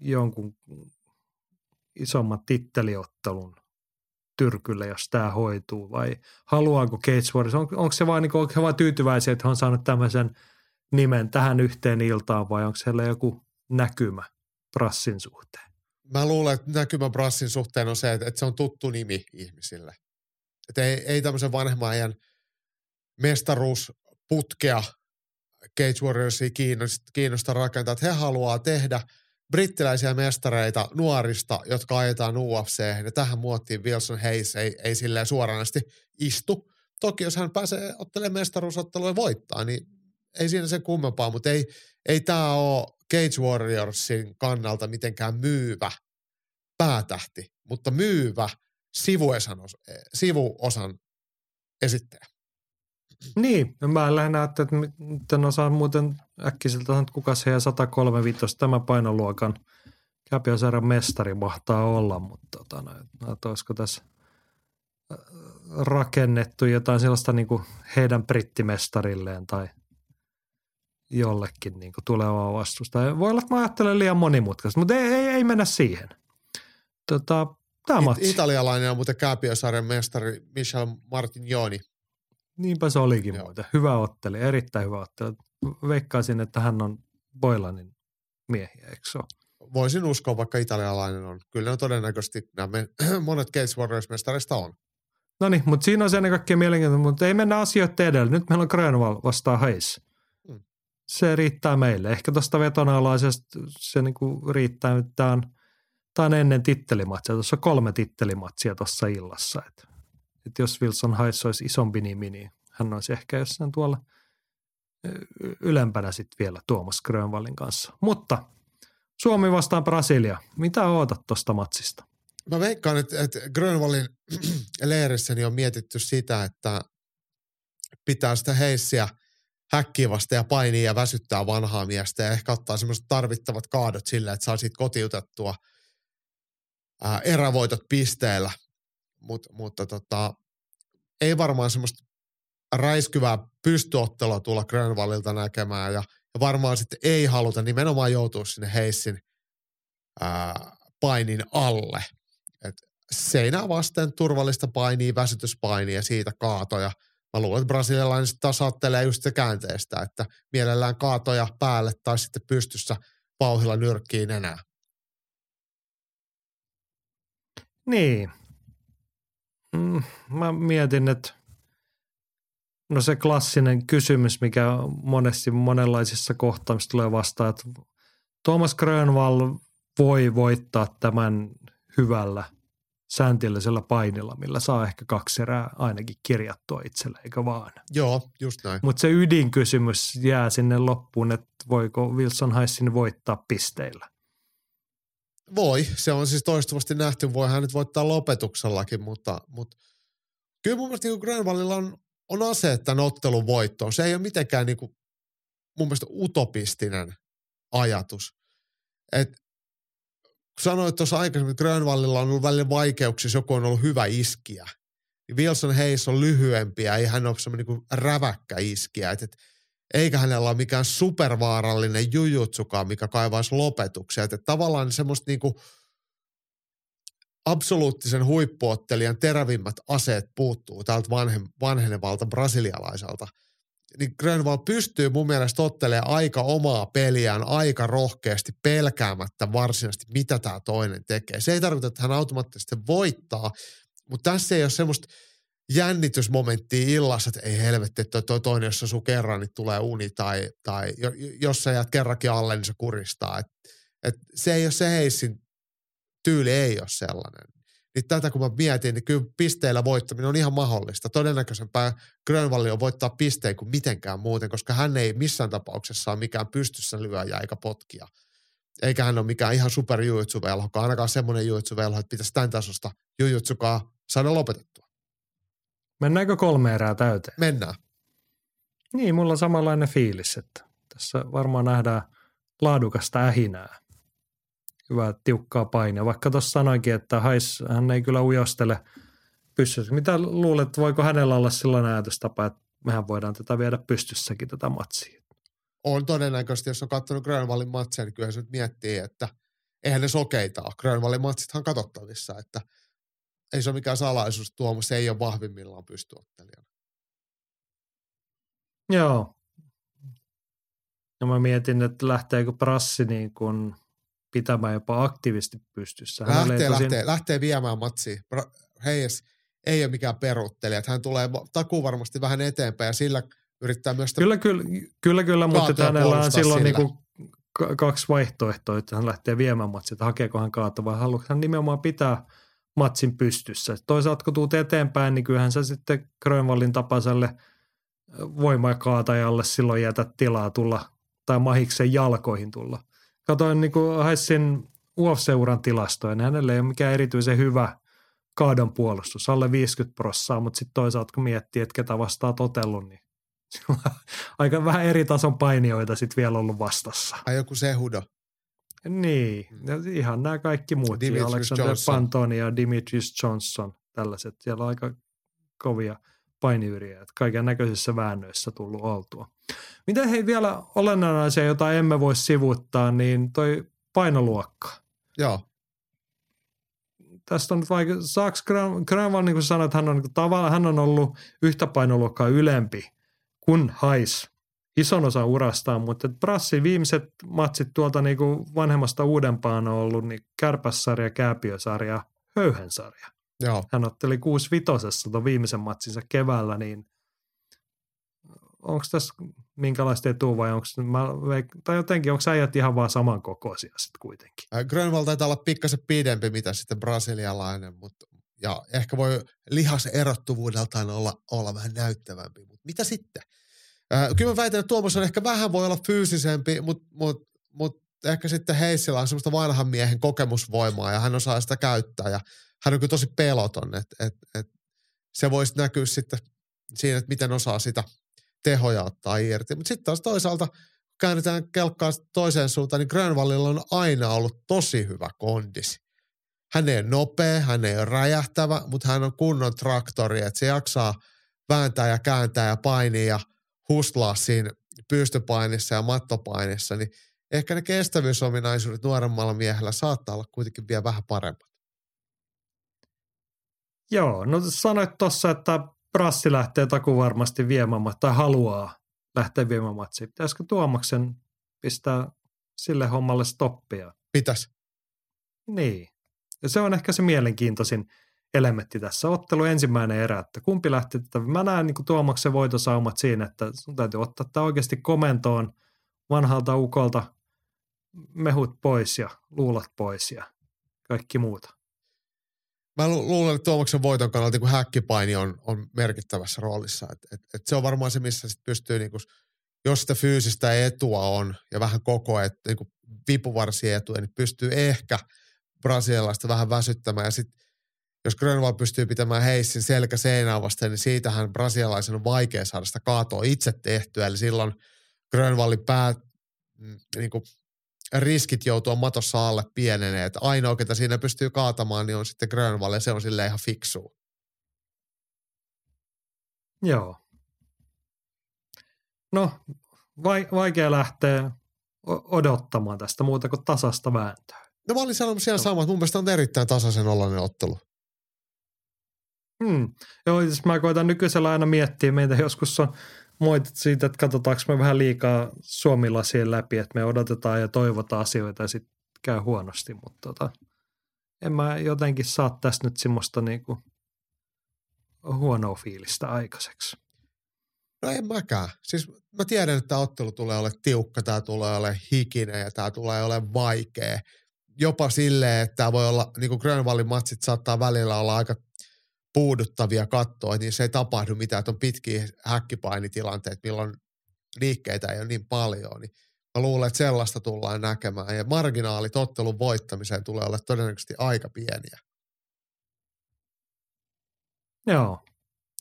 jonkun isomman titteliottelun tyrkylle, jos tämä hoituu, vai haluaako Cage Warriors, on, onko se vaan, niin, tyytyväisiä, että he on saanut tämmöisen nimen tähän yhteen iltaan, vai onko siellä joku näkymä Brassin suhteen? Mä luulen, että näkymä Brassin suhteen on se, että, että se on tuttu nimi ihmisille. Että ei, ei tämmöisen vanhemman ajan mestaruusputkea Cage Warriorsia kiinnosta, kiinnosta rakentaa, että he haluaa tehdä – brittiläisiä mestareita nuorista, jotka ajetaan UFC, ja tähän muottiin Wilson Hayes ei, ei silleen suoranaisesti istu. Toki jos hän pääsee ottelemaan mestaruusottelua ja voittaa, niin ei siinä se kummempaa, mutta ei, ei tämä ole Cage Warriorsin kannalta mitenkään myyvä päätähti, mutta myyvä sivuosan, sivuosan esittäjä. Niin, mä lähinnä että en osaa muuten äkkiseltä, että kuka se 135 tämä painoluokan Käpiösarjan mestari mahtaa olla, mutta tota, no, että olisiko tässä äh, rakennettu jotain sellaista niin kuin heidän brittimestarilleen tai jollekin niin kuin tulevaa vastusta. Voi olla, että mä ajattelen liian monimutkaista, mutta ei, ei, ei mennä siihen. Tota, tämä It- matsi. Italialainen on muuten Kääpiösarjan mestari Michel Martignoni. Niinpä se olikin Joo. muuten. Hyvä otteli, erittäin hyvä otteli. Veikkaisin, että hän on Boilanin miehiä, eikö se ole? Voisin uskoa, vaikka italialainen on. Kyllä on todennäköisesti nämä monet Case Warriors-mestareista on. No niin, mutta siinä on se ennen kaikkea mielenkiintoista, mutta ei mennä asioiden edellä. Nyt meillä on Grönwall vastaan Hayes. Hmm. Se riittää meille. Ehkä tuosta vetonalaisesta se niinku riittää, tämä on ennen tittelimatsia. Tuossa on kolme tittelimatsia tuossa illassa. Et että jos Wilson Hayes olisi isompi nimi, niin hän olisi ehkä jossain tuolla ylempänä sitten vielä Tuomas Grönvallin kanssa. Mutta Suomi vastaan Brasilia. Mitä ootat tuosta matsista? Mä veikkaan, että, että Grönvallin leirissäni on mietitty sitä, että pitää sitä heissiä häkkivasta ja painia ja väsyttää vanhaa miestä ja ehkä ottaa semmoiset tarvittavat kaadot sillä, että saa siitä kotiutettua ää, erävoitot pisteellä. Mut, mutta tota, ei varmaan semmoista räiskyvää pystyottelua tulla Grönvallilta näkemään ja, ja varmaan sitten ei haluta nimenomaan joutua sinne Heissin ää, painin alle. Et seinää vasten turvallista painia, väsytyspainia siitä kaatoja. Mä luulen, että brasilialainen taas ajattelee just se käänteestä, että mielellään kaatoja päälle tai sitten pystyssä vauhilla nyrkkiin enää. Niin, Mm, mä mietin, että no se klassinen kysymys, mikä monesti monenlaisissa kohtaamissa tulee vastaan, että Thomas Grönvall voi voittaa tämän hyvällä sääntillisellä painilla, millä saa ehkä kaksi erää ainakin kirjattua itselle, eikä vaan. Joo, just näin. Mutta se ydinkysymys jää sinne loppuun, että voiko Wilson Heissin voittaa pisteillä. Voi, se on siis toistuvasti nähty, voi hän nyt voittaa lopetuksellakin, mutta, mutta kyllä mun mielestä niin Grönvallilla on, on ase tämän ottelun voittoon. Se ei ole mitenkään niin kuin, mun mielestä utopistinen ajatus. Et, kun sanoit tuossa aikaisemmin, että Grönvallilla on ollut välillä vaikeuksia, joku on ollut hyvä iskiä, Wilson Hayes on lyhyempiä, ei hän ole semmoinen niin räväkkä iskiä. Et, et, eikä hänellä ole mikään supervaarallinen jujutsukaan, mikä kaivaisi lopetuksia. Et, et tavallaan semmoista niin kuin absoluuttisen huippuottelijan terävimmät aseet puuttuu tältä vanhen, vanhenevalta brasilialaiselta. Niin Grönvall pystyy mun mielestä ottelemaan aika omaa peliään aika rohkeasti pelkäämättä varsinaisesti, mitä tämä toinen tekee. Se ei tarkoita, että hän automaattisesti voittaa, mutta tässä ei ole semmoista jännitysmomenttia illassa, että ei helvetti, että toi toinen, jos asuu kerran, niin tulee uni, tai, tai jos sä jäät kerrankin alle, niin se kuristaa. Et, et se ei ole se Heissin tyyli, ei ole sellainen. Niin tätä kun mä mietin, niin kyllä pisteillä voittaminen on ihan mahdollista. Todennäköisempää Grönvalli on voittaa pisteen kuin mitenkään muuten, koska hän ei missään tapauksessa ole mikään pystyssä lyöjä eikä potkia. Eikä hän ole mikään ihan super jujutsuvelho, ainakaan semmoinen jujutsuvelho, että pitäisi tämän tasosta jujutsukaa saada lopetettua. Mennäänkö kolme erää täyteen? Mennään. Niin, mulla on samanlainen fiilis, että tässä varmaan nähdään laadukasta ähinää. Hyvää tiukkaa painia. Vaikka tuossa sanoinkin, että hais, hän ei kyllä ujostele pystyssä. Mitä luulet, voiko hänellä olla sellainen ajatustapa, että mehän voidaan tätä viedä pystyssäkin tätä matsia? On todennäköisesti, jos on katsonut Grönvallin matseja, niin kyllä se nyt miettii, että eihän ne sokeita ole. Grönvallin matsithan katsottavissa, että – ei se ole mikään salaisuus, Tuomas ei ole vahvimmillaan pystyottelijana. Joo. Ja mä mietin, että lähteekö Prassi niin kuin pitämään jopa aktiivisesti pystyssä. Hän lähtee, tosin... lähtee, lähtee viemään matsia. Heijäs ei ole mikään peruuttelija. Että hän tulee takuu varmasti vähän eteenpäin ja sillä yrittää myös... Kyllä, kyllä, kyllä, kyllä mutta hänellä on silloin niin kuin kaksi vaihtoehtoa, että hän lähtee viemään matsia, että hakeeko hän kaata vai haluaako hän nimenomaan pitää – matsin pystyssä. Toisaalta kun tuut eteenpäin, niin kyllähän sä sitten Grönvallin tapaiselle voimakaatajalle silloin jätät tilaa tulla tai mahiksen jalkoihin tulla. Katoin niin kuin Haissin UFC-uran tilastoja, niin hänelle ei ole mikään erityisen hyvä kaadon puolustus, alle 50 prossaa, mutta sitten toisaalta kun miettii, että ketä vastaa totellut, niin aika vähän eri tason painioita sitten vielä ollut vastassa. Ai joku Sehudo. Niin, ja ihan nämä kaikki muut. Dimitrius Alexander Johnson. Pantoni ja Dimitrius Johnson, tällaiset. Siellä on aika kovia painiyriä, että kaiken näköisissä väännöissä tullut oltua. Miten hei vielä olennainen asia, jota emme voi sivuttaa, niin toi painoluokka. Joo. Tästä on nyt vaikka, saako Granvall, niin kuin sanoit, hän on, niin tavallaan, hän on ollut yhtä painoluokkaa ylempi kuin Hais ison osan urastaan, mutta Brassin viimeiset matsit tuolta niin kuin vanhemmasta uudempaan on ollut niin kärpässarja, kääpiösarja, höyhensarja. Joo. Hän otteli kuusi vitosessa tuon viimeisen matsinsa keväällä, niin onko tässä minkälaista etua vai onko, tai jotenkin onko äijät ihan vaan samankokoisia sitten kuitenkin? Grönvall taitaa olla pikkasen pidempi, mitä sitten brasilialainen, mutta ja ehkä voi lihas erottuvuudeltaan olla, olla vähän näyttävämpi, mutta mitä sitten? Äh, kyllä mä väitän, että Tuomas on ehkä vähän voi olla fyysisempi, mutta mut, mut ehkä sitten Heissillä on semmoista vanhan miehen kokemusvoimaa ja hän osaa sitä käyttää ja hän on kyllä tosi peloton, että et, et se voisi näkyä sitten siinä, että miten osaa sitä tehoja ottaa irti. Mutta sitten taas toisaalta, käännetään kelkkaa toiseen suuntaan, niin Grönvallilla on aina ollut tosi hyvä kondisi. Hän ei ole nopea, hän ei ole räjähtävä, mutta hän on kunnon traktori, että se jaksaa vääntää ja kääntää ja painia huslaa siinä pystypainissa ja mattopainissa, niin ehkä ne kestävyysominaisuudet nuoremmalla miehellä saattaa olla kuitenkin vielä vähän paremmat. Joo, no sanoit tuossa, että Brassi lähtee taku varmasti viemään tai haluaa lähteä viemään matsia. Pitäisikö Tuomaksen pistää sille hommalle stoppia? Pitäisi. Niin. Ja se on ehkä se mielenkiintoisin – elementti tässä. Ottelu ensimmäinen erä, että kumpi lähti, että mä näen niin Tuomaksen voitosaumat siinä, että sun täytyy ottaa tämä oikeasti komentoon vanhalta ukolta mehut pois ja luulat pois ja kaikki muuta. Mä luulen, että Tuomaksen voiton kannalta niin häkkipaini on, on merkittävässä roolissa. Et, et, et se on varmaan se, missä sit pystyy, niin kuin, jos sitä fyysistä etua on ja vähän koko et, niin vipuvarsietuja, niin pystyy ehkä brasilialaista vähän väsyttämään. Ja sitten jos Grönvall pystyy pitämään Heissin selkä seinää vasten, niin siitähän brasilialaisen on vaikea saada sitä kaatoa itse tehtyä. Eli silloin Grönvallin pää, mm, niin kuin riskit joutua matossa alle pienenee. Että ainoa, ketä siinä pystyy kaatamaan, niin on sitten Grönvall ja se on silleen ihan fiksua. Joo. No, vai, vaikea lähteä odottamaan tästä muuta kuin tasasta vääntöä. No mä olin sanomassa ihan sama, että mun mielestä on erittäin tasaisen ollainen ottelu. Hmm. Joo, jos mä koitan nykyisellä aina miettiä, meitä joskus on moitit siitä, että katsotaanko me vähän liikaa suomilasien läpi, että me odotetaan ja toivotaan asioita ja sitten käy huonosti, mutta tota, en mä jotenkin saa tästä nyt semmoista niinku huonoa fiilistä aikaiseksi. No en mäkään. Siis mä tiedän, että ottelu tulee olemaan tiukka, tämä tulee olemaan hikinen ja tämä tulee olemaan vaikea. Jopa silleen, että tämä voi olla, niin kuin Grönvallin matsit saattaa välillä olla aika puuduttavia kattoa, niin se ei tapahdu mitään, että on pitkiä häkkipainitilanteet, milloin liikkeitä ei ole niin paljon, niin mä luulen, että sellaista tullaan näkemään. Ja marginaalit ottelun voittamiseen tulee olla todennäköisesti aika pieniä. Joo,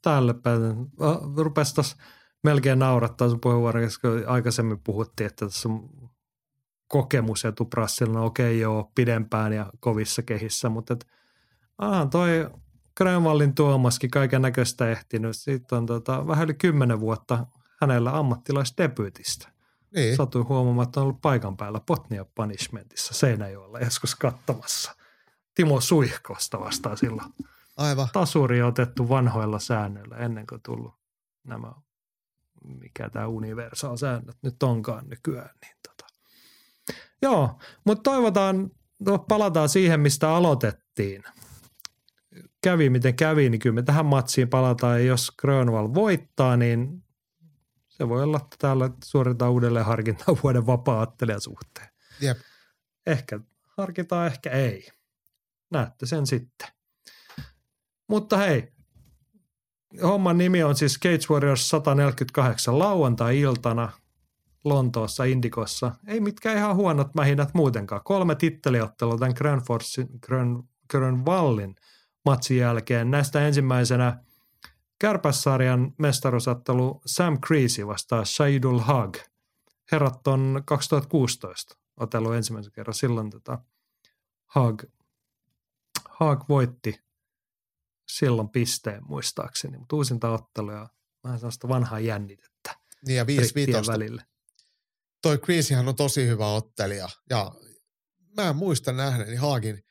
tälle päin. Rupesi tuossa melkein naurattaa sun puheenvuoron, koska aikaisemmin puhuttiin, että tässä on kokemus etuprassilla, no okei joo, pidempään ja kovissa kehissä, mutta et, aha, toi Grönvallin Tuomaskin kaiken näköistä ehtinyt. Sitten on tota, vähän yli kymmenen vuotta hänellä ammattilaisdebyytistä. Niin. Satuin huomaamaan, että on ollut paikan päällä Potnia Punishmentissa Seinäjoella joskus katsomassa. Timo Suihkosta vastaan silloin. Aivan. Tasuri on otettu vanhoilla säännöillä ennen kuin tullut nämä, mikä tämä universal säännöt nyt onkaan nykyään. Niin tota. Joo, mutta toivotaan, no palataan siihen, mistä aloitettiin – kävi miten kävi, niin kyllä me tähän matsiin palataan. Ja jos Grönwall voittaa, niin se voi olla, että täällä suoritetaan uudelleen harkintaa vuoden vapaa suhteen. Jep. Ehkä harkitaan, ehkä ei. Näette sen sitten. Mutta hei, homman nimi on siis Cage Warriors 148 lauantai-iltana Lontoossa, Indikossa. Ei mitkään ihan huonot mähinät muutenkaan. Kolme titteliottelua tämän Grand, Force, Grand, Grand Wallin – matsin jälkeen. Näistä ensimmäisenä kärpässarjan mestaruusattelu Sam Creasy vastaa Shahidul Hag. Herrat on 2016 otellut ensimmäisen kerran. Silloin tota Hag, Hag voitti silloin pisteen muistaakseni, mutta uusinta otteluja vähän sellaista vanhaa jännitettä. Niin ja 5 välille. Toi Creasyhän on tosi hyvä ottelija ja mä en muista nähneeni Haagin –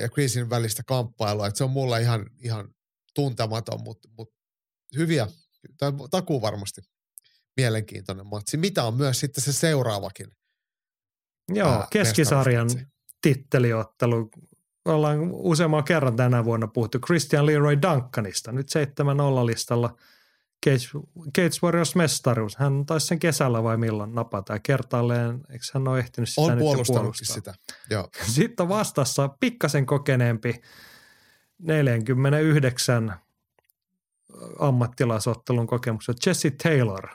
ja Chrisin välistä kamppailua. Että se on mulle ihan, ihan tuntematon, mutta, mutta hyviä, tai takuu varmasti mielenkiintoinen matsi. Mitä on myös sitten se seuraavakin? Joo, ää, keskisarjan titteliottelu. Ollaan useamman kerran tänä vuonna puhuttu Christian Leroy Duncanista. Nyt 7-0 listalla – Cage, Cage Warriors mestaruus. Hän taisi sen kesällä vai milloin napata ja kertaalleen, eikö hän ole ehtinyt sitä on nyt puolustanutkin sitä, joo. Sitten vastassa pikkasen kokeneempi 49 ammattilaisottelun kokemuksen Jesse Taylor.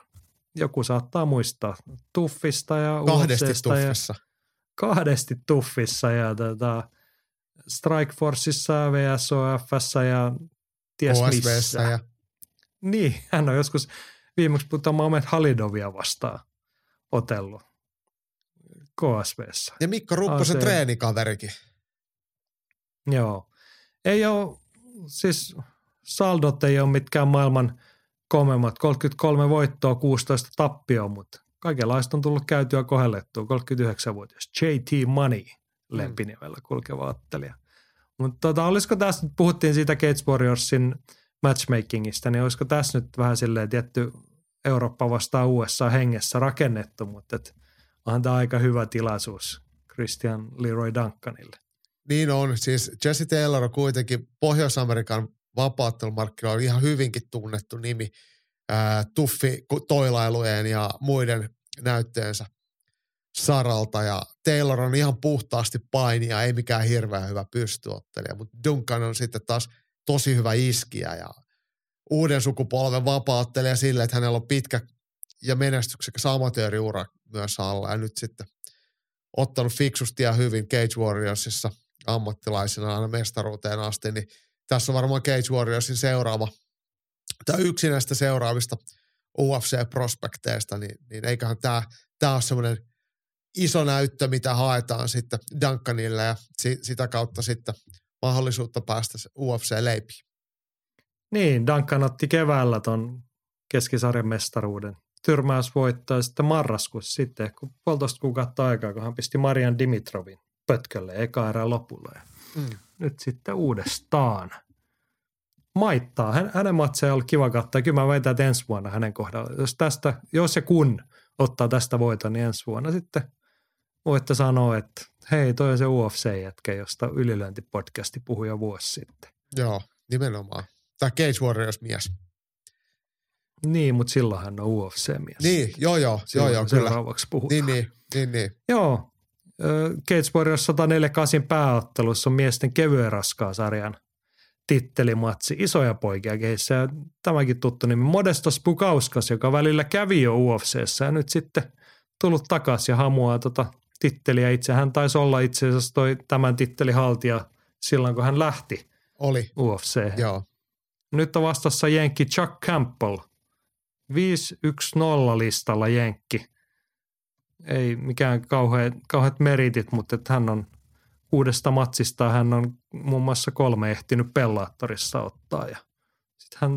Joku saattaa muistaa Tuffista ja Kahdesti Tuffissa. Ja, kahdesti Tuffissa ja tätä Strike Forceissa, VSOFssä ja ties OSVssä missä. Ja niin, hän on joskus viimeksi Mohamed Halidovia vastaan otellut KSVssä. Ja Mikko Rupposen treenikaverikin. Joo. Ei ole, siis saldot ei ole mitkään maailman komemmat. 33 voittoa, 16 tappioa, mutta kaikenlaista on tullut käytyä kohellettua. 39-vuotias JT Money lempinimellä kulkeva ottelija. Mutta tota, olisiko tässä, puhuttiin siitä Gates Warriorsin – matchmakingista, niin olisiko tässä nyt vähän silleen tietty Eurooppa vastaan USA hengessä rakennettu, mutta et onhan tämä aika hyvä tilaisuus Christian Leroy Duncanille. Niin on, siis Jesse Taylor on kuitenkin Pohjois-Amerikan vapaattelumarkkinoilla ihan hyvinkin tunnettu nimi ää, tuffi toilailujen ja muiden näytteensä saralta ja Taylor on ihan puhtaasti painia, ei mikään hirveän hyvä pystyottelija, mutta Duncan on sitten taas – tosi hyvä iskiä ja uuden sukupolven vapauttelija sille, että hänellä on pitkä ja menestyksekäs amatööriura myös alla. Ja nyt sitten ottanut fiksusti ja hyvin Cage Warriorsissa ammattilaisena aina mestaruuteen asti, niin tässä on varmaan Cage Warriorsin seuraava, tai yksi näistä seuraavista UFC-prospekteista, niin, niin eiköhän tämä, tämä ole semmoinen iso näyttö, mitä haetaan sitten Duncanille ja si, sitä kautta sitten mahdollisuutta päästä UFC-leipiin. Niin, Duncan otti keväällä ton keskisarjan mestaruuden. Tyrmäys voittaa sitten marraskuussa sitten, kun puolitoista kuukautta aikaa, kun hän pisti Marian Dimitrovin pötkölle eka erää lopulla. Mm. nyt sitten uudestaan. Maittaa. Hän, hänen matseja on kiva katsoa. Kyllä mä väitän, että ensi vuonna hänen kohdalla. Jos, tästä, jos ja kun ottaa tästä voiton, niin ensi vuonna sitten voitte sanoa, että hei, toi on se UFC-jätkä, josta ylilöintipodcasti puhui jo vuosi sitten. Joo, nimenomaan. Tai Cage Warriors-mies. Niin, mutta silloin hän on UFC-mies. Niin, joo, joo, joo, Silloin joo, kyllä. Seuraavaksi puhutaan. Niin, niin, niin, niin. Joo. Cage Warriors 148 pääottelussa on miesten kevyen raskaa sarjan tittelimatsi. Isoja poikia keissä ja tämäkin tuttu nimi Modestos Pukauskas, joka välillä kävi jo UFCssä ja nyt sitten tullut takaisin ja hamuaa tota titteliä itse. Hän taisi olla itse asiassa toi tämän tittelin haltija silloin, kun hän lähti Oli, UFC. joo. Nyt on vastassa Jenkki Chuck Campbell. 5-1-0 listalla Jenkki. Ei mikään kauheat, kauheat meritit, mutta että hän on uudesta matsista hän on muun muassa kolme ehtinyt Bellatorissa ottaa. Ja sit hän,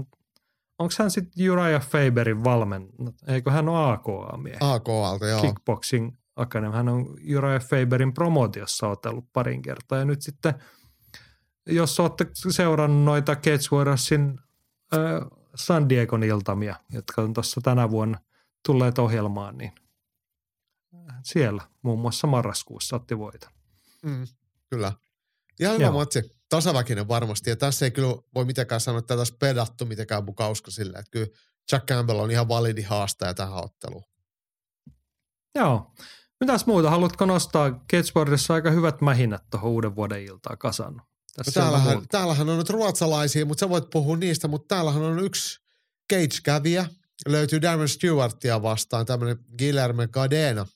onko hän sitten Uriah Faberin valmen, eikö hän ole AKA-miehi? AKLta, joo. Kickboxing Academy. Hän on Uriah Faberin promotiossa otellut parin kertaa. Ja nyt sitten, jos olette seurannut noita Cage Warriorsin äh, San Diegon iltamia, jotka on tuossa tänä vuonna tulleet ohjelmaan, niin siellä muun muassa marraskuussa otti voiton. Mm, kyllä. Ihan hyvä Joo. matsi. Tasaväkinen varmasti. Ja tässä ei kyllä voi mitenkään sanoa, että olisi pedattu mitenkään Bukauska sillä. Että kyllä Jack Campbell on ihan validi haastaja tähän otteluun. Joo. Mitäs muuta? Haluatko nostaa Warriorissa aika hyvät mähinät tuohon uuden vuoden iltaan kasannut? No Tässä on täällähän, muuta. täällähän on nyt ruotsalaisia, mutta sä voit puhua niistä, mutta täällähän on yksi Cage-kävijä. Löytyy Darren Stewartia vastaan, tämmöinen Guillermo Cadena.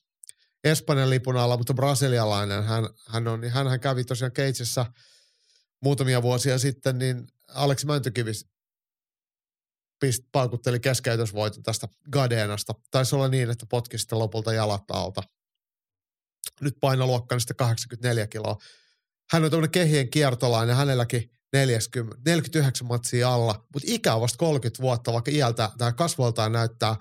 Espanjan lipun alla, mutta brasilialainen. Hän, hän, on, niin hänhän kävi tosiaan Cageissa muutamia vuosia sitten, niin Aleksi Mäntykivi pist, paukutteli keskeytysvoiton tästä Gadenasta. Taisi olla niin, että potki sitten lopulta jalat alta. Nyt painoluokka sitten 84 kiloa. Hän on tämmöinen kehien kiertolainen, hänelläkin 40, 49 matsia alla, mutta ikä on vasta 30 vuotta, vaikka iältä tai kasvoltaan näyttää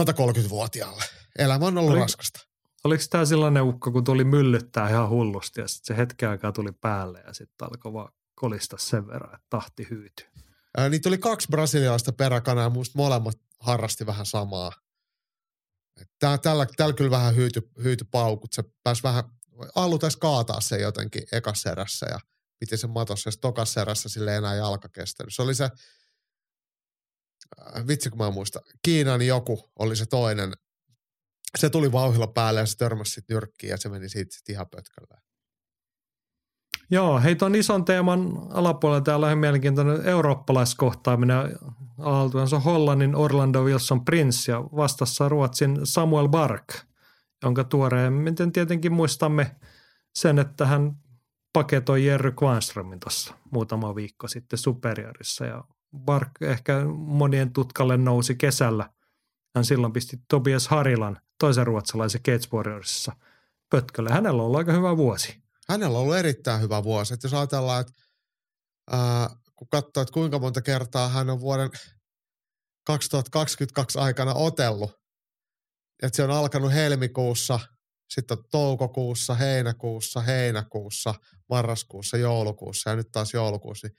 130-vuotiaalle. Elämä on ollut Oli- raskasta. Oliko tämä sellainen ukko, kun tuli myllyttää ihan hullusti ja sitten se hetken aikaa tuli päälle ja sitten alkoi vaan kolista sen verran, että tahti hyytyi. Niitä tuli kaksi brasilialaista peräkanaa, muista molemmat harrasti vähän samaa. Tää, tällä, tällä kyllä vähän hyyty, hyyty paukut. Se pääsi vähän, Allu taisi kaataa se jotenkin ekassa erässä ja piti sen matossa. Ja tokassa erässä sille ei enää jalka kestänyt. Se oli se, äh, vitsi kun mä muistan, Kiinan joku oli se toinen. Se tuli vauhilla päälle ja se törmäsi sitten nyrkkiin ja se meni siitä sit ihan pötkölle. Joo, hei ton ison teeman alapuolella täällä on mielenkiintoinen eurooppalaiskohtaaminen. On Hollannin Orlando Wilson Prince ja vastassa Ruotsin Samuel Bark, jonka tuoreemmin tietenkin muistamme sen, että hän paketoi Jerry Kvarnströmin tuossa muutama viikko sitten Superiorissa ja Bark ehkä monien tutkalle nousi kesällä. Hän silloin pisti Tobias Harilan, toisen ruotsalaisen Cage Warriorsissa pötkölle. Hänellä on ollut aika hyvä vuosi. Hänellä on ollut erittäin hyvä vuosi. Että jos ajatellaan, että ää, kun katsoo, että kuinka monta kertaa hän on vuoden 2022 aikana otellut, että se on alkanut helmikuussa, sitten toukokuussa, heinäkuussa, heinäkuussa, marraskuussa, joulukuussa ja nyt taas joulukuussa. Niin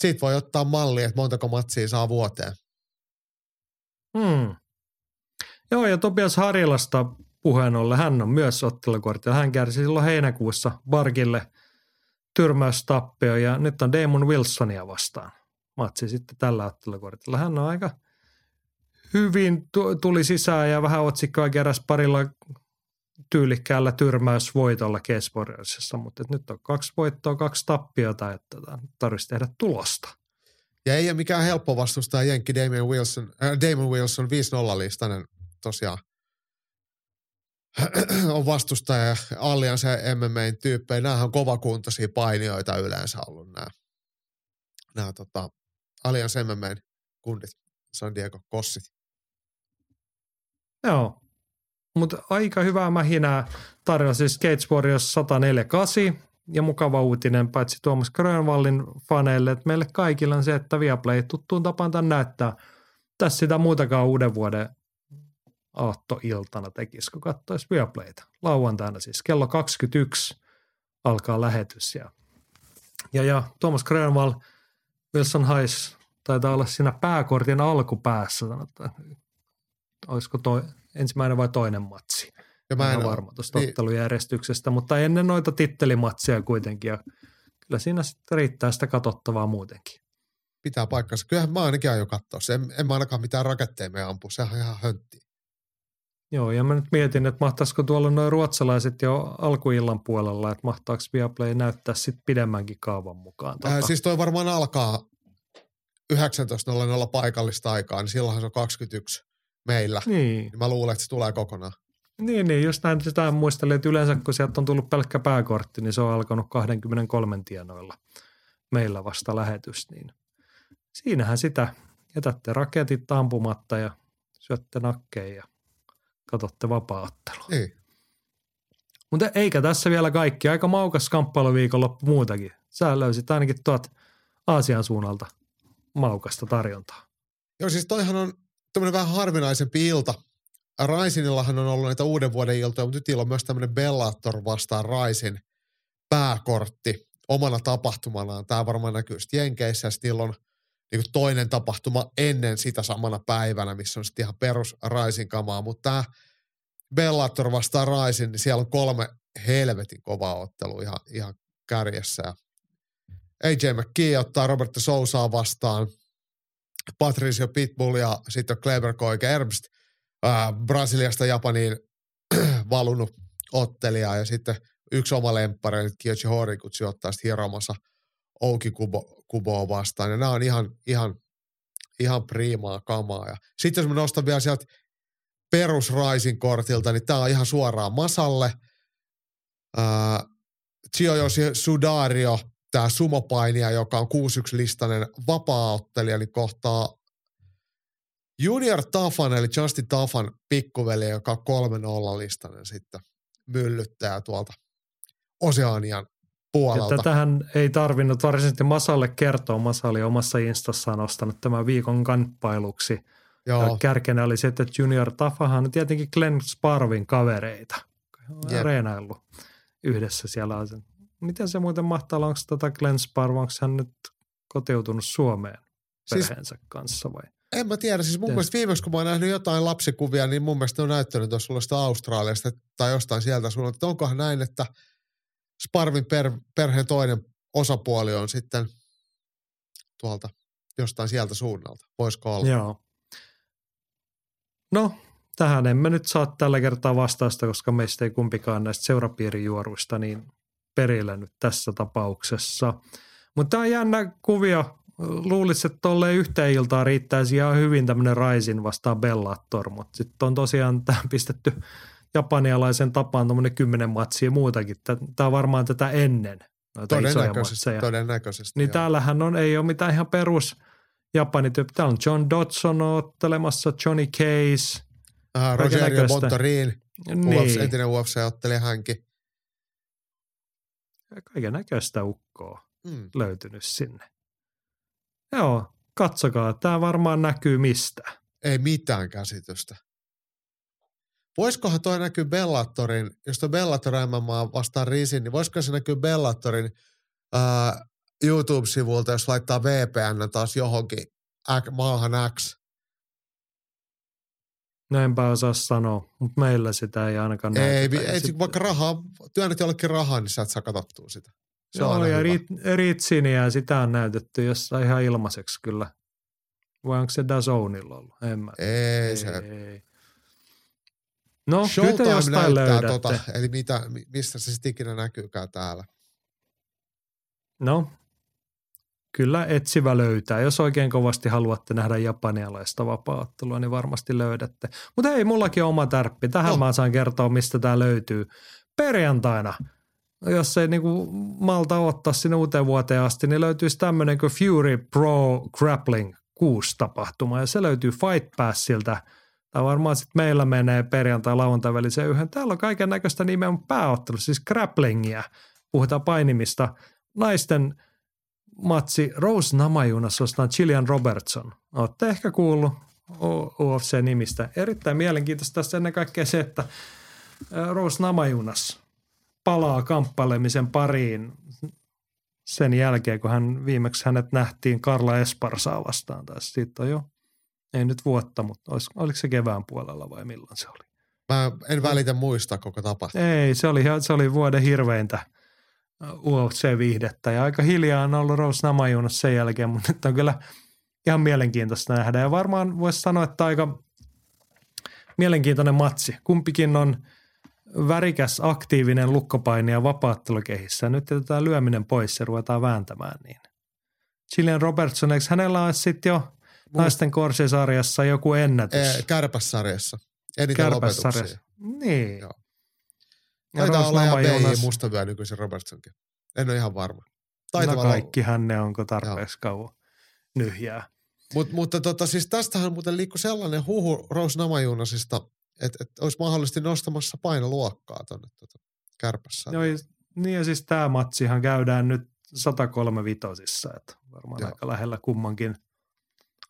siitä voi ottaa mallia, että montako matsia saa vuoteen. Hmm. Joo, ja Tobias Harilasta puheen ollen, hän on myös ottelukortilla. Hän kärsi silloin heinäkuussa Barkille tyrmäystappio ja nyt on Damon Wilsonia vastaan matsi sitten tällä ottelukortilla. Hän on aika hyvin tu- tuli sisään ja vähän otsikkoa keräs parilla tyylikkäällä tyrmäysvoitolla Warriorsissa, mutta nyt on kaksi voittoa, kaksi tappiota, että tota, tarvitsisi tehdä tulosta. Ja ei ole mikään helppo vastustaja Jenkki Damon Wilson, äh, Damon Wilson 5-0-listainen tosiaan on vastustaja ja Allianz ja MMAin tyyppejä. Nämähän on kovakuntoisia painijoita yleensä ollut nämä, nämä tota, Allianz MMAin kundit, San Diego Kossit. Joo, mutta aika hyvää mähinää tarjolla siis Cage Warriors 148 ja mukava uutinen paitsi Tuomas Grönvallin faneille, että meille kaikilla on se, että Viaplay tuttuun tapaan tämän näyttää. Tässä sitä muutakaan uuden vuoden aattoiltana tekisi, kun katsoisi Viaplayta. Lauantaina siis kello 21 alkaa lähetys. Ja, ja, ja Tuomas Grönvall, Wilson Hayes taitaa olla siinä pääkortin alkupäässä, sanotaan. Olisiko toi ensimmäinen vai toinen matsi. Ja mä en ole varma tuosta niin, ottelujärjestyksestä, mutta ennen noita tittelimatseja kuitenkin. Ja kyllä siinä sitten riittää sitä katsottavaa muutenkin. Pitää paikkansa. Kyllähän mä ainakin aion katsoa se. En, en mä ainakaan mitään raketteja me ampu. Sehän on ihan höntti. Joo, ja mä nyt mietin, että mahtaisiko tuolla noin ruotsalaiset jo alkuillan puolella, että mahtaako Viaplay näyttää sitten pidemmänkin kaavan mukaan. Tota. Ää, siis toi varmaan alkaa 19.00 paikallista aikaa, niin silloinhan se on 21 meillä. Niin. niin mä luulen, että se tulee kokonaan. Niin, niin just näin sitä muistelin, että yleensä kun sieltä on tullut pelkkä pääkortti, niin se on alkanut 23 tienoilla meillä vasta lähetys, niin siinähän sitä jätätte raketit ampumatta ja syötte nakkeja ja katsotte vapaattelua. Niin. Mutta eikä tässä vielä kaikki. Aika maukas kamppailuviikonloppu muutakin. Sä löysit ainakin tuot Aasian suunnalta maukasta tarjontaa. Joo, siis toihan on tämmöinen vähän harvinaisempi ilta – Raisinillahan on ollut näitä uuden vuoden iltoja, mutta nyt on myös tämmöinen Bellator vastaan Raisin pääkortti omana tapahtumanaan. Tämä varmaan näkyy sitten Jenkeissä ja on niin toinen tapahtuma ennen sitä samana päivänä, missä on sitten ihan perus Raisin kamaa. Mutta tämä Bellator vastaan Raisin, niin siellä on kolme helvetin kovaa ottelua ihan, ihan kärjessä. AJ McKee ottaa Roberto Sousaa vastaan, Patricio Pitbull ja sitten Kleber Koike Erbst – ää, Brasiliasta Japaniin valunut ottelija ja sitten yksi oma lemppari, eli Kyoji Horikutsi ottaa sitten hieromassa Ouki Kubo, Kuboa vastaan. Ja nämä on ihan, ihan, ihan priimaa kamaa. Ja sitten jos mä nostan vielä sieltä perusraisin kortilta, niin tämä on ihan suoraan Masalle. Chiyoyoshi Sudario, tämä sumopainija, joka on 6-1 listainen vapaa-ottelija, niin kohtaa Junior Tafan, eli Justin Tafan pikkuveli, joka on 3-0 listainen sitten myllyttäjä tuolta Oseanian puolelta. Ja tätähän ei tarvinnut varsinaisesti Masalle kertoa. Masa oli omassa instassaan ostanut tämän viikon kamppailuksi. Joo. Ja kärkenä oli se, että Junior Tafahan on tietenkin Glenn Sparvin kavereita. Reenaillut yhdessä siellä. Miten se muuten mahtaa olla, onko tota Glenn Sparv, onko hän nyt kotiutunut Suomeen siis perheensä siis, kanssa vai? En mä tiedä, siis mun mielestä viimeksi kun mä oon nähnyt jotain lapsikuvia, niin mun mielestä ne on näyttänyt tuossa Australiasta tai jostain sieltä että onkohan näin, että Sparvin per, perheen toinen osapuoli on sitten tuolta jostain sieltä suunnalta. Voisiko olla? Joo. No, tähän emme nyt saa tällä kertaa vastausta, koska meistä ei kumpikaan näistä seurapiirijuoruista niin perillä nyt tässä tapauksessa. Mutta tämä on jännä kuvio luulisi, että tolleen yhteen iltaan riittäisi ihan hyvin tämmöinen Raisin vastaan Bellator, mutta sitten on tosiaan tähän pistetty japanialaisen tapaan tuommoinen kymmenen matsia ja muutakin. Tämä on varmaan tätä ennen noita todennäköisesti, todennäköisesti. Niin joo. täällähän on, ei ole mitään ihan perus Japanityyppi. Täällä on John Dodson ottelemassa, Johnny Case. Aha, Rogerio Montorin, niin. entinen UFC-ottelija hänkin. Kaiken näköistä ukkoa mm. löytynyt sinne. Joo, katsokaa. Tämä varmaan näkyy mistä. Ei mitään käsitystä. Voisikohan toi näkyy Bellatorin, jos toi Bellator MMA vastaan Risin, niin voisiko se näkyy Bellatorin ää, YouTube-sivulta, jos laittaa VPN taas johonkin maahan X? No enpä osaa sanoa, mutta meillä sitä ei ainakaan Ei, ei, ei vaikka rahaa, työnnät jollekin rahaa, niin sä et saa katsottua sitä. Se Joo, on ja rit, Ritsiniä sitä on näytetty jossain ihan ilmaiseksi kyllä. Vai onko se Dazonilla ollut? En mä. Ei, ei se. Ei. No, Showtime kyllä jostain löydätte. Tota, eli mitä, mistä se sitten ikinä näkyykään täällä. No, kyllä etsivä löytää. Jos oikein kovasti haluatte nähdä japanialaista vapaattelua, niin varmasti löydätte. Mutta ei, mullakin on oma tärppi. Tähän no. mä saan kertoa, mistä tämä löytyy. Perjantaina – jos ei niinku malta ottaa sinne uuteen vuoteen asti, niin löytyisi tämmöinen kuin Fury Pro Grappling 6 tapahtuma ja se löytyy Fight Passilta. Tai varmaan sitten meillä menee perjantai lauantai väliseen yhden. Täällä on kaiken näköistä nimen pääottelu, siis grapplingia. puhutaan painimista. Naisten matsi Rose Namajunassa vastaan Chilian Robertson. Olette ehkä kuullut UFC-nimistä. Erittäin mielenkiintoista tässä ennen kaikkea se, että Rose Namajunas palaa kamppailemisen pariin sen jälkeen, kun hän viimeksi hänet nähtiin Karla Esparsaa vastaan. Tai siitä on jo, ei nyt vuotta, mutta olis, oliko se kevään puolella vai milloin se oli? Mä en välitä muistaa koko tapahtuma. Ei, se oli, se oli vuoden hirveintä UFC-viihdettä ja aika hiljaa on ollut Rose Namajunas sen jälkeen, mutta nyt on kyllä ihan mielenkiintoista nähdä ja varmaan voisi sanoa, että aika mielenkiintoinen matsi. Kumpikin on värikäs, aktiivinen lukkopainija vapaattelukehissä. Nyt jätetään lyöminen pois ja ruvetaan vääntämään niin. Gillian Robertson, eikö hänellä ole sitten jo naisten korsisarjassa joku ennätys? Ee, kärpässarjassa. Eniten lopetuksia. Niin. Joo. Taitaa olla ihan Jonas... mustavyö nykyisin Robertsonkin. En ole ihan varma. Taitava no kaikkihan ne onko tarpeeksi kauan nyhjää. Mut, mutta tota, siis tästähän muuten liikkui sellainen huhu Rose Namajunasista, että, että olisi mahdollisesti nostamassa painoluokkaa tuonne tuota, kärpässä. Joo, niin ja siis tämä matsihan käydään nyt 103 vitosissa, että varmaan Joo. aika lähellä kummankin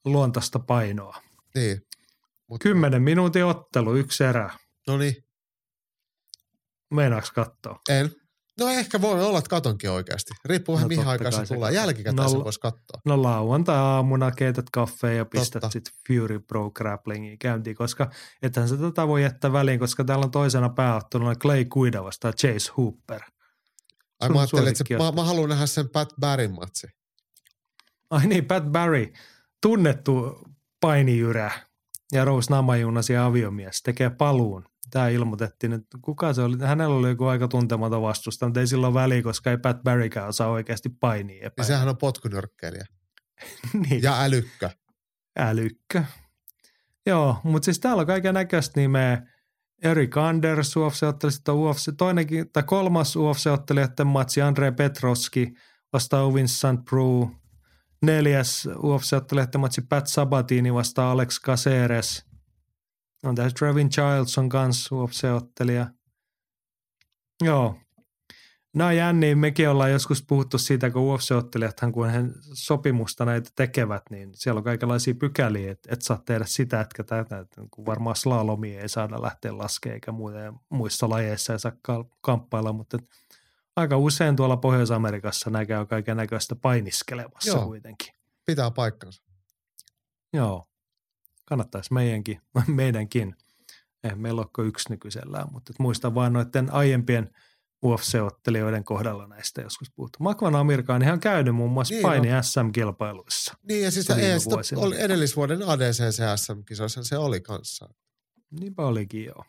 luontaista painoa. Niin. Mutta... Kymmenen minuutin ottelu, yksi erä. No niin. Meinaaks katsoa? En. No ehkä voi olla, että katonkin oikeasti. Riippuu vähän no, mihin aikaan se tulee. Jälkikäteen no, se voisi katsoa. No lauantai-aamuna keität kaffeja ja pistät sitten Fury Pro Grapplingin käyntiin, koska ethän se tätä voi jättää väliin, koska täällä on toisena pääotteluna Clay Guida vastaan Chase Hooper. Ai mä ajattelin, että se, mä, mä haluan nähdä sen Pat Barryn matsi. Ai niin, Pat Barry, tunnettu painijyrä ja Rose Namajunas ja aviomies tekee paluun tämä ilmoitettiin, että kuka se oli, hänellä oli joku aika tuntematon vastusta, mutta ei silloin väliä, koska ei Pat Barrykään osaa oikeasti painia. Ja sehän on potkunyrkkeilijä. niin. Ja älykkö. Älykkö. Joo, mutta siis täällä on kaiken näköistä nimeä. Erik Anders UFC-otteli, sitten UFC, toinenkin, tai kolmas UFC-ottelijoiden matsi, Andre Petroski vastaa Vincent Prue. Neljäs UFC-ottelijoiden matsi, Pat Sabatini vastaa Alex Caceres – on tässä Trevin Childs on kanssa UFC-ottelija. Joo. No jänniä, mekin ollaan joskus puhuttu siitä, kun UFC-ottelijathan, kun he sopimusta näitä tekevät, niin siellä on kaikenlaisia pykäliä, että et saa tehdä sitä, etkä tätä, että kun varmaan slalomia ei saada lähteä laskemaan, eikä muuta, ja muissa lajeissa ei saa kamppailla, mutta aika usein tuolla Pohjois-Amerikassa näkee kaiken näköistä painiskelemassa Joo, kuitenkin. pitää paikkansa. Joo kannattaisi meidänkin, meidänkin. Eihän meillä ole yksi nykyisellään, mutta muistan vain noiden aiempien UFC-ottelijoiden kohdalla näistä joskus puhuttu. Makvan Amirkaan ihan käynyt muun muassa niin, paini no. SM-kilpailuissa. Niin ja siis ei, oli edellisvuoden ADCC SM-kisoissa se oli kanssa. Niinpä olikin joo.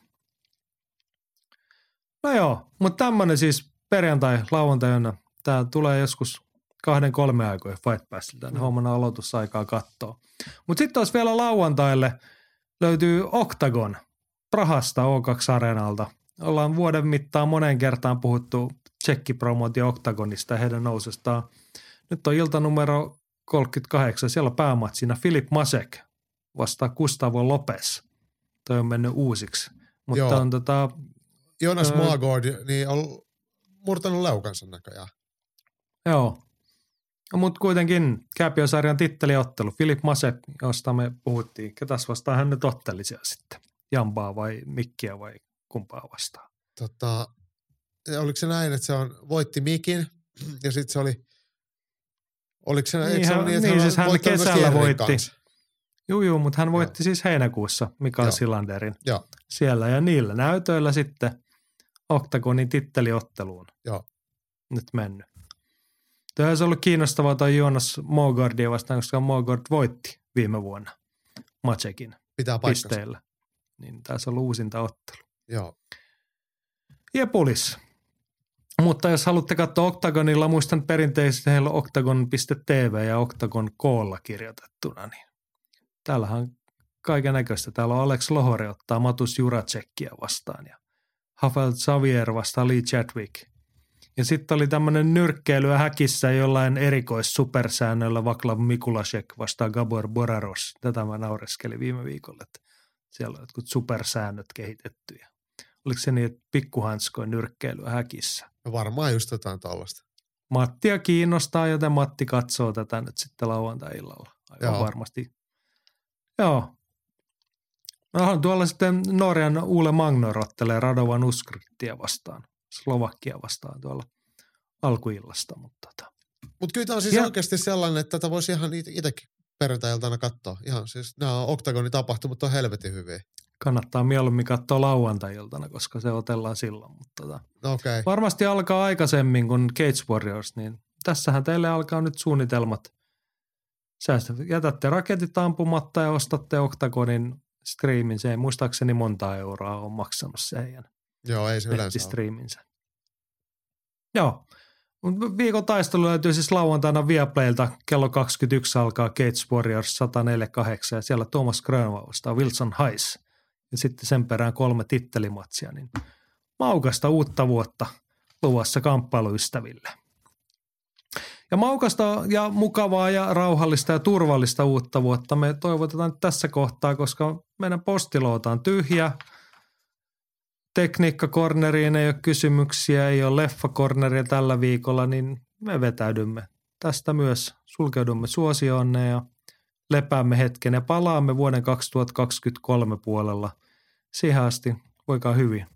No joo, mutta tämmöinen siis perjantai, lauantaina. Tämä tulee joskus kahden kolme aikoja Fight Passilta, niin homman aloitusaikaa katsoa. Mutta sitten olisi vielä lauantaille löytyy Octagon Prahasta O2-areenalta. Ollaan vuoden mittaan monen kertaan puhuttu tsekkipromootio Octagonista ja heidän nousestaan. Nyt on ilta numero 38. Siellä on päämatsina Filip Masek vastaa Gustavo Lopez. Toi on mennyt uusiksi. Mutta Joo. on tota, Jonas Maagord, niin on murtanut leukansa näköjään. Joo, mutta kuitenkin Kääpiösarjan titteliottelu. Filip Mase, josta me puhuttiin. Ketäs vastaan hän nyt otteli siellä sitten? Jambaa vai Mikkiä vai kumpaa vastaan? Tota, oliko se näin, että se on, voitti Mikin ja sitten se oli, oliko se, niin, se, hän, niin, että niin, hän, siis hän kesällä voitti. Juu, juu, mutta hän voitti Joo. siis heinäkuussa Mikael Joo. Silanderin Joo. siellä ja niillä näytöillä sitten Octagonin titteliotteluun Joo. nyt mennyt. Tämä olisi ollut kiinnostavaa toi Jonas Mogardia vastaan, koska Mogard voitti viime vuonna Macekin Pitää pisteillä. Niin tässä on uusinta ottelu. Joo. Jepulis. Mutta jos haluatte katsoa Octagonilla, muistan perinteisesti heillä on octagon.tv ja Octagon koolla kirjoitettuna, niin täällähän on kaiken näköistä. Täällä on Alex Lohori ottaa Matus Juracekkia vastaan ja Havel Xavier vastaan Lee Chadwick – ja sitten oli tämmöinen nyrkkeilyä häkissä jollain erikoissupersäännöllä Vaklav Mikulasek vastaan Gabor Boraros. Tätä mä naureskelin viime viikolla, että siellä on jotkut supersäännöt kehitetty ja Oliko se niin, että pikkuhanskoin nyrkkeilyä häkissä? No varmaan just jotain tollasta. Mattia kiinnostaa, joten Matti katsoo tätä nyt sitten lauantai-illalla. Aivan Joo. varmasti. Joo. No, tuolla sitten Norjan Uule Magnor ottelee Radovan Uskrittia vastaan. Slovakia vastaan tuolla alkuillasta, mutta tota. Mutta kyllä tämä on siis Ja- oikeasti sellainen, että tätä voisi ihan it- itsekin perjantai-iltana katsoa. Ihan siis nämä on oktagonitapahtumat on helvetin hyviä. kannattaa mieluummin katsoa lauantai-iltana, koska se otellaan silloin. Mutta tota. No. Okay. Varmasti alkaa aikaisemmin kuin Cage Warriors, niin tässähän teille alkaa nyt suunnitelmat. Säästä, jätätte raketit ampumatta ja ostatte Octagonin striimin. Se ei muistaakseni monta euroa on maksanut se heidän Joo, ei se yleensä. Joo. Viikon taistelu löytyy siis lauantaina Viaplaylta. Kello 21 alkaa Cage Warriors 148 ja siellä Thomas Grönvall vastaa Wilson Heiss. Ja sitten sen perään kolme tittelimatsia. Niin maukasta uutta vuotta luvassa kamppailuystäville. Ja maukasta ja mukavaa ja rauhallista ja turvallista uutta vuotta me toivotetaan tässä kohtaa, koska meidän postiloota on tyhjä. Tekniikkakorneriin ei ole kysymyksiä, ei ole leffakorneria tällä viikolla, niin me vetäydymme tästä myös, sulkeudumme suosioonne ja lepäämme hetken ja palaamme vuoden 2023 puolella. Siihen asti voikaa hyvin.